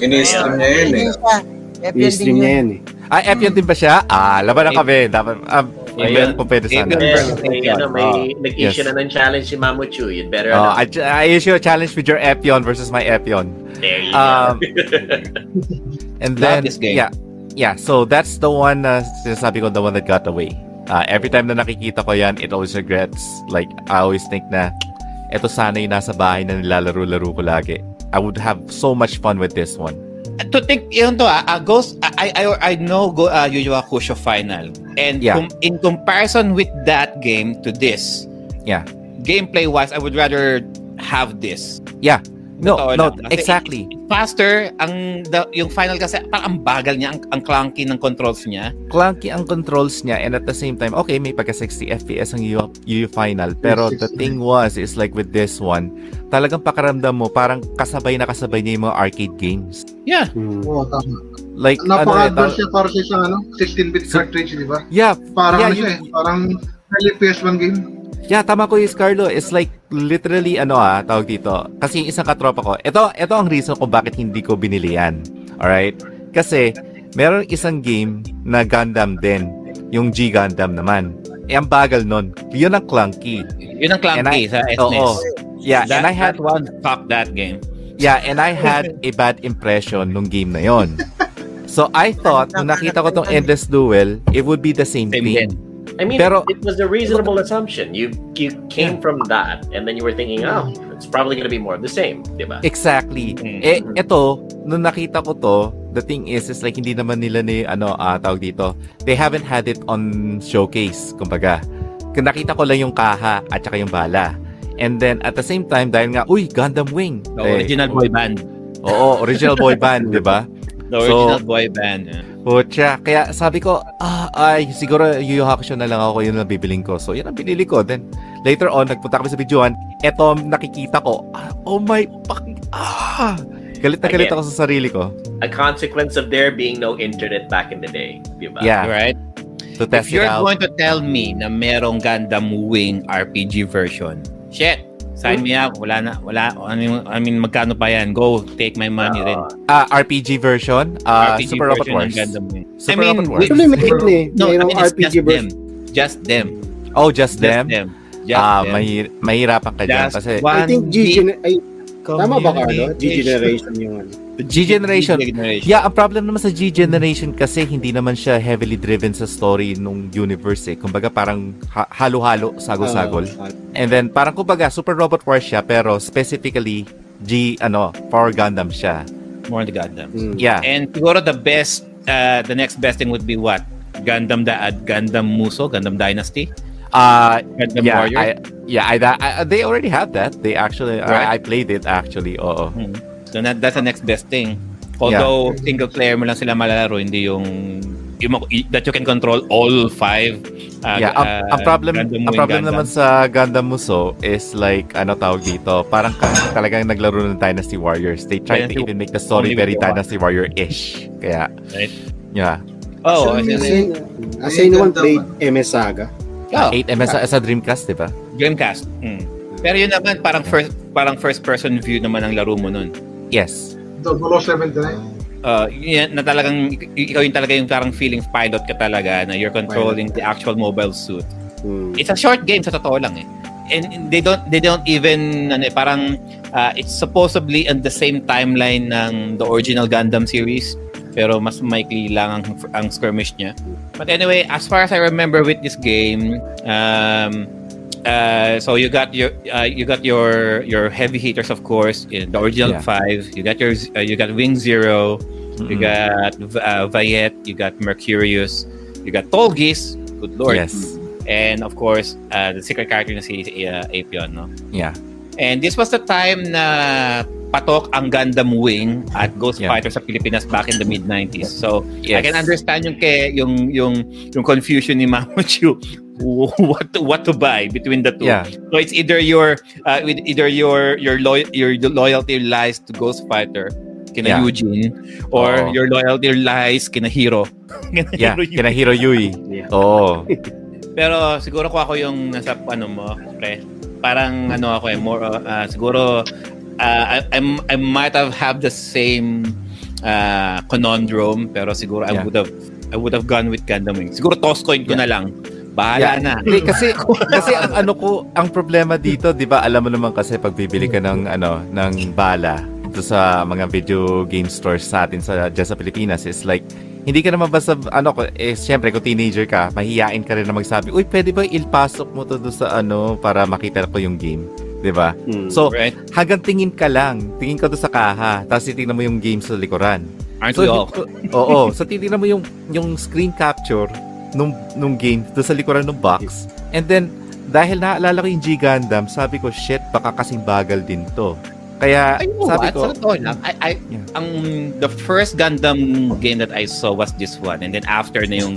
Ini-stream niya yun eh. Yun siya. Epian I-stream din niya yun. eh. Ah, Epion din ba siya? Ah, labanan kami. Dapat, um, Epion. kung pwede sana. Epion. Eh, may, nag-issue yes. na ng challenge si Mamu Chu. You'd better, Oh, I, I issue a challenge with your Epion versus my Epion. there you Um, go. (laughs) and then, yeah. Yeah, so that's the one na sinasabi ko, the one that got away. Uh, every time na nakikita ko yan, it always regrets. Like, I always think na, eto sana yung nasa bahay na nilalaro-laro ko lagi. I would have so much fun with this one. to think yun to ah, uh, Ghost I I I know go uh, Yu Yu Hakusho final and Yeah. com- in comparison with that game to this Yeah. gameplay wise I would rather have this No, Totoo no, lang. Kasi exactly. Faster ang the, yung final kasi parang ang bagal niya ang, ang clunky ng controls niya clunky ang controls niya and at the same time, okay, may pagka 60 FPS ang UU, UU final. Pero the 60. thing was, is like with this one, talagang pakaramdam mo, parang kasabay na kasabay niya yung mga arcade games. yeah Mm. Oo, tama. Like, Napaka-advanced ano, siya para sa isang ano, 16-bit So- cartridge, di ba? yeah, Parang Yeah, ano siya you- eh, parang early PS1 game. yeah, tama ko yung Carlo. It's like, literally, ano ah, tawag dito. Kasi yung isang katropa ko, ito, ito ang reason kung bakit hindi ko binili yan. Alright? Kasi, meron isang game na Gundam din. Yung G Gundam naman. Eh, ang bagal nun. Yun ang clunky. yun ang clunky sa SNES Oo. Yeah, that, and I had that one fuck that game Yeah, and I had a bad impression nung game na yon. (laughs) So I thought, nung nakita ko tong Endless Duel, it would be the same, same thing. din I mean, Pero- it was a reasonable assumption. You you came from that, and then you were thinking, oh, it's probably going to be more of the same, diba? Exactly. Mm. Eh, eto, nung nakita ko to, the thing is, is like, hindi naman nila ni, ano, ah, tawag dito, they haven't had it on showcase, kumbaga. Kung nakita ko lang yung kaha at saka yung bala. And then, at the same time, dahil nga, uy, Gundam Wing. the Eh, original boy band oo, original boy band, di ba? (laughs) the So- original boy band yeah. Pucha, kaya sabi ko, ah, ay, siguro Yu Yu Hakusho na lang ako, yun ang bibiling ko. So, yun ang binili ko. Then, later on, nagpunta kami sa videoan, eto, nakikita ko, ah, oh my, fuck, ah, galit na galit Again. ako sa sarili ko. A consequence of there being no internet back in the day, diba? Yeah, right to test If you're it out. going to tell me na merong Gundam Wing RPG version, shit, sign me up. Wala na, wala. I mean, I mean magkano pa yan? Go, take my money rin. Ah, RPG version, ah, RPG Super Robot version ng Wars. Gundam Wing. Super I mean, Robot Wars. Actually, meron eh. No, I mean, it's RPG just them. version. Just them. Oh, just Just them? them. Just Ah, them. mahir- mahirapan ka dyan Just kasi I think G, ay, tama ba Carlo? G communication. generation yung ano. G generation. G generation. Yeah, ang problem naman sa G generation kasi hindi naman siya heavily driven sa story nung universe eh. Kumbaga parang ha- halo-halo, sagol-sagol. And then parang kumbaga Super Robot Wars siya pero specifically G ano Power Gundam siya. More on the Gundam. Mm. Yeah. And siguro the best, uh, the next best thing would be what? Gundam da uh, Gundam Muso, Gundam Dynasty, Uh Gundam yeah, Warrior. I, yeah, I, I, they already have that. They actually Right. I, I played it actually. Oo. Hmm. So that, that's the next best thing. Although single player mo lang sila malalaro, hindi yung, yung that you can control all five. Uh, yeah, uh, ang problem ang problem Gundam. naman sa Gundam Muso is like ano tawag dito, parang ka- talagang naglaro ng Dynasty Warriors. They try to Dynasty- even make the story only very one. Dynasty Warrior-ish. Kaya Right. yeah. Oh, Actually, as As in, in, as anyone played MS Saga. Oh, 8 MS sa, sa Dreamcast, 'di ba? Dreamcast. Mm. Pero yun naman, parang first parang first person view naman ang laro mo nun. Yes. 0079. Uh, yan, na talagang, ik- ikaw yung talaga yung parang feeling pilot ka talaga na you're controlling the actual mobile suit. Mm. It's a short game sa totoo lang eh. And they don't they don't even ano, eh, parang uh, it's supposedly on the same timeline ng the original Gundam series pero mas lang ang, ang skirmish niya. But anyway, as far as I remember with this game, um, uh, so you got your uh, you got your your heavy hitters of course, in the original Yeah. five. You got your uh, you got Wing Zero, you Mm-mm. got uh, you got Mercurius, you got Tolgis. Good lord. Yes. And of course, uh, the secret character na si uh, Apion, no? Yeah. And this was the time na patok ang Gundam Wing at Ghost Yeah. Fighter sa Pilipinas back in the mid 90s. So, I Yes. can understand yung ke, yung yung yung confusion ni Mamuchu (laughs) what to, what to buy between the two. Yeah. So it's either your uh, with either your your loy- your loyalty lies to Ghost Fighter kina Yeah. Eugene or Oo. your loyalty lies kina Hero. (laughs) Kina Yeah, Hero Yui. kina Hiro Yui. Yeah. Oo. (laughs) Pero siguro ko ako yung nasa ano mo, pre. Parang ano ako eh, more uh, uh, siguro uh, I, I'm, I might have have the same uh, conundrum pero siguro I Yeah. would have I would have gone with Gundam Wing. Siguro toss coin ko Yeah. na lang. Bahala Yeah. na. Hindi, kasi (laughs) kasi ang ano ko, ang problema dito, 'di ba? Alam mo naman kasi pag bibili ka ng ano, ng bala dito sa mga video game stores sa atin sa dyan sa Pilipinas is like hindi ka naman basta ano ko eh syempre kung teenager ka, mahihiyain ka rin na magsabi, "Uy, pwede ba ilpasok mo to doon sa ano para makita ko yung game?" 'Di ba? Mm. So, Right? hanggang tingin ka lang, tingin ka doon sa kaha, tapos titingnan mo yung game sa likuran. Aren't So, we all? oo. So, titignan mo yung, yung screen capture nung, nung game doon sa likuran ng box. And then, dahil naalala ko yung G Gundam, sabi ko, shit, baka kasing bagal din to. Kaya, Ay, you know sabi what? ko, Sa totoo lang, I, I, Yeah. ang the first Gundam game that I saw was this one and then after na yung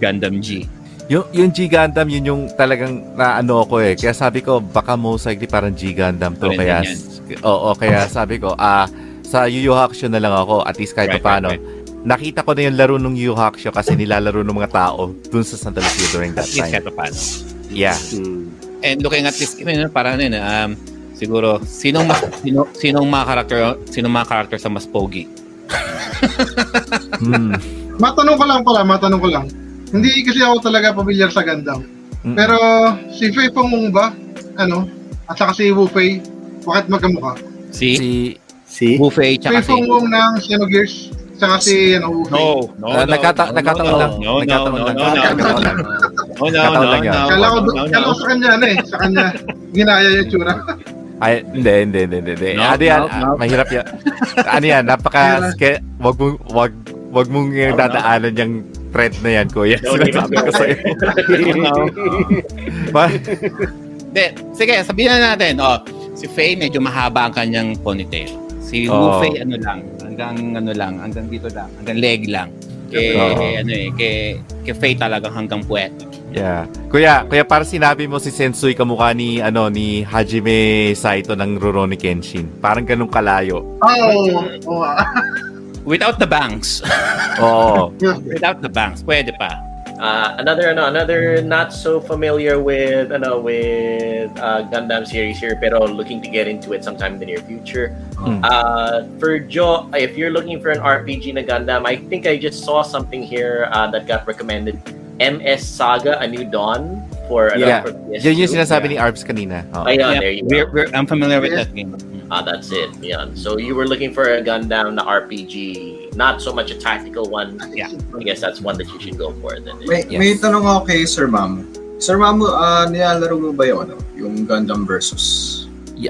Gundam G. yung, yung G Gundam, yun yung talagang naano ko eh. Kaya sabi ko, baka most likely parang G Gundam to. Rin Kaya, oo, kaya sabi ko, ah, sa Yu Yu Hakusho na lang ako, at least kahit Right, pa paano. right, Nakita ko na yung laro ng Yu Yu Hakusho kasi nilalaro ng mga tao dun sa Santa Lucia during that At least time. kahit pa paano. Yeah. Mm. And looking at this game, ano, parang ano yun, um, siguro, sinong mas, sino, sinong mga karakter, sinong mga karakter sa mas pogi? Hmm. Matanong ko lang pala, matanong ko lang. Hindi kasi ako talaga pamilyar sa Gundam. Mm. Pero si Fei Pengong ba? Ano? At saka si Wu Fei, bakit magkamukha? Si, Si See? Wu Fei, tsaka Fei si... Pengong ng Xenogears, saka si ano, Wu Fei. No, no, Ah, no, nagkata- no, nagkataon no, lang. No, no, Nagkataon no, lang. no, no, Nagkataon lang. Oh, no, Nagkataon no, lang yan. no, Kala ko, no, no, kala ko sa kanya ano eh, sa kanya ginaya yung tsura. Ay, hindi, hindi, hindi, hindi. No, ano yan? no, no. ah, Mahirap yan. ano yan? Napaka, wag mong, wag, wag mong no. dadaanan yung thread na yan, kuya. No, Sinasabi ko sa'yo. (laughs) Hindi, sige, sabihin na natin, oh, si Faye medyo mahaba ang kanyang ponytail. Si Wu Oo. Fei ano lang, hanggang ano lang, hanggang dito lang, hanggang leg lang. Kay Oo. ano eh, kay kay Faye talagang hanggang puwet. yeah. Kuya, kuya, para sinabi mo si Sensui kamukha ni, ano, ni Hajime Saito ng Rurouni Kenshin. Parang ganun kalayo. Oo. Oh, (laughs) Without the banks. (laughs) Oo. Without the banks, pwede pa. Uh, another ano, another not so familiar with ano with uh, Gundam series here, pero looking to get into it sometime in the near future. Hmm. Uh, for Joe, if you're looking for an RPG na Gundam, I think I just saw something here uh, that got recommended. MS Saga: A New Dawn for ano, Yeah. for PS2. Yun yung sinasabi ni Arbs kanina. Oo. Ayun, Yeah, there you we're, go. we're, I'm familiar with that game. Ah, that's it. Yeah. So you were looking for a Gundam na RPG, not so much a tactical one. Yeah. I guess that's one that you should go for. Then. May, Yes. may tanong ako kay Sir Ma'am. Sir Mamu, ah, nilalaro mo ba yung ano? Yung Gundam versus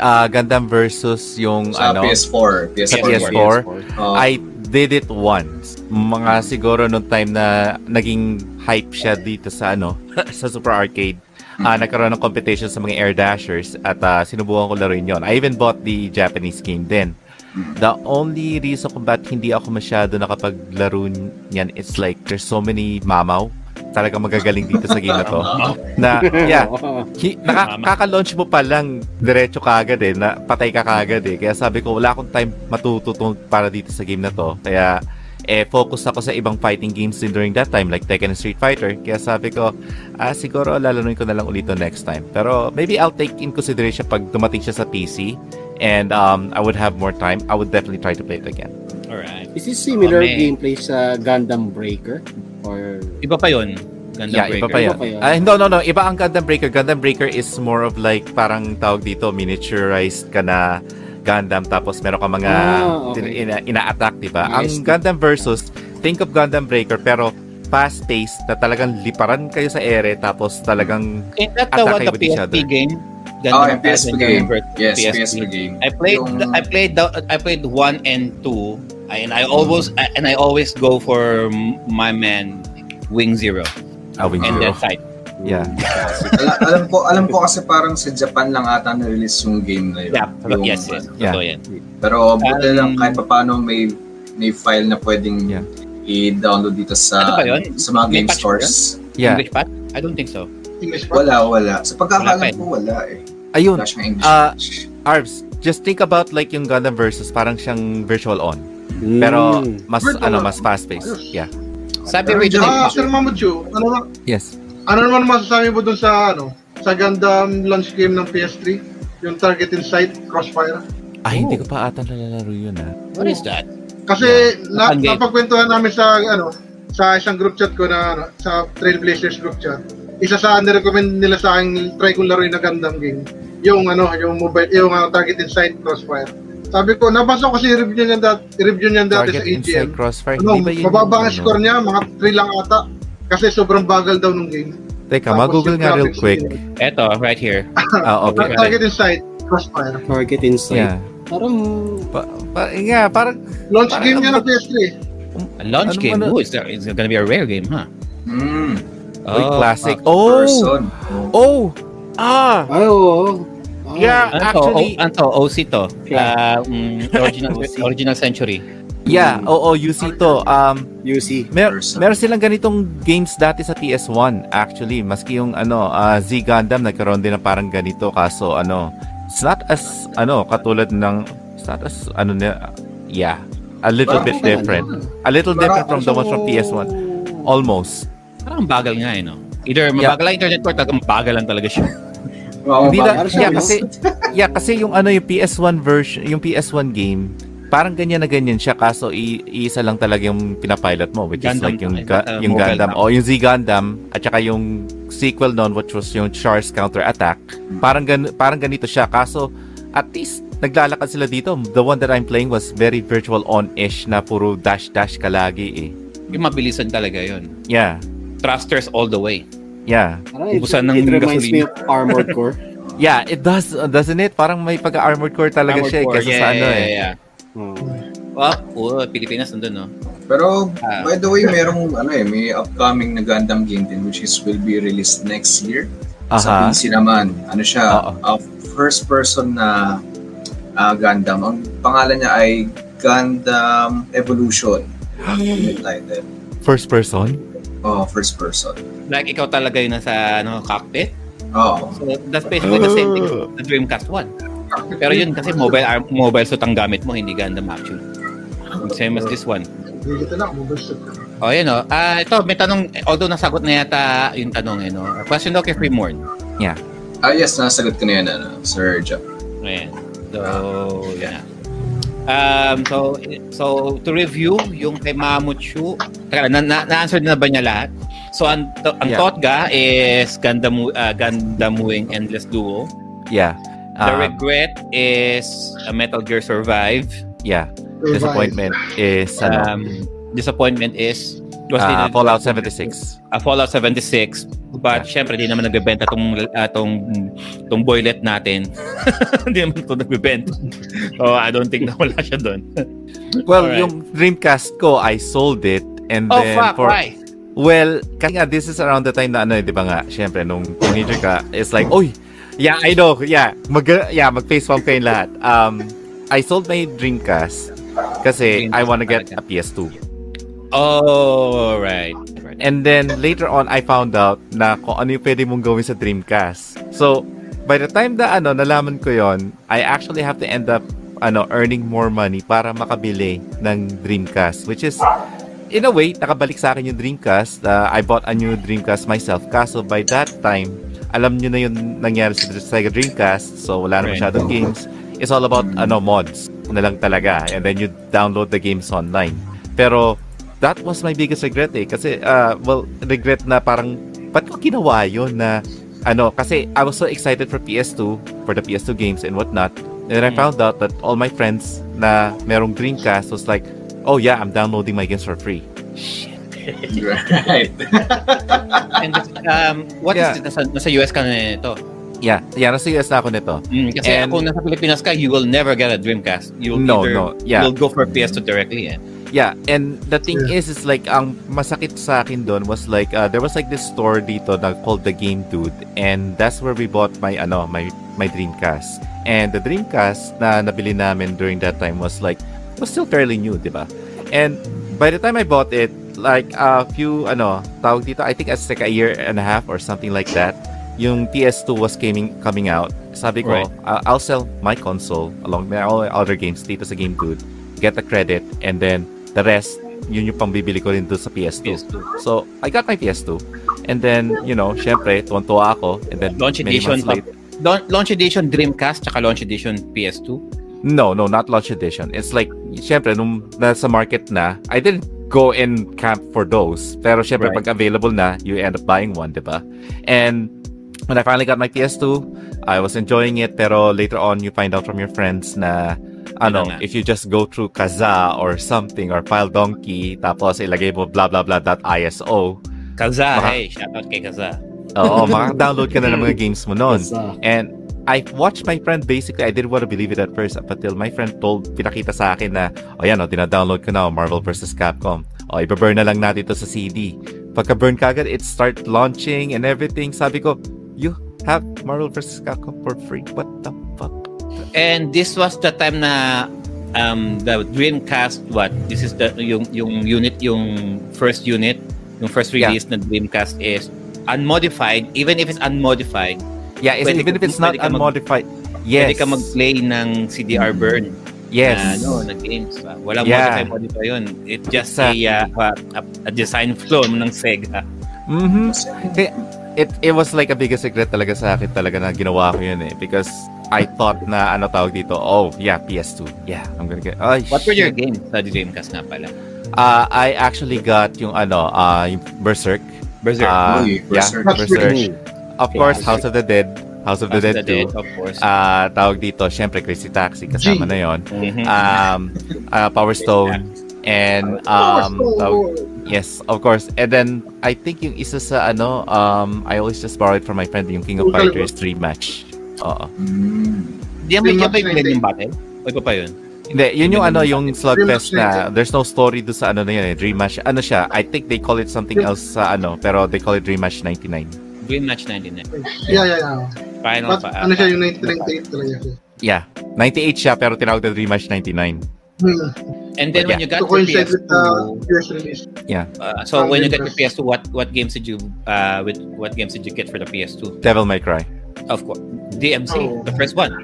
Ah, Gundam versus yung sa ano, PS4? sa PS4. PS4. Oh, I did it once. Mga siguro nung time na naging hype siya dito sa ano, (laughs) sa Super Arcade. Ah, nagkaroon ng competition sa mga Air Dashers at ah, sinubukan ko laruin yon. I even bought the Japanese game din. The only reason kung ba't hindi ako masyado nakapaglaro niyan it's like there's so many mamaw talagang magagaling dito sa game na to. (laughs) na, yeah, Hi, naka, kaka-launch mo pa lang diretso kagad eh, na patay ka kagad eh. Kaya sabi ko, wala akong time matuto para dito sa game na to. Kaya, eh, focus ako sa ibang fighting games din during that time, like Tekken and Street Fighter. Kaya sabi ko, ah, siguro lalanuin ko na lang ulit to next time. Pero maybe I'll take in consideration pag dumating siya sa PC and um, I would have more time, I would definitely try to play it again. Alright. Is this similar Okay. gameplay sa Gundam Breaker? Or Iba pa yun. Gundam yeah, Breaker. iba pa yan. Iba pa yan. Ah, no, no, no. Iba ang Gundam Breaker. Gundam Breaker is more of like, parang tawag dito, miniaturized ka na Gundam tapos meron ka mga Ah, okay. ina- ina-attack, di ba? Yes. Ang Gundam versus, think of Gundam Breaker pero fast-paced na talagang liparan kayo sa ere tapos talagang Is that the Attack one, the with each PSP other. game? oh, Gundam yung PSP game. Yes, PSP. PSP game. I played Yung- I played the, I played 1 and 2 and I always and I always go for my man Wing Zero ah, Wing and Zero. that side. Yeah. Ala- alam ko, alam ko kasi parang sa Japan lang ata na-release yung game na yun. Yeah, Yung, yes, yes. Yeah. Totoo yan. Pero buti Um, lang kahit pa paano may may file na pwedeng Yeah. i-download dito sa Ano yun? sa mga May game stores. Yeah. English patch? I don't think so. English. Wala, wala. Sa pagkakaalam pa ko, wala eh. Ayun. English Ah. Arbs, just think about like yung Gundam versus parang siyang virtual on. Pero Mm. mas Virtual ano, mas fast-paced. Yeah. Sabi Pero original Ah. Sir Mamuchu, ano na, Yes. ano naman masasabi mo dun sa ano, sa Gundam launch game ng PS3? Yung Target in Sight Crossfire. Ay, hindi ko pa ata nalalaro yun ah. What is that? Kasi na, Ang game. napagkwentuhan namin sa ano sa isang group chat ko na ano, sa Trailblazers group chat. Isa sa nirecommend nila sa akin try kong laruin na Gundam game. Yung ano, yung mobile, yung uh, Target Insight Crossfire. Sabi ko, nabasa ko kasi review niyan dati, review niyan dati Target sa AGM. Crossfire. Ano, Hindi ba yun? mababa ang yung, score ano? niya, mga 3 lang ata. Kasi sobrang bagal daw nung game. Teka, Tapos mag-google nga real quick. Eto, right here. (laughs) Ah, okay. Okay. Target Insight Crossfire. Target Insight. Yeah. Parang Pa, pa, yeah, parang Launch Parang game niya ano ng PS3. A launch Ano game. ba na- Oh, it's, it's gonna be a rare game, huh? Mm, Uy, Oh, classic. ah. Oh! person. Oh. Oh! Ah! ay oo. Ah, Yeah, Ano to? actually, O, ano to? OC to. Yeah. Uh, mm, original, (laughs) original Century. yeah, oo, UC to. Um, UC. mer meron silang ganitong games dati sa PS1, actually. Maski yung, ano, ah, Z Gundam, nagkaroon din ng parang ganito. Kaso, ano, it's not as, ano, katulad ng, it's not as, ano, na, yeah, a little Parang bit ano, different. A little Parang different from the ones from PS1. Almost. Parang bagal nga eh, no? Either mabagal ang internet ko, talagang bagal lang talaga siya. (laughs) Wow, Hindi siya, yeah, no? kasi, yeah, kasi yung ano, yung PS1 version, yung PS1 game, parang ganyan na ganyan siya kaso i- iisa lang talaga yung pinapilot mo which is Gundam like yung ga- uh, yung Gundam lang. o yung Z Gundam at saka yung sequel noon which was yung Char's Counter Attack parang gan parang ganito siya kaso at least naglalakad sila dito the one that I'm playing was very virtual on-ish na puro dash dash ka lagi eh Yung mabilisan talaga yon. yeah Thrusters all the way. Yeah Parang it, Ubusan it ng reminds me gasolina. of Armored Core. (laughs) yeah it does uh, doesn't it parang may pagka-armored core talaga Armored siya eh, Core, kasi yeah, sa ano yeah, eh yeah. Oh. Oh, oh, Pilipinas nandun, no? Pero, Ah. by the way, merong ano eh, may upcoming na Gundam game din which is will be released next year. Sa aha PC naman, ano siya, Oo. a first person na ah, Gundam. Ang pangalan niya ay Gundam Evolution. (gasps) Title. first person Oh, first person. Like, ikaw talaga yung nasa ano, cockpit. Oh, So, that's basically the same thing the Dreamcast 1. Pero yun kasi mobile arm, mobile suit ang gamit mo, hindi Gundam actually. Same as this one. Kita lang, mobile suit. Oh, yun o. Ah, ito, may tanong, although nasagot na yata yung tanong, eh, no? Question daw kay Fremorn. ah yes, nasagot ko na yan, ano, Sir Jack. Ayan. So, yan. Um, so, so, to review, yung kay Mamuchu, teka, na, na, na-answer na ba niya lahat? So, ang, to, ang Yeah. Totga is Gundam, uh, Gundam Wing Endless Duo. yeah The Um, regret is a Metal Gear Survive. yeah disappointment is ano Um, disappointment is Was Ah, din- Fallout 76. Ah, Fallout 76. But syempre, di naman nagbebenta tong, ah, tong, tong boylet natin. (laughs) Hindi naman ito nagbebenta. So, (laughs) I don't think na wala siya doon. (laughs) Well, Alright. yung Dreamcast ko, I sold it and oh, then fuck, for why? Well, kasi nga, this is around the time na ano, eh, di ba nga, syempre, nung teenager ka, it's like, oy, yeah, I know, yeah, mag, yeah, mag-face palm kayong lahat. Um, I sold my Dreamcast kasi I wanna get a PS2. Oh, right. right. And then, later on, I found out na kung ano yung pwede mong gawin sa Dreamcast. So, by the time na ano, nalaman ko yon I actually have to end up ano, earning more money para makabili ng Dreamcast, which is in a way, nakabalik sa akin yung Dreamcast. Uh, I bought a new Dreamcast myself. Kaso by that time, alam nyo na yung nangyari sa Sega Dreamcast. So wala na Right. masyadong games. It's all about ano mods na lang talaga. And then you download the games online. Pero that was my biggest regret eh. Kasi, uh, well, regret na parang, ba't ko ginawa yun na, ano, kasi I was so excited for PS2, for the PS2 games and whatnot. And then I Mm. found out that all my friends na merong Dreamcast was like, oh yeah, I'm downloading my games for free. (laughs) right. And um, what is Yeah. it? Nasa, nasa US ka na ito. Yeah, yeah, nasa US na ako nito. Mm, kasi And- kung nasa Pilipinas ka, you will never get a Dreamcast. You'll No, either, no, yeah. You'll go for PS2 directly. Eh. Yeah, and the thing is, is like, ang masakit sa akin doon was like, uh, there was like this store dito na called The Game Dude, and that's where we bought my, ano, my, my Dreamcast. And the Dreamcast na nabili namin during that time was like, was still fairly new, di ba? And by the time I bought it, like a few, ano, tawag dito, I think it's like a year and a half or something like that, yung PS2 was coming, coming out. Sabi ko, Right. "I- I'll sell my console along with all the other games dito sa Game Dude, get the credit, and then the rest, yun yung pambibili ko rin doon sa PS2. PS2. So, I got my PS2. And then, you know, syempre, tuwan-tuwa ako. And then, Launch edition pa. launch edition Dreamcast tsaka launch edition PS2. No, no, not launch edition. It's like, syempre, nung nasa market na, I didn't go and camp for those. Pero syempre, Right. pag available na, you end up buying one, di ba? And when I finally got my PS2, I was enjoying it. Pero later on, you find out from your friends na, ano, if you just go through Kaza or something, or File Donkey, tapos ilagay mo blah blah blah dot ISO, Kaza, Baka- hey, shoutout kay Kaza. oo, makaka-download ka na ng mga games mo noon. And I watched my friend basically, I didn't want to believe it at first up until my friend told, pinakita sa akin na, o yan o, dinadownload ko na o, Marvel vs. Capcom. O, ibaburn na lang natin to sa CD. Pagka-burn ka agad, it start launching and everything. Sabi ko, you have Marvel vs. Capcom for free? What the fuck? And this was the time na um the Dreamcast what this is the yung yung unit yung first unit yung first Yeah. release na Dreamcast is unmodified even if it's unmodified Yeah, even ka- if it's not pwede ka mag- unmodified. Yes. pwede ka mag-play ng CDR burn Yes. na ano na games Ah, walang Yeah. modify modify yun it's just Exactly. a, uh, a, a design (laughs) flow ng Sega Mhm. It it was like a biggest regret talaga sa akin talaga na ginawa ko yun eh because I thought na ano tawag dito oh yeah PS2 yeah I'm gonna get oh, what were your shit. games sa Dreamcast nga pala Uh, I actually got yung ano, uh, yung Berserk. Berserk Uh, Uy, yeah, Berserk. That's Berserk. Of course, Classic. House of the Dead. House of the House Dead of the 2. Dead, of course Ah, tawag dito, syempre, Crazy Taxi, kasama G. na yon. Mhm. Um, uh, Power Stone. And, um, tawag, yes, of course. And then, I think yung isa sa, ano, um, I always just borrow it from my friend, yung King of Fighters 3 match. Oo. Mm. Di yan ba yung play yung battle? O iba pa yun? Hindi, yun yung ano, yung slugfest na there's no story do sa ano na yun eh, Dream Match. Ano siya, I think they call it something else sa ano, pero they call it Dream Match 99. Dream Match 99. Yeah, yeah, yeah. Final But, pa. ano siya, yung 1998 talaga siya. Yeah, 98 siya pero tinawag na Dream Match 99. Hmm. And then when Yeah. you got To your coincide with the PS2, year's release. uh, so when you got Dreamcast. PS2, what what games did you uh with what games did you get for the PS2? Devil May Cry. Of course, DMC, Oh. the first one.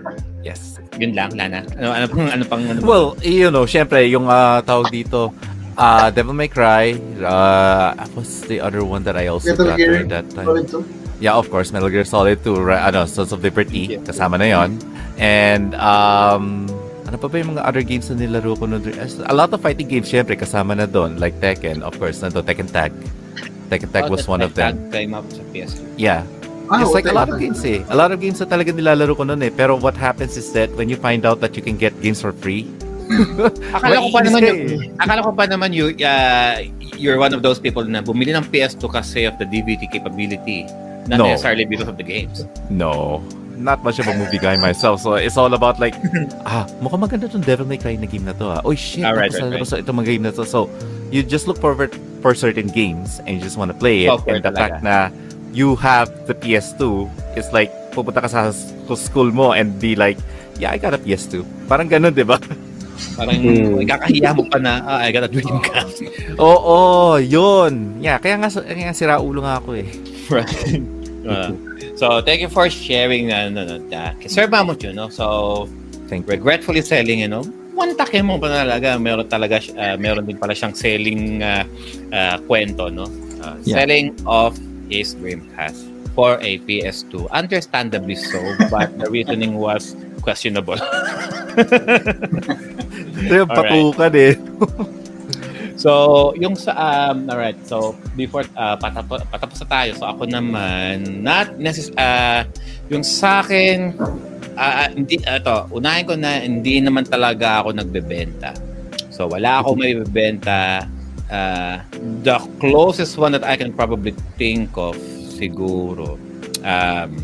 Yes. Yun lang, Lana. Ano ano pang ano pang ano? Well, you know, syempre yung ah, tawag dito uh, Devil May Cry, uh, what's the other one that I also Metal got Gear during that time? Solid 2. Yeah, of course, Metal Gear Solid 2, right? Ano, Sons of Liberty, Yeah. kasama na yon. And, um, ano pa ba yung mga other games na nilaro ko nun? A lot of fighting games, syempre, kasama na doon. Like Tekken, of course, nandun, Tekken Tag. Tekken Tag Oh, was one of that them. Came up sa PS2. Yeah. Ah, it's like a lot of games eh. A lot of games na talaga nilalaro ko nun eh. Pero what happens is that when you find out that you can get games for free, (laughs) Akala ko pa naman yung, akala ko pa naman you, uh, you're one of those people na bumili ng PS2 kasi of the DVD capability. Not No. necessarily because of the games. No. Not much of a movie guy myself. So it's all about like, (laughs) ah, mukhang maganda tong Devil May Cry na game na to ah. Oh shit, Ah, right, right, na labas itong mga game na to. So you just look forward for certain games and you just want to play it. Software and the talaga. fact na you have the PS2 is like, pupunta ka sa school mo and be like, yeah, I got a PS2. Parang ganun, di ba? Parang Hmm. kakahiya mo pa na, ah, I got a Dreamcast. (laughs) Oo, yun. Yeah, kaya nga, kaya nga sira ulo nga ako eh. right. Uh, (laughs) so, thank you for sharing na, na, na, na Sir Mamut yun, no? So, Thank you. regretfully selling, you know, one take mo pa talaga, meron talaga, ah, meron din pala siyang selling ah, ah, kwento, no? Ah, Yeah. Selling of his Dreamcast for a PS2. Understandably so, but the reasoning was questionable. (laughs) Ito yung patukan eh. So, yung sa, um, alright, so, before, uh, patapos, patapos na tayo, so ako naman, not necess- uh, yung sa akin, ah, ah, hindi, ito, unahin ko na, hindi naman talaga ako nagbebenta. So, wala ako may bebenta. Uh, the closest one that I can probably think of, siguro, um,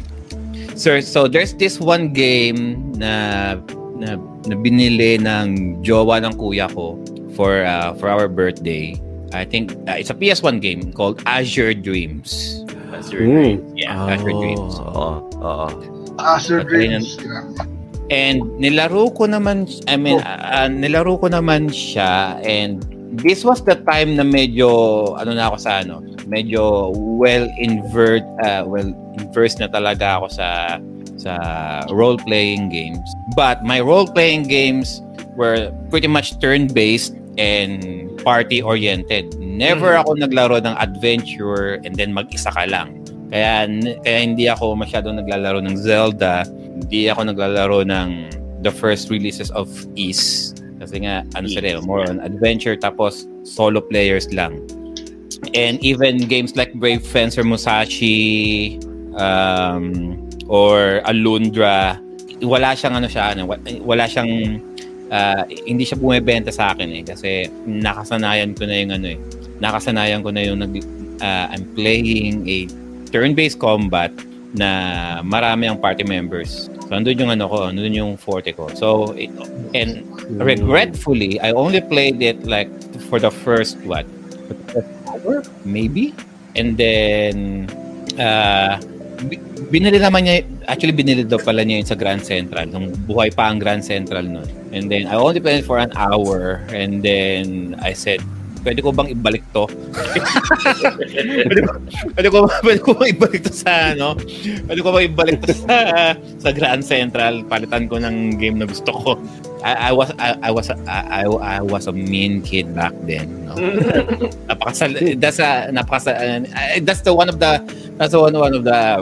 sir, so there's this one game na, na, na binili ng jowa ng kuya ko for uh, for our birthday. I think uh, it's a PS1 game called Azure Dreams. Azure Mm. Dreams. Yeah, Azure Dreams. Oo, oo. Ah, Sir Patayin Dreams. And nilaro ko naman, I mean, uh, nilaro ko naman siya and this was the time na medyo, ano na ako sa ano, medyo well invert, uh, well inversed na talaga ako sa sa role-playing games. But my role-playing games were pretty much turn-based and party-oriented. Never ako naglaro ng adventure and then mag-isa ka lang. Kaya, kaya hindi ako masyadong naglalaro ng Zelda. Hindi ako naglalaro ng the first releases of East. Kasi nga, ano sila, eh, more on adventure tapos solo players lang. And even games like Brave Fencer Musashi um, or Alundra, wala siyang ano siya, ano, wa- wala siyang ah, hindi siya bumebenta sa akin eh kasi nakasanayan ko na yung ano eh. Nakasanayan ko na yung nag ah, I'm playing a turn-based combat na marami ang party members. So, andun yung ano ko, andun yung forte ko. So, it- and regretfully, I only played it like for the first, what? For the first hour? Maybe? And then, uh, binili naman niya, actually binili daw pala niya yun sa Grand Central, nung buhay pa ang Grand Central nun. And then, I only played for an hour, and then, I said, pwede ko bang ibalik to? (laughs) pwede, ko, pwede, ko, pwede ko bang ibalik to sa, ano? Pwede ko bang ibalik to sa, sa Grand Central? Palitan ko ng game na gusto ko. I, I was I, I was I, I, I was a mean kid back then. No? (laughs) napakasal that's a napakasal uh, that's the one of the that's the one one of the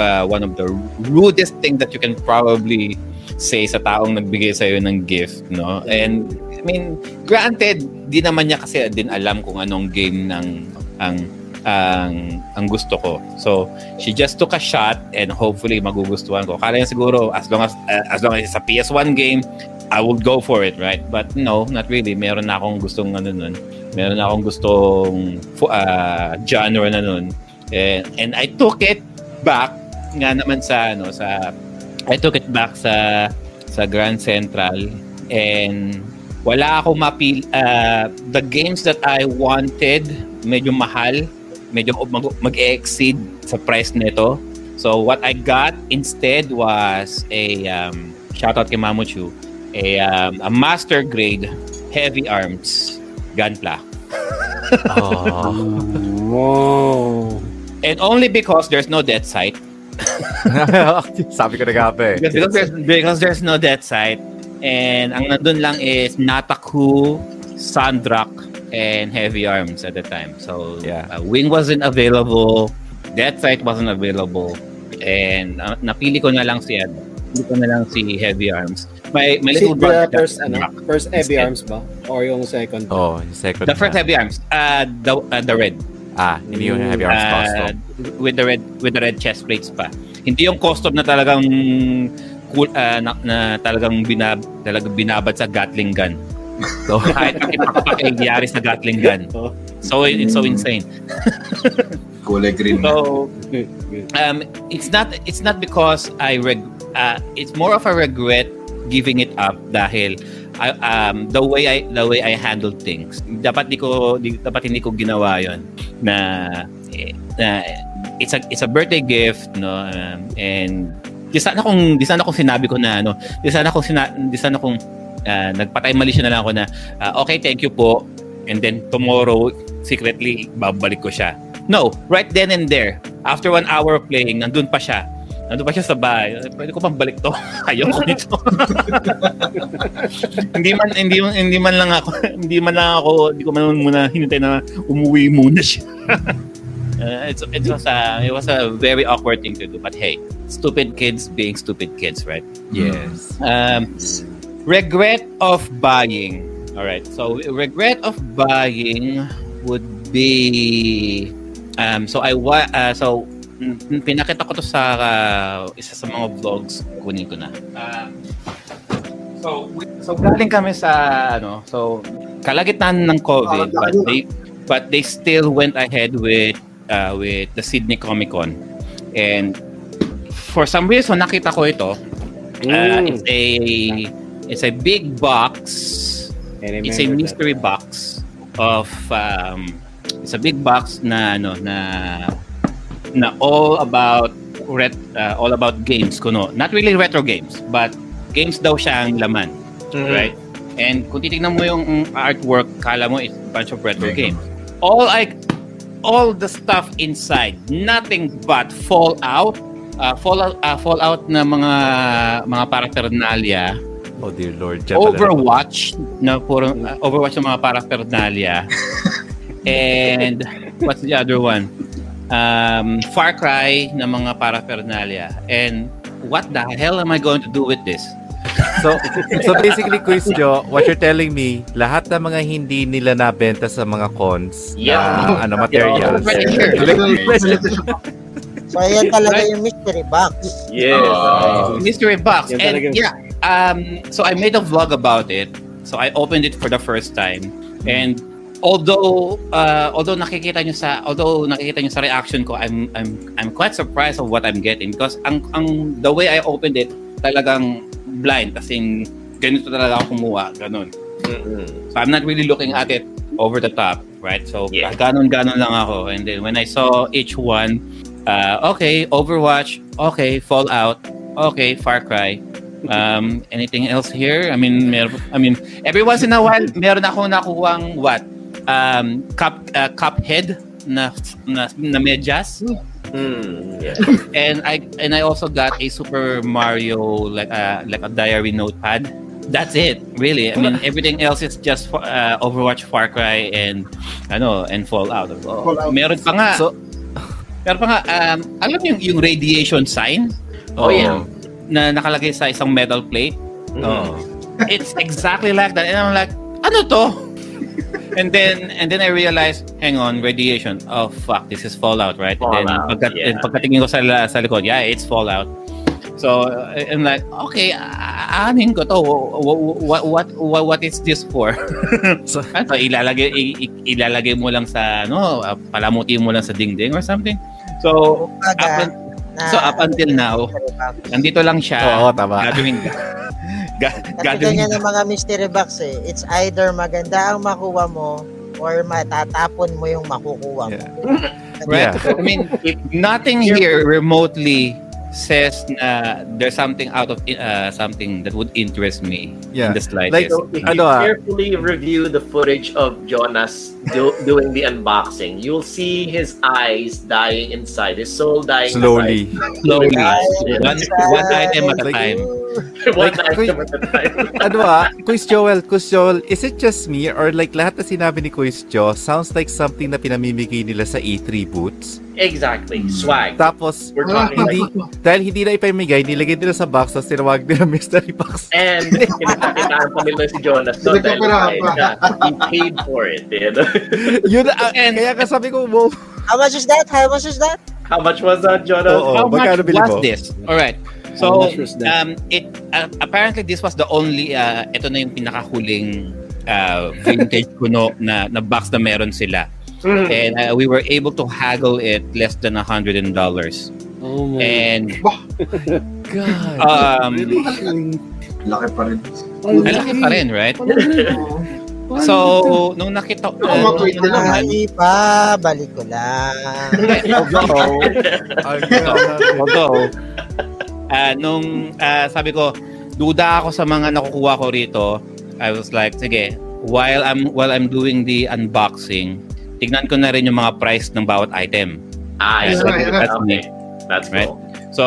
uh, one of the rudest thing that you can probably say sa taong nagbigay sa ng gift, no? And I mean, granted, di naman niya kasi din alam kung anong game ng ang ang ang gusto ko. So, she just took a shot and hopefully magugustuhan ko. Kala siguro as long as uh, as long as it's a PS1 game, I would go for it, right? But no, not really. Meron na akong gustong ano nun. Meron na akong gustong uh, genre na nun. And, and I took it back nga naman sa ano sa I took it back sa sa Grand Central and wala ako mapil uh, the games that I wanted medyo mahal medyo mag- mag-exceed sa price nito so what I got instead was a um, shout out kay Mamuchu a um, a master grade heavy arms gunpla (laughs) Oh. Wow. and only because there's no dead sight (laughs) Sabi ko na pa eh. because, because there's because there's no dead site and ang nandun lang is Nataku, Sandrak, and Heavy Arms at the time. So Yeah. uh, Wing wasn't available, Death Sight wasn't available, and uh, napili ko na lang si ano, napili ko na lang si Heavy Arms. My my little it the brother first, got ano, first heavy Instead. arms ba? Or yung second? Oh, yung second. The first na. Heavy Arms, uh, the uh, the red. Ah, hindi yung heavy arms Uh, custom. with the red with the red chest plates pa. Hindi yung custom na talagang cool, ah, na, na talagang binab, talagang binabad sa Gatling gun. So, (laughs) kahit pakipakyari sa Gatling gun. So, it's so insane. (laughs) Kulay green. So, um, it's not it's not because I reg uh, it's more of a regret giving it up dahil I, um, the way I the way I handled things. Dapat di ko di, dapat hindi ko ginawa 'yon na eh, na it's a it's a birthday gift no um, and di sana kung di sana kung sinabi ko na ano di sana kung sina, di sana kung uh, nagpatay mali siya na lang ako na uh, okay thank you po and then tomorrow secretly babalik ko siya No, right then and there. After one hour of playing, nandun pa siya. Nandun pa siya sa bahay. Pwede ko pang balik to. (laughs) Ayoko nito. (laughs) hindi man hindi hindi man lang ako (laughs) hindi man lang ako hindi ko man muna hinintay na umuwi muna siya. Uh, it's, it was a it was a very awkward thing to do but hey stupid kids being stupid kids right Yes. um, regret of buying. All right. So regret of buying would be um so I wa uh, so mm, pinakita ko to sa uh, isa sa mga vlogs kunin ko na. Um, so we- so galing kami sa ano so kalagitnaan ng COVID but they but they still went ahead with uh, with the Sydney Comic Con and for some reason nakita ko ito Uh, it's a it's a big box. It's a mystery box of um, it's a big box na ano na na all about ret, uh, all about games kuno. Not really retro games, but games daw siya ang laman, right? And kung titingnan mo yung artwork, kala mo it's a bunch of retro games. All I all the stuff inside, nothing but Fallout, uh, Fallout, uh, Fallout na mga mga paraphernalia, Oh dear Lord. Pala Overwatch na puro uh, Overwatch ng mga paraphernalia. (laughs) and what's the other one? Um, Far Cry na mga paraphernalia. And what the hell am I going to do with this? So, so basically, Quiz Joe, what you're telling me, lahat ng mga hindi nila nabenta sa mga cons, Yeah. na, ano, materials. Here. So, ayan talaga yung mystery box. Yes. Uh, mystery box. Yan And yeah, um, so I made a vlog about it. So I opened it for the first time. And although uh, although nakikita nyo sa although nakikita nyo sa reaction ko, I'm I'm I'm quite surprised of what I'm getting because ang ang the way I opened it talagang blind kasi ganito talaga ako kumuha, ganun. So I'm not really looking at it over the top, right? So Yeah. ganon-ganon lang ako. And then when I saw each one, uh, okay, Overwatch, okay, Fallout, okay, Far Cry. Um, anything else here? I mean, mer- I mean, every once in a while, meron ako nakuhang what? Um, cup, uh, Cuphead na, na, na medyas. Mm, yeah. (laughs) and I and I also got a Super Mario like a like a diary notepad. That's it, really. I mean, everything else is just uh, Overwatch, Far Cry, and ano and Fallout. Oh, Fallout. Meron pa nga. So- meron pa nga. Um, alam yung yung radiation sign Oh, yeah. na nakalagay sa isang metal plate. Oh. It's exactly like that, and I'm like, ano to? and then and then I realized, hang on, radiation. Oh fuck, this is Fallout, right? and then Fallout, pagkat, yeah. and pagkatingin ko sa sa likod, yeah, it's Fallout. So uh, I'm like, okay, ah, anin ko to. What what what, what is this for? (laughs) So- ano, ilalagay i- i- ilalagay mo lang sa ano, uh, palamuti mo lang sa dingding or something. So up, Kumbaga, un- na, so up until now, nandito lang siya. Oo, tama. Gathering (laughs) ga, ganyan ang mga mystery box eh. It's either maganda ang makuha mo or matatapon mo yung makukuha mo. Yeah. Right? Yeah. I mean, nothing here remotely says na there's something out of uh, something that would interest me Yeah. in the slightest. Like, So if Ano you ah? carefully review the footage of Jonas do, doing the unboxing, you'll see his eyes dying inside, his soul dying Slowly. slowly, Yeah. one, one item at a Like- time. inside. (laughs) One Like, item at a time. (laughs) ano ah, Quiz Joel, Quiz Joel, is it just me or like lahat na sinabi ni Quiz Joe sounds like something na pinamimigay nila sa E3 boots? Exactly. Swag. Tapos, We're talking hindi, like dahil hindi na ipamigay, nilagay nila sa box tapos tinawag nila (laughs) mystery box. And kinakitaan pa nila si Jonas doon dahil. He paid for it. You know? (laughs) Yun, ah, kaya ka sabi ko, wow. How much is that? How much is that? How much was that, Jonas? Oo. How much magkano bili was mo? this? All right. So, How much was that? um, it uh, apparently this was the only uh, ito na yung pinakahuling uh, vintage kuno na na box na meron sila. Mhm. And uh, we were able to haggle it less than a hundred dollars. oh my And God. (laughs) um, Laki pa rin. ang laki pa rin, right? (laughs) So, nung nakita Ako, mag-tweet na lang. Ay, pa, balik ko lang. although, although, ah, nung ah, sabi ko, duda ako sa mga nakukuha ko rito, I was like, sige, while I'm while I'm doing the unboxing, tignan ko na rin yung mga price ng bawat item. Ah, Yes, so, right, that's okay. That's Right. cool. So,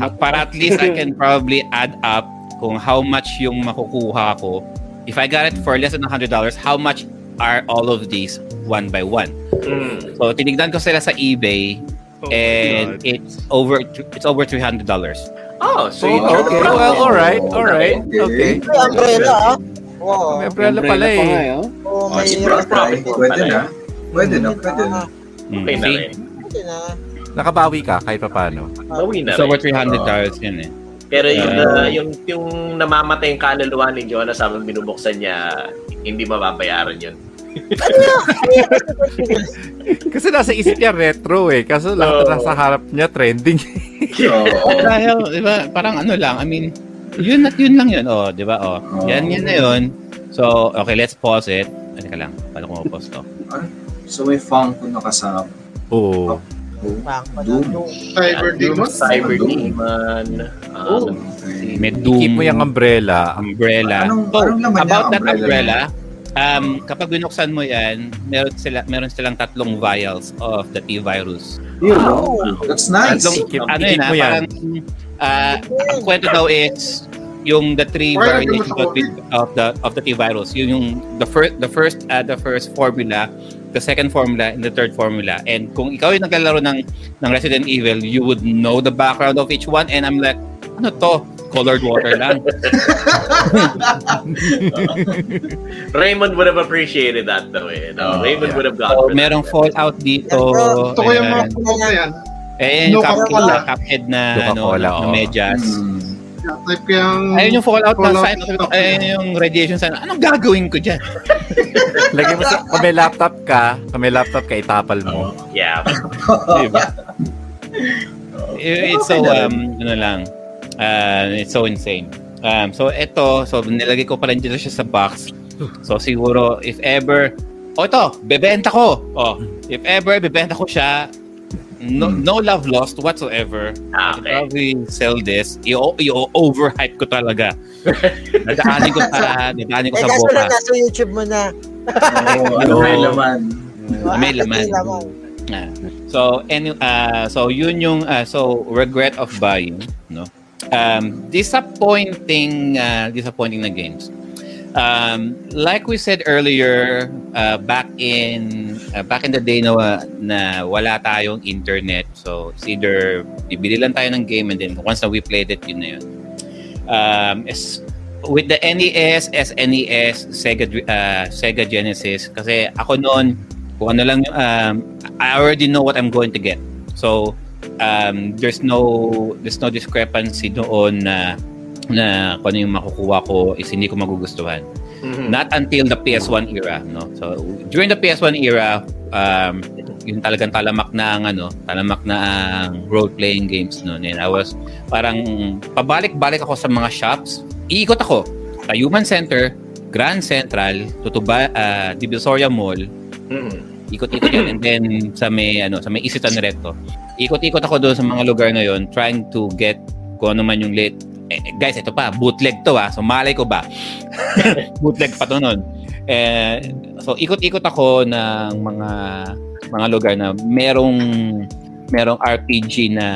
ha- para at least I can probably add up kung how much yung makukuha ko. If I got it for less than $100, how much are all of these one by one? Mm. So, tinignan ko sila sa eBay and it's over it's over $300. Oh, so you Oh, okay. Well, all right. All right. Okay. May umbrella, ah. Wow. May umbrella pala eh. oh. Oh, Oh, may si Profit pwede na. Pwede na, pwede na. Okay na rin. Pwede na. Nakabawi ka kahit pa paano. Bawi na It's over rin. $300 yun eh. Pero yung, uh, Uh, yung, yung namamatay yung kaluluwa ni Jonas habang binubuksan niya, hindi mababayaran yun. (laughs) Kasi nasa isip niya retro eh. Kaso lahat na nasa harap niya trending. Oo. (laughs) Dahil, di ba, parang ano lang, I mean, yun at yun lang yun, oh, di ba, oh. Yan, yan na yun. So, okay, let's pause it. Ano ka lang, paano ko ma-pause to? So may funk na kasama. Oo. Bang, Doom. Doom. Cyber Demon. Cyber. Demon. Oh, Um, okay. May Doom. Keep mo yung umbrella. umbrella. Anong- so, anong laman about that umbrella? umbrella, um, kapag binuksan mo yan, meron, sila, meron silang tatlong vials of the T-virus. Yun, oh. That's nice. Tatlong, Keep- ano keep yun, ah, mo yan. parang, ah, ang kwento daw is, yung the three Why variations of, the of the T-virus, yun yung the first the first uh, the first formula, the second formula, and the third formula. And kung ikaw yung naglalaro ng ng Resident Evil, you would know the background of each one. And I'm like, ano to? Colored water lang. (laughs) Raymond would have appreciated that though eh. No? Oh, Raymond yeah. would have gone So, for merong that. Fallout dito. Gusto ko yung mga yan. Eh, No cuphead, na, cuphead na, ano, na, oh. medyas. Hmm. Type yung... Ayun yung fallout, na Fallout sign. stock. Ayun yung radiation sign. Anong gagawin ko dyan? (laughs) Lagay mo sa, kung may laptop ka, kung may laptop ka, itapal mo. Yeah. (laughs) diba? It's so, um, ano lang, uh, it's so insane. Um, so, ito, so, nilagay ko pa rin dito siya sa box. So, siguro, if ever, oh, ito, bebenta ko. Oh, if ever, bebenta ko siya, no, no love lost whatsoever. Ah, okay. probably sell this. I- I-overhype ko talaga. (laughs) Nadaanin ko sa, nadaanin ko Eh, sa kaso lang bukas. nasa YouTube mo na. Oo, ano (laughs) may laman. May laman. May laman. Ah. So any uh so yun yung uh, so regret of buying, no? Um disappointing uh, disappointing na games. Um like we said earlier uh, back in uh, back in the day na na wala tayong internet. So it's either bibili lang tayo ng game and then once na we played it yun na yun. Um is with the NES, SNES, Sega uh, Sega Genesis kasi ako noon kung ano lang um, I already know what I'm going to get. So um, there's no there's no discrepancy doon na na kung ano yung makukuha ko is hindi ko magugustuhan. Mhm. Not until the PS1 era, no. So during the PS1 era, um, yung talagang talamak na ang ano, talamak na ang role-playing games noon. And I was parang pabalik-balik ako sa mga shops. Iikot ako sa Human Center, Grand Central, Tutuba, uh, Divisoria Mall, Mhm. ikot-ikot yan and then sa may ano sa may Isitan Recto ikot-ikot ako doon sa mga lugar na yon trying to get kung ano man yung late eh, guys ito pa bootleg to ah so malay ko ba (laughs) bootleg pa to noon eh, so ikot-ikot ako ng mga mga lugar na merong merong RPG na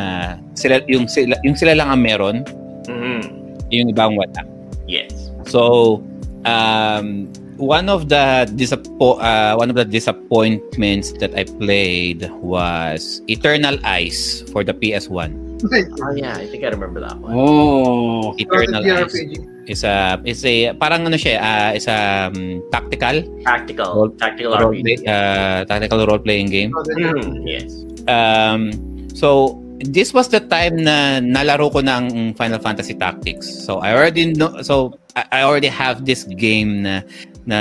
sila yung sila yung sila lang ang meron Mhm. yung ibang wala Yes. So, um, one of the disappo- uh, one of the disappointments that I played was Eternal Ice for the PS1. (laughs) Oh yeah, I think I remember that one. Oh. Eternal Ice RPG. is a is a parang ano siya, uh, is a um, tactical Tactical. Role- tactical role RPG. play, uh, tactical role playing game. Mhm. Yes. Um, so this was the time na nalaro ko ng Final Fantasy Tactics. So I already know so I I already have this game na na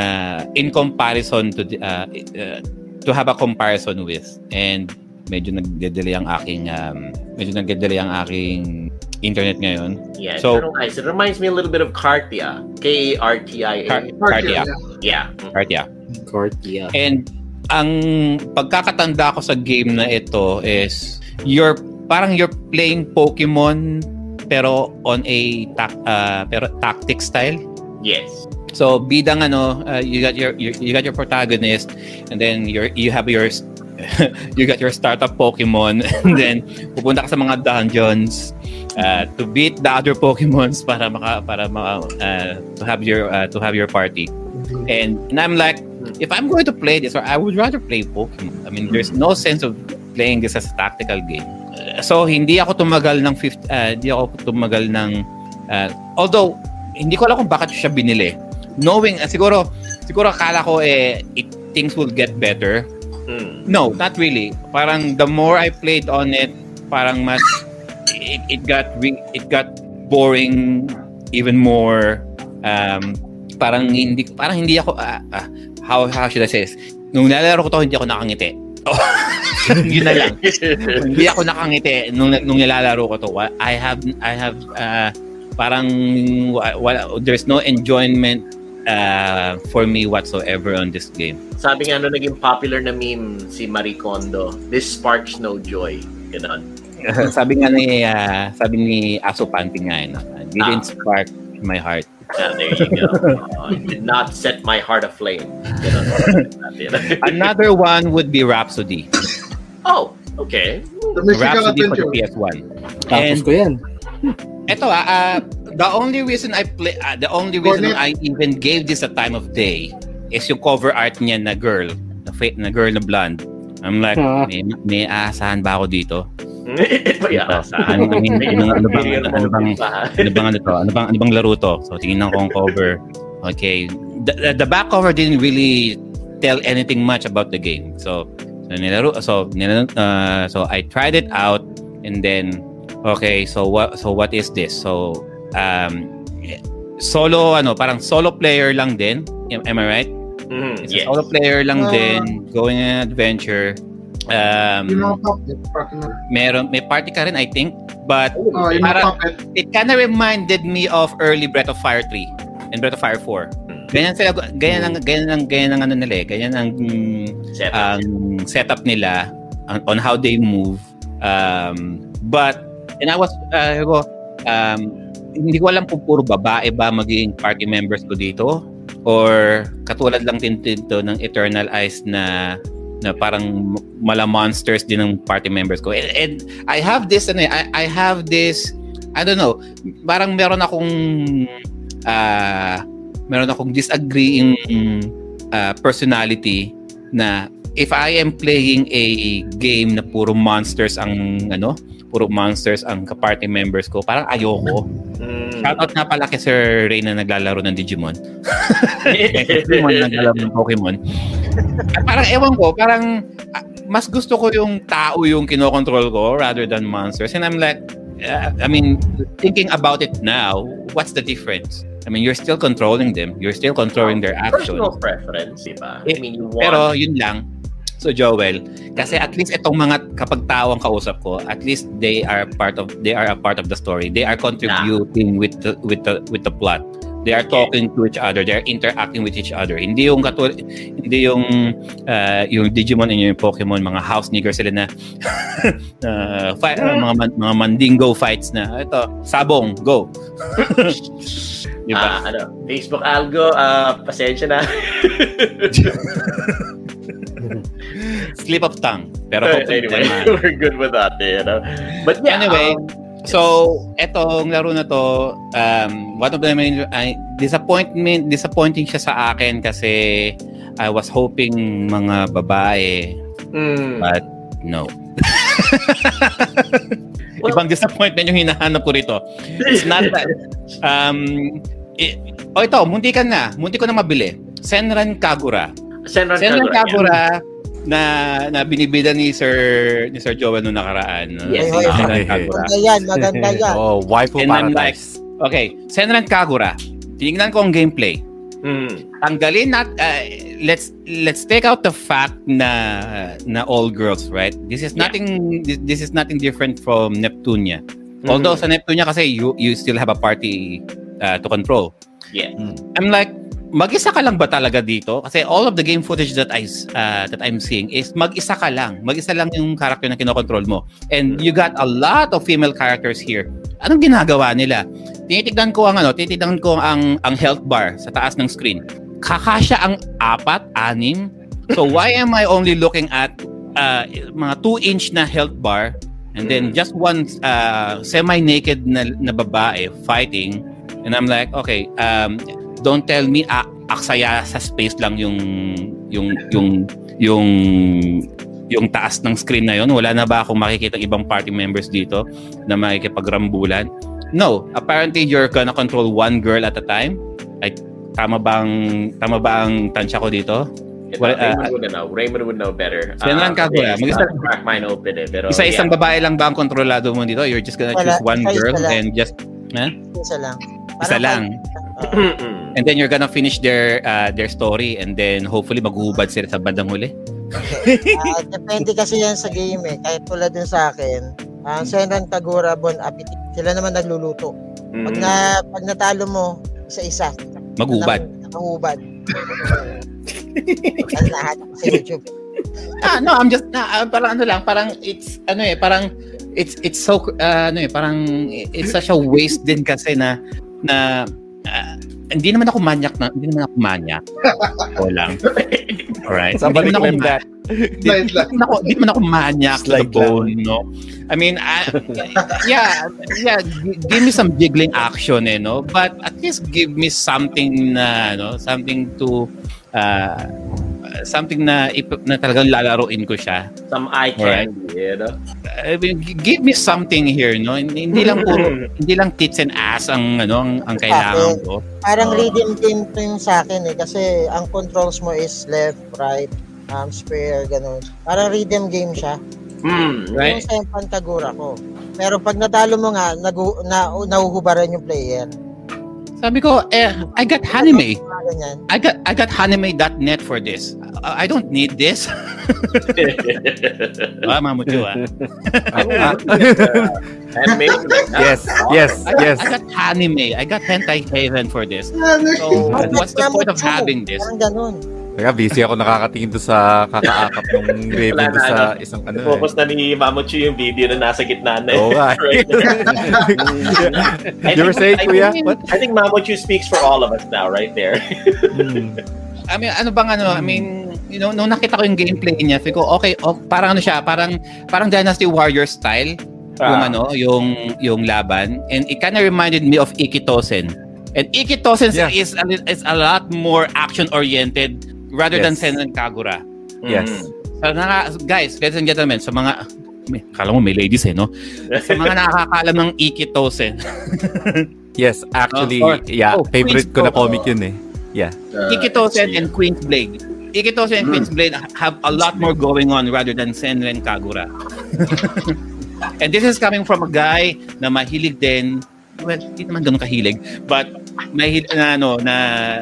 in comparison to the, uh, uh, to have a comparison with and medyo nagde-delay ang aking um, medyo nagde-delay ang aking internet ngayon. Yeah, So- so, guys, it reminds me a little bit of Cartia. K-A-R-T-I-A. Car- Cardia. yeah. Court, yeah. And ang pagkakatanda ko sa game na ito is you're parang you're playing Pokemon pero on a tac, uh, pero tactic style. Yes. So bidang ano, uh, you got your, your you got your protagonist and then you're you have your (laughs) you got your startup Pokemon (laughs) and then pupunta ka sa mga dungeons uh, to beat the other Pokemons (laughs) para maka para maka, uh, to have your uh, to have your party. And, and I'm like if I'm going to play this or I would rather play Pokemon. I mean there's no sense of playing this as a tactical game. Uh, so hindi ako tumagal ng 50 uh, hindi ako tumagal ng uh, although hindi ko alam kung bakit siya binili. Knowing uh, siguro siguro akala ko eh it, things will get better No, not really. Parang the more I played on it, parang mas it, it got it got boring even more. Um, parang hindi parang hindi ako ah, ah, how how should I say this? Nung nilalaro ko to hindi ako nakangiti. (laughs) Yun na lang. hindi ako nakangiti nung nung nilalaro ko to. I have I have uh, parang wa- wala, there's no enjoyment uh, for me whatsoever on this game. Sabi nga no, naging popular na meme si Marie Kondo, this sparks no joy. Ganon. (laughs) sabi nga ni uh, sabi ni Aso Panty nga eh, no? didn't Ah. spark my heart. Ah, there you go. Uh, it did not set my heart aflame. (laughs) Another one would be Rhapsody. oh, okay. The Rhapsody for the PS1. Tapos And ko yan. Eto ah, ah, the only reason I play ah, the only reason Cornet. I even gave this a time of day is yung cover art niya na girl, na, fa- na girl na blonde. I'm like, Ah. may, may aasahan ba ako dito? Ito yan. Ano, I mean, ano, ano bang, ano, ano bang, Pa. ano bang ano to? Ano bang ano bang laro to? So tingnan ko ang cover. Okay. The, the, the back cover didn't really tell anything much about the game. So so nilaro so nilaro, uh, so I tried it out and then okay, so what so what is this? So um solo ano, parang solo player lang din. Am, am I right? Mm, It's yes. a solo player lang Ah. din, going on an adventure. Um, Yung mga puppet, partner. meron may party ka rin I think, but Oh, yung Para- it kind of reminded me of early Breath of Fire 3 and Breath of Fire 4. Ganyan sila, ganyan ang ganyan ang ganyan ang ano nila eh. Ganyan ang mm, Set. ang setup nila on, on how they move. Um, but and I was uh, ko, um, hindi ko alam kung puro babae ba magiging party members ko dito or katulad lang din dito ng Eternal Eyes na na parang mala monsters din ng party members ko. And, and I have this ano, eh, I, I have this I don't know, parang meron akong ah meron akong disagreeing uh, personality na if I am playing a game na puro monsters ang ano, puro monsters ang ka-party members ko, parang ayoko. Mm. Shoutout nga pala kay Sir Ray na naglalaro ng Digimon. Digimon naglalaro ng Pokemon. At parang ewan ko, parang ah, mas gusto ko yung tao yung kinokontrol ko rather than monsters. And I'm like, uh, I mean, thinking about it now, what's the difference? I mean, you're still controlling them. You're still controlling their actions. Personal preference, di ba? Eh, I mean, you want... Pero yun lang. So Joel, kasi at least itong mga kapag tao ang kausap ko, at least they are part of they are a part of the story. They are contributing with the with the with the plot. They are talking to each other. They are interacting with each other. Hindi yung katul hindi yung uh, yung Digimon and yung Pokemon mga house nigger sila na (laughs) uh, fight, uh, mga man- mga mandingo fights na ito sabong go. (laughs) Di ba? Ah, ano, Facebook algo, ah, pasensya na. (laughs) Slip of tongue. Pero hopefully anyway, naman. (laughs) we're good with that, you know? But yeah, Anyway, um, So, etong laro na to, um, one of the main, ay, disappointment, disappointing siya sa akin kasi I was hoping mga babae, mm, but no. (laughs) Ibang disappointment yung hinahanap ko rito. It's not that, um, i- oh ito, munti ka na, munti ko na mabili. Senran Kagura. Senran Senran Kagura. Kagura, na na binibida ni Sir ni Sir Joel noong nakaraan. no? Yes. Si Ay, Senran ay, ay. Kagura. Maganda yan, maganda (laughs) yan. Oh, waifu And I'm like, paradise. okay, Senran Kagura. Tinignan ko ang gameplay. Mm. Tanggalin nat uh, let's let's take out the fact na na all girls, right? This is Yeah. nothing this, this is nothing different from Neptunia. Mm. Although sa Neptunia kasi you you still have a party uh, to control. Yeah. I'm like, mag-isa ka lang ba talaga dito? Kasi all of the game footage that I uh, that I'm seeing is mag-isa ka lang. Mag-isa lang yung character na kinokontrol mo. And you got a lot of female characters here. Anong ginagawa nila? Tinitignan ko ang ano, tinitignan ko ang ang health bar sa taas ng screen. Kakasya ang apat, anim. So why am I only looking at uh, mga 2-inch na health bar and then just one uh, semi-naked na, na babae fighting and I'm like, okay, um, don't tell me ah, aksaya sa space lang yung yung yung yung yung taas ng screen na yon wala na ba akong makikita ibang party members dito na makikipagrambulan no apparently you're gonna control one girl at a time ay tama bang tama ba ang tansya ko dito Ito, Well, uh, Raymond would know. Raymond would know better. Senran Ah, Kagura, kasi mag-isa- it's not crack mine open eh. Pero, isa-isang yeah. babae lang ba ang kontrolado mo dito you're just gonna Wala, choose one girl lang. and just Isa lang. Isa lang Mm-mm. and then you're gonna finish their uh, their story and then hopefully maghuhubad sila sa bandang huli (laughs) (laughs) Ah, depende kasi yan sa game eh. Kahit tulad din sa akin, ang Senran Kagura Bon Appetit, sila naman nagluluto. Pag na pag natalo mo isa-isa, maghubad Nahubad. (laughs) Ano lahat sa YouTube. ah, no, I'm just na ah, parang ano lang, parang it's ano eh, parang it's it's so ah, ano eh, parang it's such a waste din kasi na na ah, hindi naman ako manyak na, hindi naman ako manyak. (laughs) Ako lang. Alright. Ako lang ma- that. Hindi naman ako, hindi naman ako maniac to the bone, no? I mean, I, yeah, yeah, gi- give me some jiggling action, eh, no? But at least give me something na, no? Something to, uh, something na, ip- na talagang lalaroin ko siya. Some eye candy, you know? I mean, gi- give me something here, no? Hindi, hindi lang puro, (laughs) hindi lang tits and ass ang, ano, ang, ang kailangan ko. Parang Oo. rhythm game to yung sa akin eh. Kasi ang controls mo is left, right, um, square, ganun. Parang rhythm game siya. Mm, Right. Yung sa Pantagura ko. Pero pag natalo mo nga, nagu, na, nahuhubaran yung player. Sabi ko, eh, I got anime. Mga ganyan. I got I got anime.net for this. I, I don't need this. (laughs) ah, mamucho ah. Handmade. (laughs) yes, yes, I got, yes. I got anime. I got hentai haven for this. So, what's the point of having this? Parang ganun. Kaya busy ako nakakatingin doon sa kakaakap ng (laughs) Wala doon na, sa ano. isang ano eh. Focus na ni Mamuchu yung video na nasa gitna na. Oo nga. (laughs) Right. I You were saying, I Kuya? think- What? I think Mamuchu speaks for all of us now, right there. (laughs) Hmm. I mean, ano bang ano? I mean, you know, nung nakita ko yung gameplay niya, sabi ko, okay, oh, parang ano siya, parang parang Dynasty Warrior style yung Ah. ano, yung yung laban. And it kind of reminded me of Ikitosen. And Ikitosen Yeah. is a, is a lot more action oriented rather than Yes. Senran Kagura. Yes. Mm. Mga, guys, ladies and gentlemen, sa mga, may, kala mo may ladies eh, no? Sa mga nakakakalam ng Ikitosen, (laughs) Yes, actually, Oh, or- yeah, oh, favorite Queen's ko na comic yun eh. Yeah. Uh, Ikitosen and Queen's Blade. Ikitosen and Queen's Blade have a lot more going on rather than Senren Kagura. (laughs) and this is coming from a guy na mahilig din well, hindi naman ganun kahilig, but may na ano na,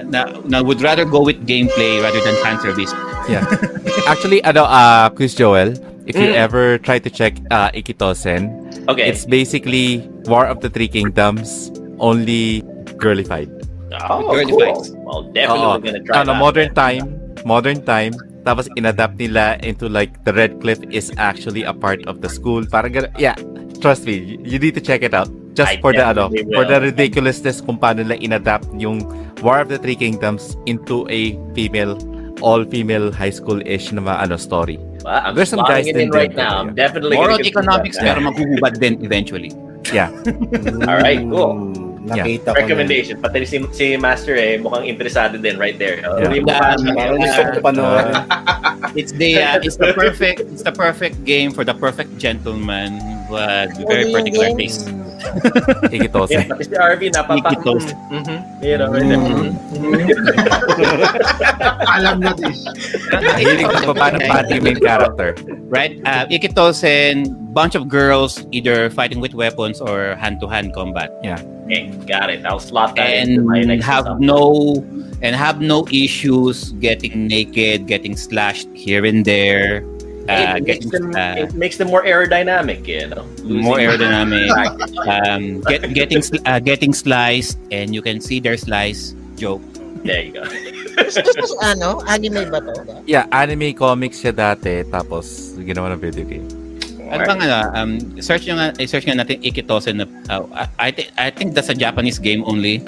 na na would rather go with gameplay rather than fan service. (laughs) Actually, ano, uh, Chris Joel, if you Mm. ever try to check uh, Ikitosen, Okay. it's basically War of the Three Kingdoms, only girlified. oh, Girly cool. Well, definitely Oo. gonna try Ano, that. modern time, modern time, tapos inadapt nila into like the Red Cliff is actually a part of the school. Parang yeah, trust me, you, you need to check it out. Just I for the ano, for the ridiculousness kung paano nila inadapt yung War of the Three Kingdoms into a female all-female high school-ish na mga, ano story. Well, I'm There's some guys it in right now. yeah. I'm definitely More gonna on consider economics that. pero maghuhubad din eventually. Yeah. (laughs) Alright, cool. Nakita ko na. Recommendation. Pati si, si Master eh, mukhang interesado din right there. Uh, Yeah. gusto ko panoorin. (laughs) It's the uh, it's the perfect it's the perfect game for the perfect gentleman with very particular taste. Ikitosen. Yeah, pati si RV napapa... Ikitos. Mhm. You know, right Mm. Alam na this. Hilig ko pa paano pati main character. right? Uh, Ikitosen, bunch of girls either fighting with weapons or hand-to-hand combat, Yeah. Okay, got it. I'll slot that into and my next have stuff. no and have no issues getting naked, getting slashed here and there. Uh, it, makes getting them, uh, it makes them more aerodynamic, you know. more aerodynamic. (laughs) um, get, getting uh, getting sliced, and you can see their slice joke. There you go. Is this (laughs) ano? Anime ba to? Yeah, anime comics siya dati, tapos ginawa ng video game. Ano bang ano, um, search nyo nga, search nga natin Ikitosen na, uh, I, think I think that's a Japanese game only.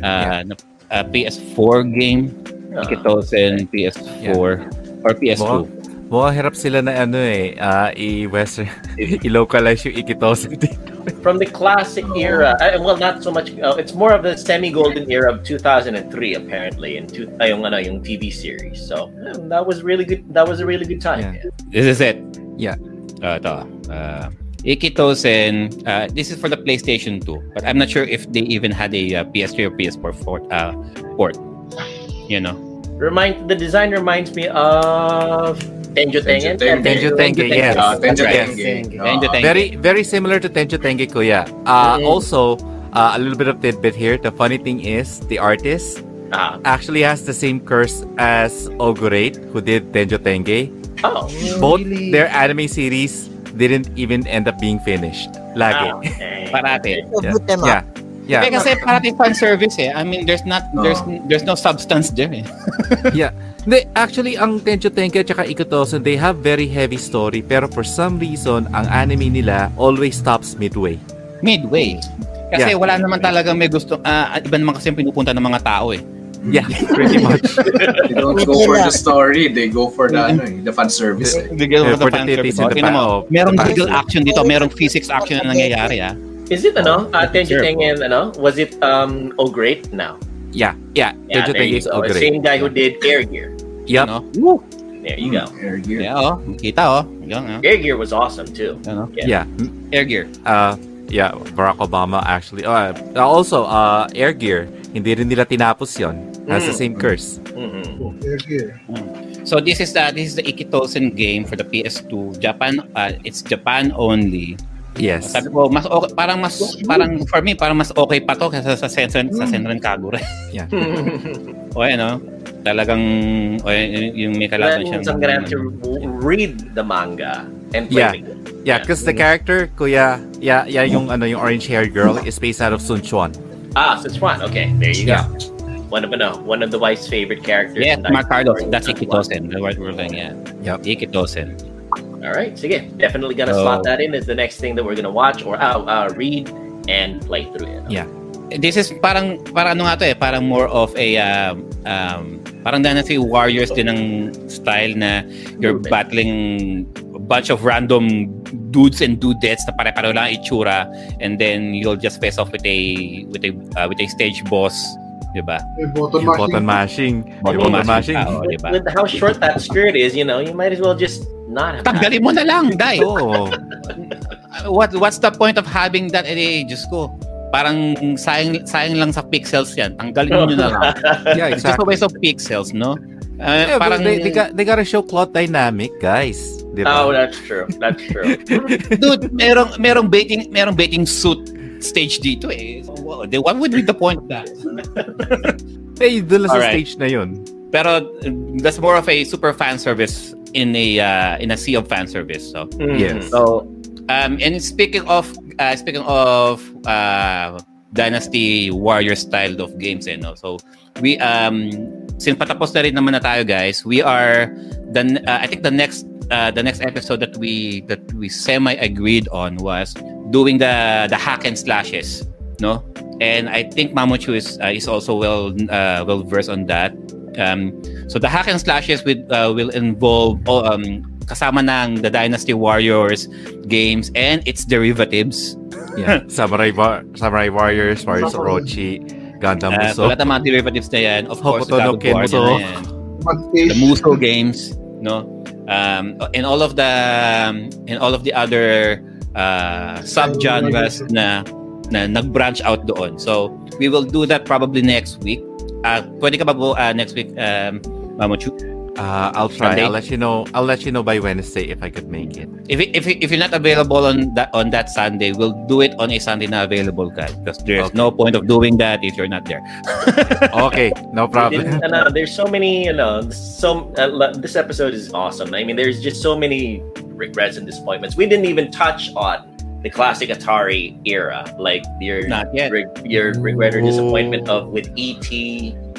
Uh, na, uh, PS4 game, Uh, Ikitosen PS4 or PS2. Mukhang hirap sila na ano eh, ah, i-western, (laughs) i-localize yung Ikitosen dito. from the classic era, uh, well, not so much. Uh, it's more of the semi-golden era of 2003, apparently, and two, uh, yung, ano, yung TV series. So yeah, that was really good. That was a really good time. Yeah. This is it. Yeah. Uh, ito. Uh, Ikitosen, uh, this is for the PlayStation 2, but I'm not sure if they even had a uh, PS3 or PS4 port. Uh, port. You know. Remind the design reminds me of Tenjo Tengen. Tenjo Tenjo Tenge, yes. Uh, Tenjo Right. Tenge. Tenjo Uh, Tenge. Very very similar to Tenjo Tenge Kuya. Uh, Mhm. Also, uh, a little bit of tidbit here. The funny thing is, the artist Ah, actually has the same curse as Ogurate, who did Tenjo Tenge. oh, Both their anime series didn't even end up being finished. Lagi. ah, (laughs) okay. Parate. Yeah. Yeah. up. Yeah. Eh, kasi parati fan service eh. I mean, there's not, there's, there's no substance there eh. (laughs) Hindi, actually, ang Tenjo Tenge at saka Ikutosen, they have very heavy story. Pero for some reason, ang anime nila always stops midway. Midway. Kasi Yeah. wala naman talaga may gusto, ah, iba naman kasi yung pinupunta ng mga tao eh. Yeah, (laughs) pretty much. They don't go for the story, they go for the, ano, eh, the fan service. Eh. Bigyan Yeah, mo for the the fan service. Oh, the mo, oh, merong the legal action dito, merong physics action na nangyayari ah. Is it ano? Uh, Tenjo Sure. Tengen, ano? Was it um oh great now? Yeah, yeah. Yeah, Tenge you is go. Ogurate. Same guy who did Air Gear. Yup. Ano? There you go. Air gear. Yeah, oh. Kita oh. Yan, oh. Air Gear was awesome too. Ano? Yeah. Air gear. Uh, yeah, Barack Obama actually. Uh, also, uh, Air Gear, hindi rin nila tinapos yon. Has the Mm. same curse. Mhm. Oh, here, here. So this is the this is the Ikitosen game for the PS2. Japan uh, it's Japan only. Yes. Sabi ko mas okay, parang mas parang for me parang mas okay pa to kaysa sa Senran sa Senran Kagura. o ano, talagang o y- yung may kalaban means siyang I'm gonna have to read the manga and play Yeah. the game. Yeah, because the character, kuya, yeah, yeah, yung ano, yung orange-haired girl is based out of Sun Chuan. Ah, Sichuan. Okay, there you Yeah. go. One of ano, one of the wife's favorite characters. Yeah, in Dice Mark Carlos. That's Ikitosen. The word we're looking at. Yep. Ikitosen. All right, sige. Definitely gonna So- slot that in as the next thing that we're gonna watch or uh, uh, read and play through it. Yeah. This is parang parang ano nga to eh, parang more of a um, um parang Dynasty Warriors din ng style na you're battling a bunch of random dudes and dudettes na pare-pareho lang ang itsura and then you'll just face off with a with a uh, with a stage boss, 'di ba? Button button mashing. Button button mashing. mashing. Oh, diba? With how short that skirt is, you know, you might as well just not have. Tanggalin mo na lang, (laughs) dai. Oo. What what's the point of having that eh Diyos ko? Parang sayang sayang lang sa pixels 'yan. Tanggalin mo na lang. (laughs) Yeah, It's just a exactly. waste of pixels, no? Uh, Yeah, parang they, they, got, they gotta show plot dynamic, guys. Di Oh, ba? that's true. That's true. (laughs) dude, merong merong baiting merong baiting suit stage dito eh. So, wow, what would be the point of that? (laughs) Doon lang sa Alright. stage na yun. Pero uh, that's more of a super fan service in a uh, in a sea of fan service. So Yes. so um and speaking of uh, speaking of uh Dynasty Warrior style of games eh, no? So we um since patapos na rin naman na tayo guys, we are the uh, I think the next uh, the next episode that we that we semi agreed on was doing the the hack and slashes, no? And I think Mamochu is uh, is also well uh, well versed on that. Um, so the hack and slashes with uh, will involve oh, um, kasama ng the Dynasty Warriors games and its derivatives. Yeah. (laughs) Samurai, War- Samurai Warriors, Warriors Orochi, Gundam Uh, Musou. so lahat ng mga derivatives na yan, of course, Hokuto God no of War Kenso. the Muso games, no, um, and all of the um, and all of the other uh, subgenres na na nag-branch out doon. So, we will do that probably next week. Uh, pwede ka ba po uh, next week, um, Mamo Chu? Uh, I'll try. Sunday? I'll let you know. I'll let you know by Wednesday if I could make it. If, if, if you're not available on that on that Sunday, we'll do it on a Sunday na available ka. Because there's Okay. no point of doing that if you're not there. (laughs) Okay, no problem. Didn't- ano, there's so many, you know, so uh, this episode is awesome. I mean, there's just so many regrets and disappointments. We didn't even touch on the classic Atari era, like your Not yet. re- your regret or disappointment of with ET,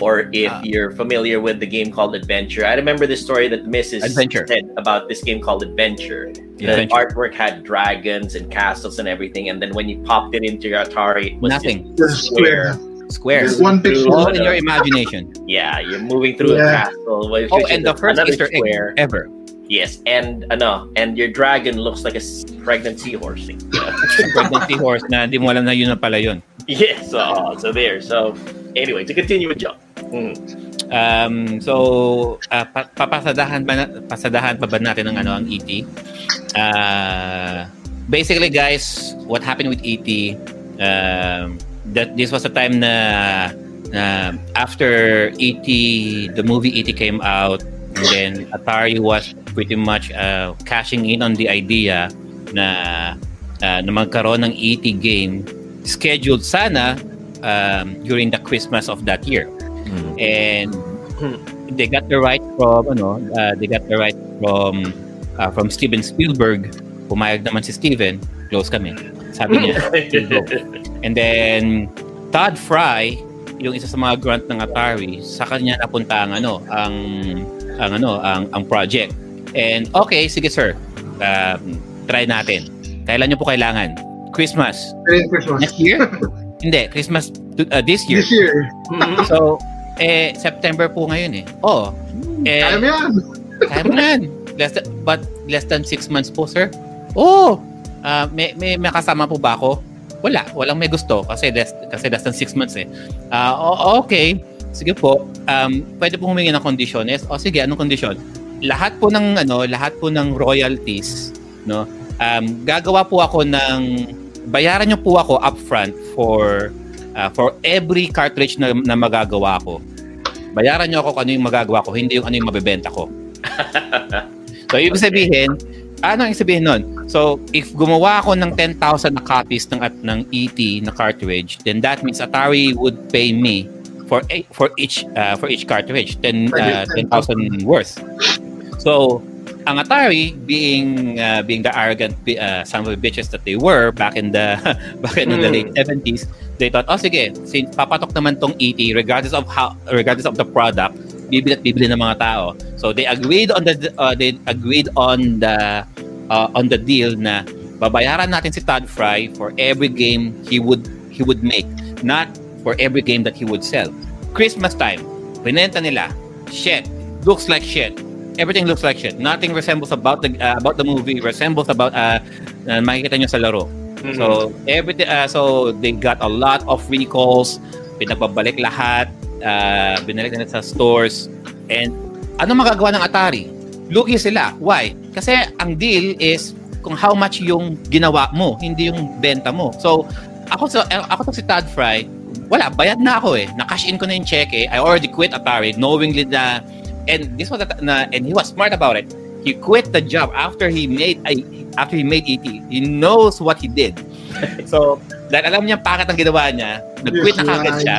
or if Ah. you're familiar with the game called Adventure. I remember the story that Mrs. Adventure. said about this game called Adventure. The Adventure. artwork had dragons and castles and everything, and then when you popped it into your Atari, it was Nothing. just square. Squares. One pixel. All in your imagination. Yeah, you're moving through Yeah. a castle. which Oh, and the first another Easter egg square. ever. Yes, and ano, and your dragon looks like a pregnant seahorse. (laughs) Yeah. Pregnancy horse na hindi mo alam na yun na pala yun. yes, so, so there. So anyway, to continue with John. Um, so, uh, pa- papasadahan ba na- pasadahan pa ba natin ang ano ang ET? Uh, basically, guys, what happened with ET? Um, that this was a time na, na after ET, the movie ET came out, and then Atari was pretty much uh, cashing in on the idea na uh, na magkaroon ng ET game scheduled sana um, during the Christmas of that year Mm. and (clears throat) they got the right from ano uh, they got the right from uh, from Steven Spielberg. Pumayag naman si Steven close kami. Sabi niya (laughs) and then Todd Fry yung isa sa mga grant ng Atari sa kanya napunta ang ano ang ang ano ang ang project. And okay sige sir. Um, try natin. Kailan niyo po kailangan? Christmas. Christmas. next year? (laughs) Hindi Christmas to- uh, this year. This year. So, eh, September po ngayon eh. Oo. Eh, Kaya mo yan. kaya mo yan. Less than, but less than six months po, sir? Oo. Ah, may, may, may kasama po ba ako? Wala. Walang may gusto kasi less, kasi less than six months eh. Ah, o- okay. Sige po. Um, pwede po humingi ng conditions. O sige, anong condition? Lahat po ng ano, lahat po ng royalties, no? Um, gagawa po ako ng bayaran niyo po ako upfront for uh, for every cartridge na, na magagawa ko. Bayaran niyo ako kung ano yung magagawa ko, hindi yung ano yung mabebenta ko. (laughs) so, ibig sabihin, ano ang ibig sabihin nun? So, if gumawa ako ng 10,000 na copies ng at ng ET na cartridge, then that means Atari would pay me for a, for each uh, for each cartridge 10 uh, 10,000 worth. So, ang Atari being uh, being the arrogant uh, son of bitches that they were back in the (laughs) back in the Hmm. late 70s, they thought, oh sige, since papatok naman tong ET regardless of how regardless of the product, bibili at bibili ng mga tao. So they agreed on the uh, they agreed on the uh, on the deal na babayaran natin si Todd Fry for every game he would he would make, not for every game that he would sell. Christmas time, binenta nila. Shit, looks like shit. Everything looks like shit. Nothing resembles about the uh, about the movie resembles about uh, uh makikita nyo sa laro. So everything uh, so they got a lot of recalls, pinagbabalik lahat, uh, binalik nila sa stores and ano magagawa ng Atari? Lugi sila. Why? Kasi ang deal is kung how much yung ginawa mo, hindi yung benta mo. So ako sa ako to si Todd Fry, wala, bayad na ako eh. Na-cash in ko na yung check eh. I already quit Atari knowingly na and this was a, na and he was smart about it. He quit the job after he made after he made ET. He knows what he did. so, dahil alam niya bakit ang ginawa niya, nag-quit na kagad siya.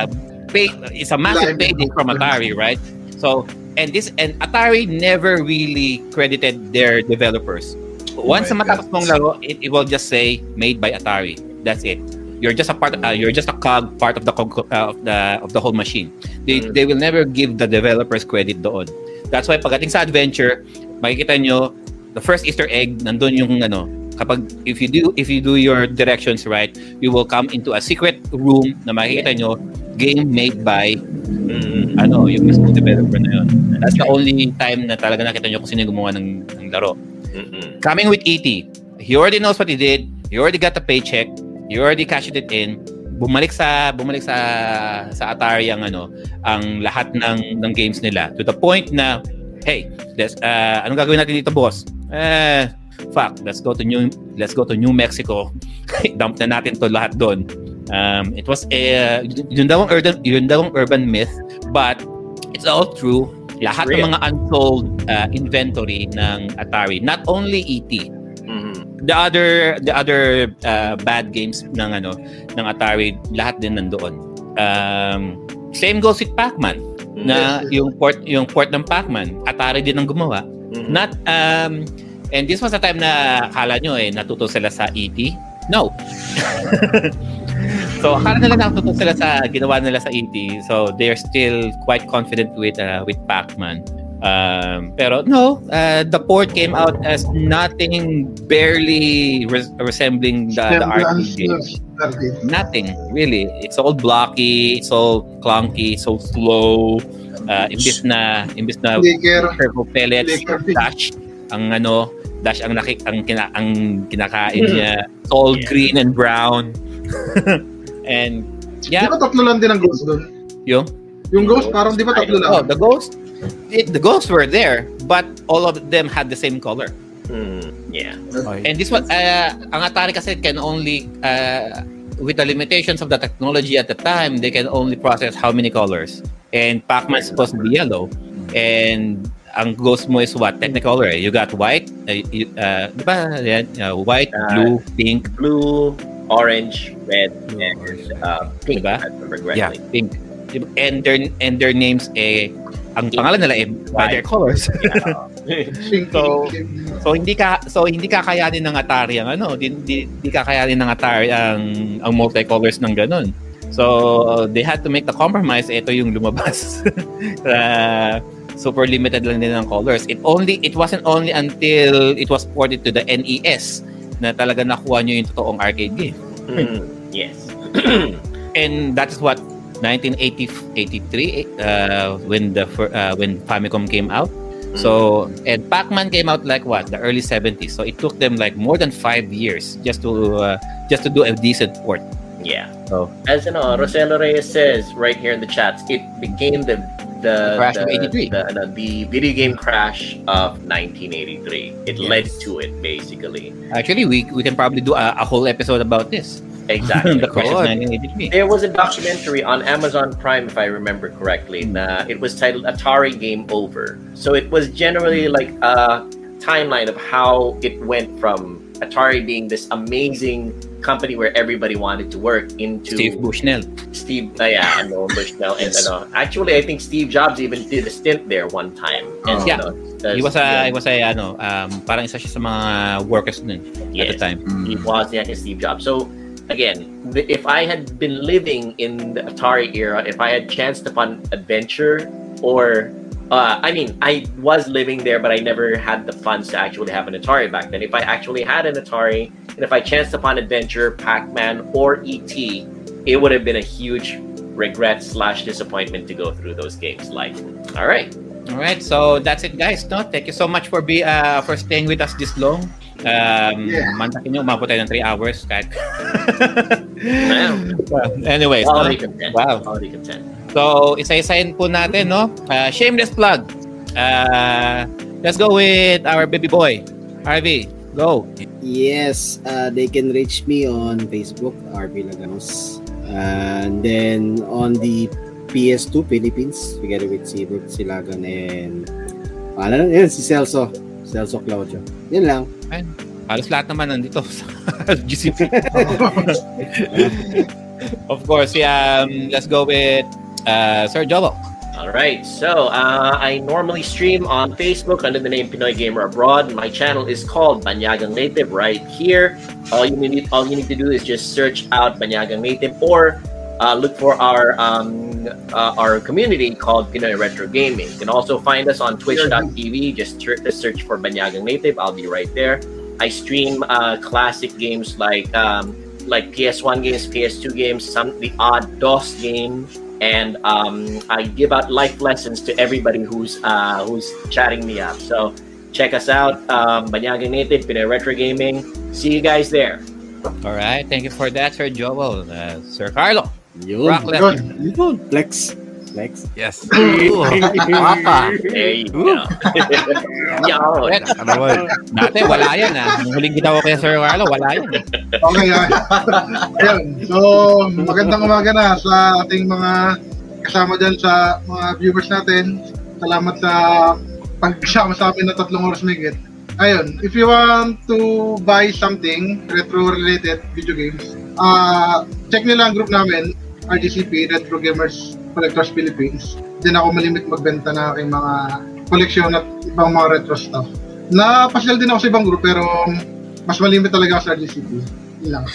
Pay, it's a massive payday from Atari, right? So, and this and Atari never really credited their developers. Once na matapos mong laro, it, it will just say made by Atari. That's it. You're just a part. Uh, you're just a cog, part of the cog, uh, of the of the whole machine. They Mm. they will never give the developers credit doon. That's why pagdating sa adventure, makikita nyo the first Easter egg nandun yung ano kapag if you do if you do your directions right, you will come into a secret room na makikita nyo game made by Mm. ano yung mismo developer na yun. That's the only time na talaga nakita nyo kung sino yung gumawa ng, ng laro. Mm-mm. Coming with ET, he already knows what he did. He already got the paycheck. He already cashed it in. Bumalik sa bumalik sa sa Atari ang ano, ang lahat ng ng games nila to the point na hey, let's uh, anong gagawin natin dito, boss? Eh, fuck, let's go to New let's go to New Mexico. (laughs) Dump na natin to lahat doon. Um, it was a yun daw ang urban yun daw ang urban myth, but it's all true. Lahat real. ng mga unsold uh, inventory ng Atari, not only ET. The other the other uh, bad games ng ano ng Atari lahat din nandoon. Um, same goes with Pac-Man na yung port yung port ng Pac-Man Atari din ang gumawa. Mhm. Not um and this was the time na akala nyo eh natuto sila sa ET. No. (laughs) so akala nila natuto sila sa ginawa nila sa ET. So they're still quite confident with uh, with Pac-Man. Um, pero no, uh, the port came out as nothing barely res- resembling the, the arcade game. Nothing really. It's all blocky, it's all clunky, so slow. Uh, imbis na imbis na purple pellets, dash ang ano, dash ang nakik ang kina, ang kinakain niya. It's all green and brown. (laughs) and Di yeah, ba tatlo lang din ang ghost doon? yung Yung ghost, parang di ba tatlo oh, lang? the ghost it, the ghosts were there, but all of them had the same color. Mhm. Yeah. And this one, uh, ang Atari kasi can only, uh, with the limitations of the technology at the time, they can only process how many colors. And Pac-Man is supposed to be yellow. And ang ghost mo is what? Technicolor. eh. You got white, uh, uh, di ba? Yan, uh, white, Uh, blue, pink, Blue, orange, red, and uh, pink. Diba? I Yeah. pink. And their, and their names, eh, ang pangalan nila eh, by their colors. (laughs) So- So hindi ka so hindi kakayanin ng Atari ang ano, di, di, di kakayanin ng Atari ang ang multicolors ng ganun. So they had to make the compromise. Ito yung lumabas. (laughs) Uh, super limited lang din ng colors. It only it wasn't only until it was ported to the NES na talaga nakuha nyo yung totoong arcade game. Mhm. Yes. (clears throat) And that is what 1983 uh, when the uh, when Famicom came out. So and Pac-Man came out like what the early 70s. So it took them like more than five years just to uh, just to do a decent port. Yeah. So As you know, Roselo Reyes says right here in the chats, it became the the Crash of the, 83. The, the, the video game crash of 1983. It led to it basically. actually, we we can probably do a, a whole episode about this. Exactly. (laughs) the crash of 1983. There was a documentary on Amazon Prime, if I remember correctly. Na it was titled Atari Game Over. So it was generally hmm. like a timeline of how it went from Atari being this amazing company where everybody wanted to work into Steve Bushnell. Steve, uh, yeah, ano, (laughs) Bushnell, and ano. Uh, actually, I think Steve Jobs even did a stint there one time. Oh. And, Oh. Yeah. ano, He was yeah, a he was a ano um parang isa siya sa mga workers nun at the yes. time. Hmm. He was yeah, Steve Jobs. So again, if I had been living in the Atari era, if I had chanced upon adventure, or uh, I mean, I was living there, but I never had the funds to actually have an Atari back then. If I actually had an Atari, and if I chanced upon adventure, Pac-Man, or ET, it would have been a huge regret slash disappointment to go through those games. Like, all right, All right, so that's it guys, no? Thank you so much for be uh for staying with us this long. Um, Yeah. mantakin nyo, umabot tayo ng 3 hours kahit. Man. Well, anyways, no? quality content. Wow. Quality content. So, isa-isahin po natin, no? Uh, shameless plug. Uh, let's go with our baby boy. Harvey, go. Yes, uh, they can reach me on Facebook, RB Laganos. And then on the PS2 Philippines, together with Sibert Silagan and ano yun, si Celso. Celso Claudio. Yun lang. Halos lahat naman nandito (laughs) sa GCP. (laughs) of course, yeah, um, let's go with uh, Sir Jobo. All right, so uh, I normally stream on Facebook under the name Pinoy Gamer Abroad. My channel is called Banyagang Native right here. All you need, all you need to do is just search out Banyagang Native or uh, look for our um, uh, our community called Pinoy Retro Gaming. You can also find us on Twitch.tv. Just search, for Banyagang Native. I'll be right there. I stream uh, classic games like um, like PS1 games, PS2 games, some the odd DOS game, and um, I give out life lessons to everybody who's uh, who's chatting me up. So check us out, um, Banyaga Native, Pinoy Retro Gaming. See you guys there. All right, thank you for that, Sir Jobo. Uh, Sir Carlo, Yun. rock left. Yun. Yun. Flex. Next. Yes. (laughs) Papa. Go. Yun. Ano naman? Dati, wala yan ah. Nung huling ginawa ko kay Sir Carlo, wala yan. Okay, okay. (laughs) Ayun. So, magandang umaga na sa ating mga kasama dyan sa mga viewers natin. Salamat sa pagsama sa amin na tatlong oras mahigit. Ayun, if you want to buy something retro-related video games, uh, check lang ang group namin, RGCP, Retro Gamers Collectors Philippines. Diyan ako malimit magbenta na aking mga koleksyon at ibang mga retro stuff. Napasyal din ako sa ibang group pero mas malimit talaga ako sa RGCP. Yun lang.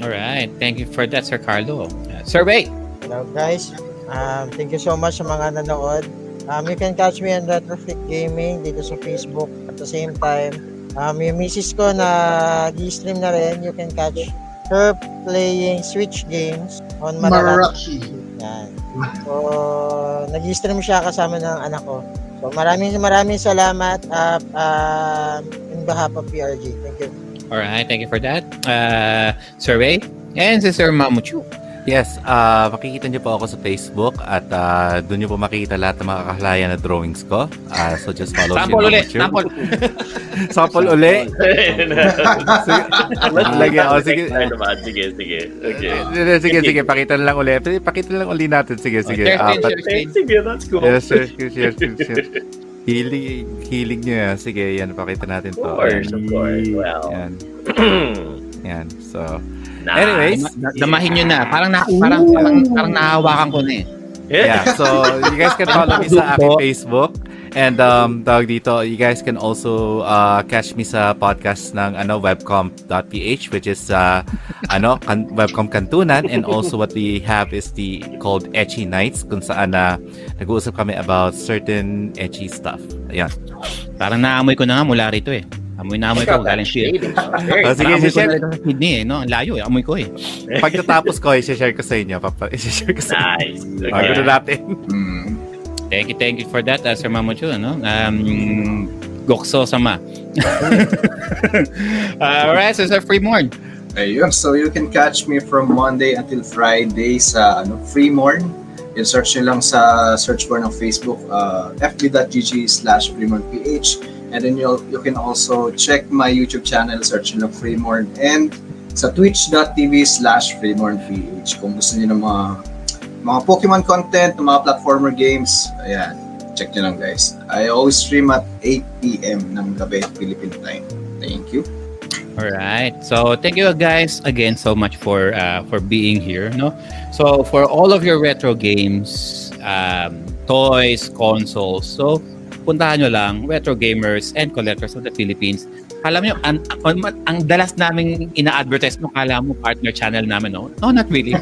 Alright, thank you for that, Sir Carlo. Uh, survey! Hello guys. Um, thank you so much sa mga nanood. Um, you can catch me on Retrofit Gaming dito sa Facebook. At the same time, um, yung misis ko na gi-stream na rin, you can catch her playing Switch games on Mararaki. Marachi. Yan. So, nag-stream siya kasama ng anak ko. So, maraming maraming salamat at uh, in behalf of PRG. Thank you. Alright, thank you for that. Uh, survey. And si Sir Mamuchu. Yes, ah makikita niyo po ako sa Facebook at ah, doon niyo po makikita lahat ng mga kakahalayan na drawings ko. Ah, so just follow Sample ulit, Mamuchu. sample. (laughs) Sample uli. Sige, lagyan. Oh, sige. Ay, naman. Sige, sige. Okay. Sige, sige, sige, pakita na lang uli. Pakita na lang uli natin. Sige, sige. Share Ah, screen, share screen. Sige, that's cool. Yes, share, share, share, share. Hilig, hilig niyo yan. Sige, yan, pakita natin Of to. course, of course. Well. Yan, (clears throat) yan. So, Nice. anyways, Dama- Damahin nyo na. Parang, na, parang, parang, parang nahawakan ko na eh. yeah. So, you guys can follow me sa aking Facebook. And um, tawag dito, you guys can also uh, catch me sa podcast ng ano webcom.ph which is uh, ano kan- webcom kantunan and also what we have is the called Etchy Nights kung saan na nag-uusap kami about certain etchy stuff. Ayan. Parang naamoy ko na nga mula rito eh. Amoy na amoy ko galing shit. Oh, sige, Parang amoy ko na sa Sydney eh. No? Ang layo eh. Amoy ko eh. (laughs) Pagkatapos ko, i-share ko sa inyo. Papa, i-share ko sa inyo. nice. Bago na natin. Mm. Thank you, thank you for that, uh, Sir Mamuchu. Ano? Um, gokso sama. (laughs) Alright, so Sir Freemorn. Ayun, so you can catch me from Monday until Friday sa ano, Freemorn. Yung search nyo lang sa search bar ng Facebook, uh, fb.gg slash freemornph. And then you'll, you can also check my YouTube channel, search nyo Freemorn. And sa twitch.tv slash freemornph. Kung gusto nyo ng mga, mga Pokemon content, mga platformer games, ayan, check nyo lang guys. I always stream at 8pm ng gabi, Philippine time. Thank you. All right. So thank you guys again so much for uh, for being here. No. So for all of your retro games, um, toys, consoles. So puntahan nyo lang Retro Gamers and Collectors of the Philippines. Alam nyo, ang, ang, ang dalas namin ina-advertise mo, kala mo partner channel namin, no? No, not really.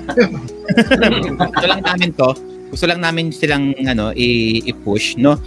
(laughs) Gusto lang namin to. Gusto lang namin silang ano, i- i-push, no?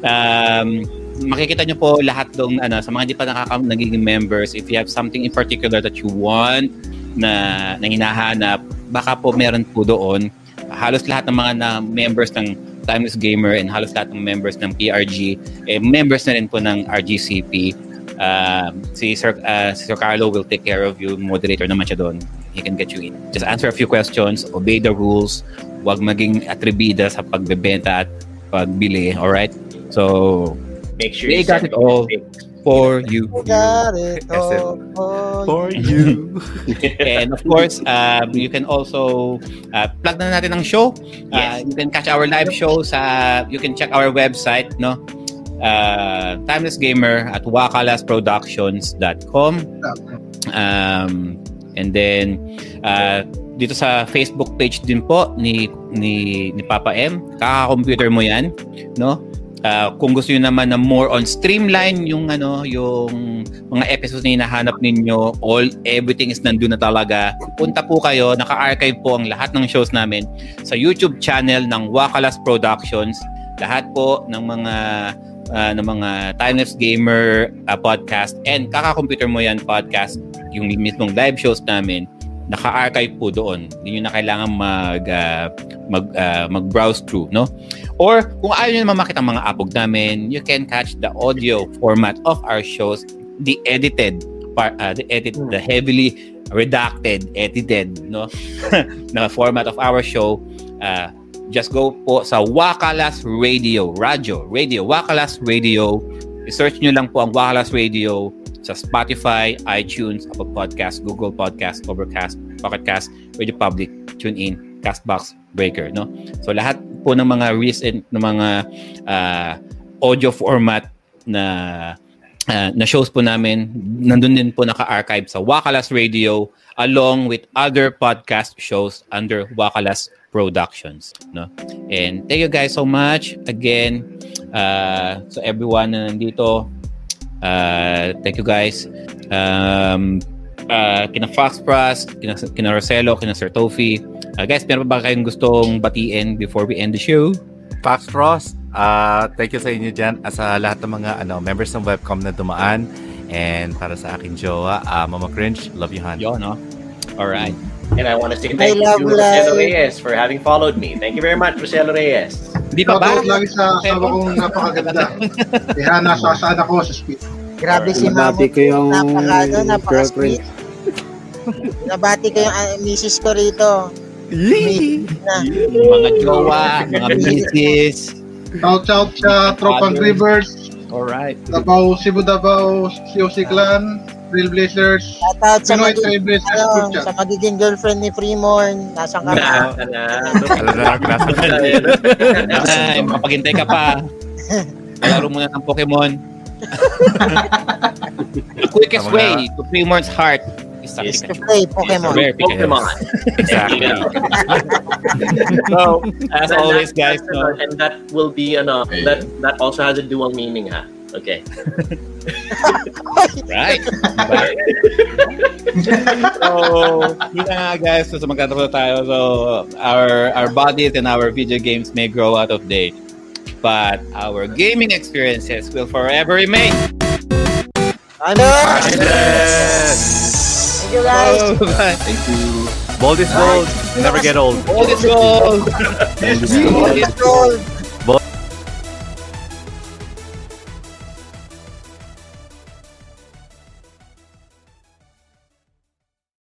Um, makikita nyo po lahat dong ano sa mga hindi pa nakaka nagiging members if you have something in particular that you want na na hinahanap baka po meron po doon halos lahat ng mga na members ng Timeless Gamer and halos lahat ng members ng PRG eh, members na rin po ng RGCP Um, si Sir uh, si Sir Carlo will take care of you moderator naman siya doon. He can get you in. Just answer a few questions obey the rules wag maging atribida sa pagbebenta at pagbili alright? So Make sure They you got it all. me for you. (laughs) Got it (laughs) all For for you. (laughs) and of course, um, you can also uh, plug na natin ang show. Uh, you can catch our live show sa you can check our website, no? Uh, Timeless Gamer at wakalasproductions.com. Um, and then uh, dito sa Facebook page din po ni ni ni Papa M. Kaka-computer mo 'yan, no? Uh, kung gusto niyo naman na more on streamline yung ano yung mga episodes na hinahanap ninyo all everything is nandun na talaga. Punta po kayo naka-archive po ang lahat ng shows namin sa YouTube channel ng Wakalas Productions. Lahat po ng mga uh, ng mga Timeless Gamer uh, podcast and kaka-computer mo yan podcast yung mismong live shows namin naka-archive po doon. Hindi nyo na kailangan mag uh, mag uh, mag-browse through no Or kung ayaw nyo naman makita mga apog namin, you can catch the audio format of our shows, the edited part, uh, the edit, the heavily redacted, edited, no, (laughs) na format of our show. Uh, just go po sa Wakalas Radio, Radio, Radio, Wakalas Radio. I-search nyo lang po ang Wakalas Radio sa Spotify, iTunes, Apple Podcast, Google Podcast, Overcast, Pocket Cast, Radio Public, TuneIn, Castbox, Breaker, no? So lahat po ng mga recent ng mga ah, audio format na ah, na shows po namin, nandun din po naka-archive sa Wakalas Radio along with other podcast shows under Wakalas Productions, no? And thank you guys so much again uh, so everyone na nandito. Uh, thank you guys. Um, uh, kina Fox Pras, kina, kina Roselo, kina Sir Tofi. Uh, guys, meron pa ba kayong gustong batiin before we end the show? Pax Frost, ah thank you sa inyo dyan at sa lahat ng mga ano, members ng webcom na dumaan. And para sa aking jowa, ah, Mama Cringe, love you, Han. Yo, no? Alright. And I want to say I thank you love to life. Roselo Reyes for having followed me. Thank you very much, Roselo Reyes. Hindi pa ba? Shoutout lagi sa asawa kong napakaganda. (laughs) Kaya nasa saan ako sa speed. Grabe si ko yung Napaka, ano, girlfriend. (laughs) Nabati ko yung uh, misis ko rito. Na, Mga jowa, mga (laughs) misis. Shout out sa Tropang. Rivers, Alright. Davao, Cebu Davao, COC Clan, Trailblazers, shoutout sa, Pinoy magiging, Trailblazers ano, sa magiging girlfriend ni Freemorn. Nasaan ka na? Na, na, Alam na, Ay, mapaghintay ka pa. Laro muna ng Pokemon. The (laughs) quickest way to Primorn's heart is sa Is To play Pokemon. Rare Pikachu. Pokemon. Exactly. (laughs) So, as always, that- guys, no? and that will be ano, that that also has a dual meaning, ha. Okay. (laughs) Right. Diba? (laughs) so, yun na nga guys. So, magkatapos na tayo. So, our, our bodies and our video games may grow out of date. But our gaming experiences will forever remain. Ano? Yes! Thank you guys. Oh, bye. Thank you. Bold is gold. Never get old. All is gold. (laughs) Gold is gold.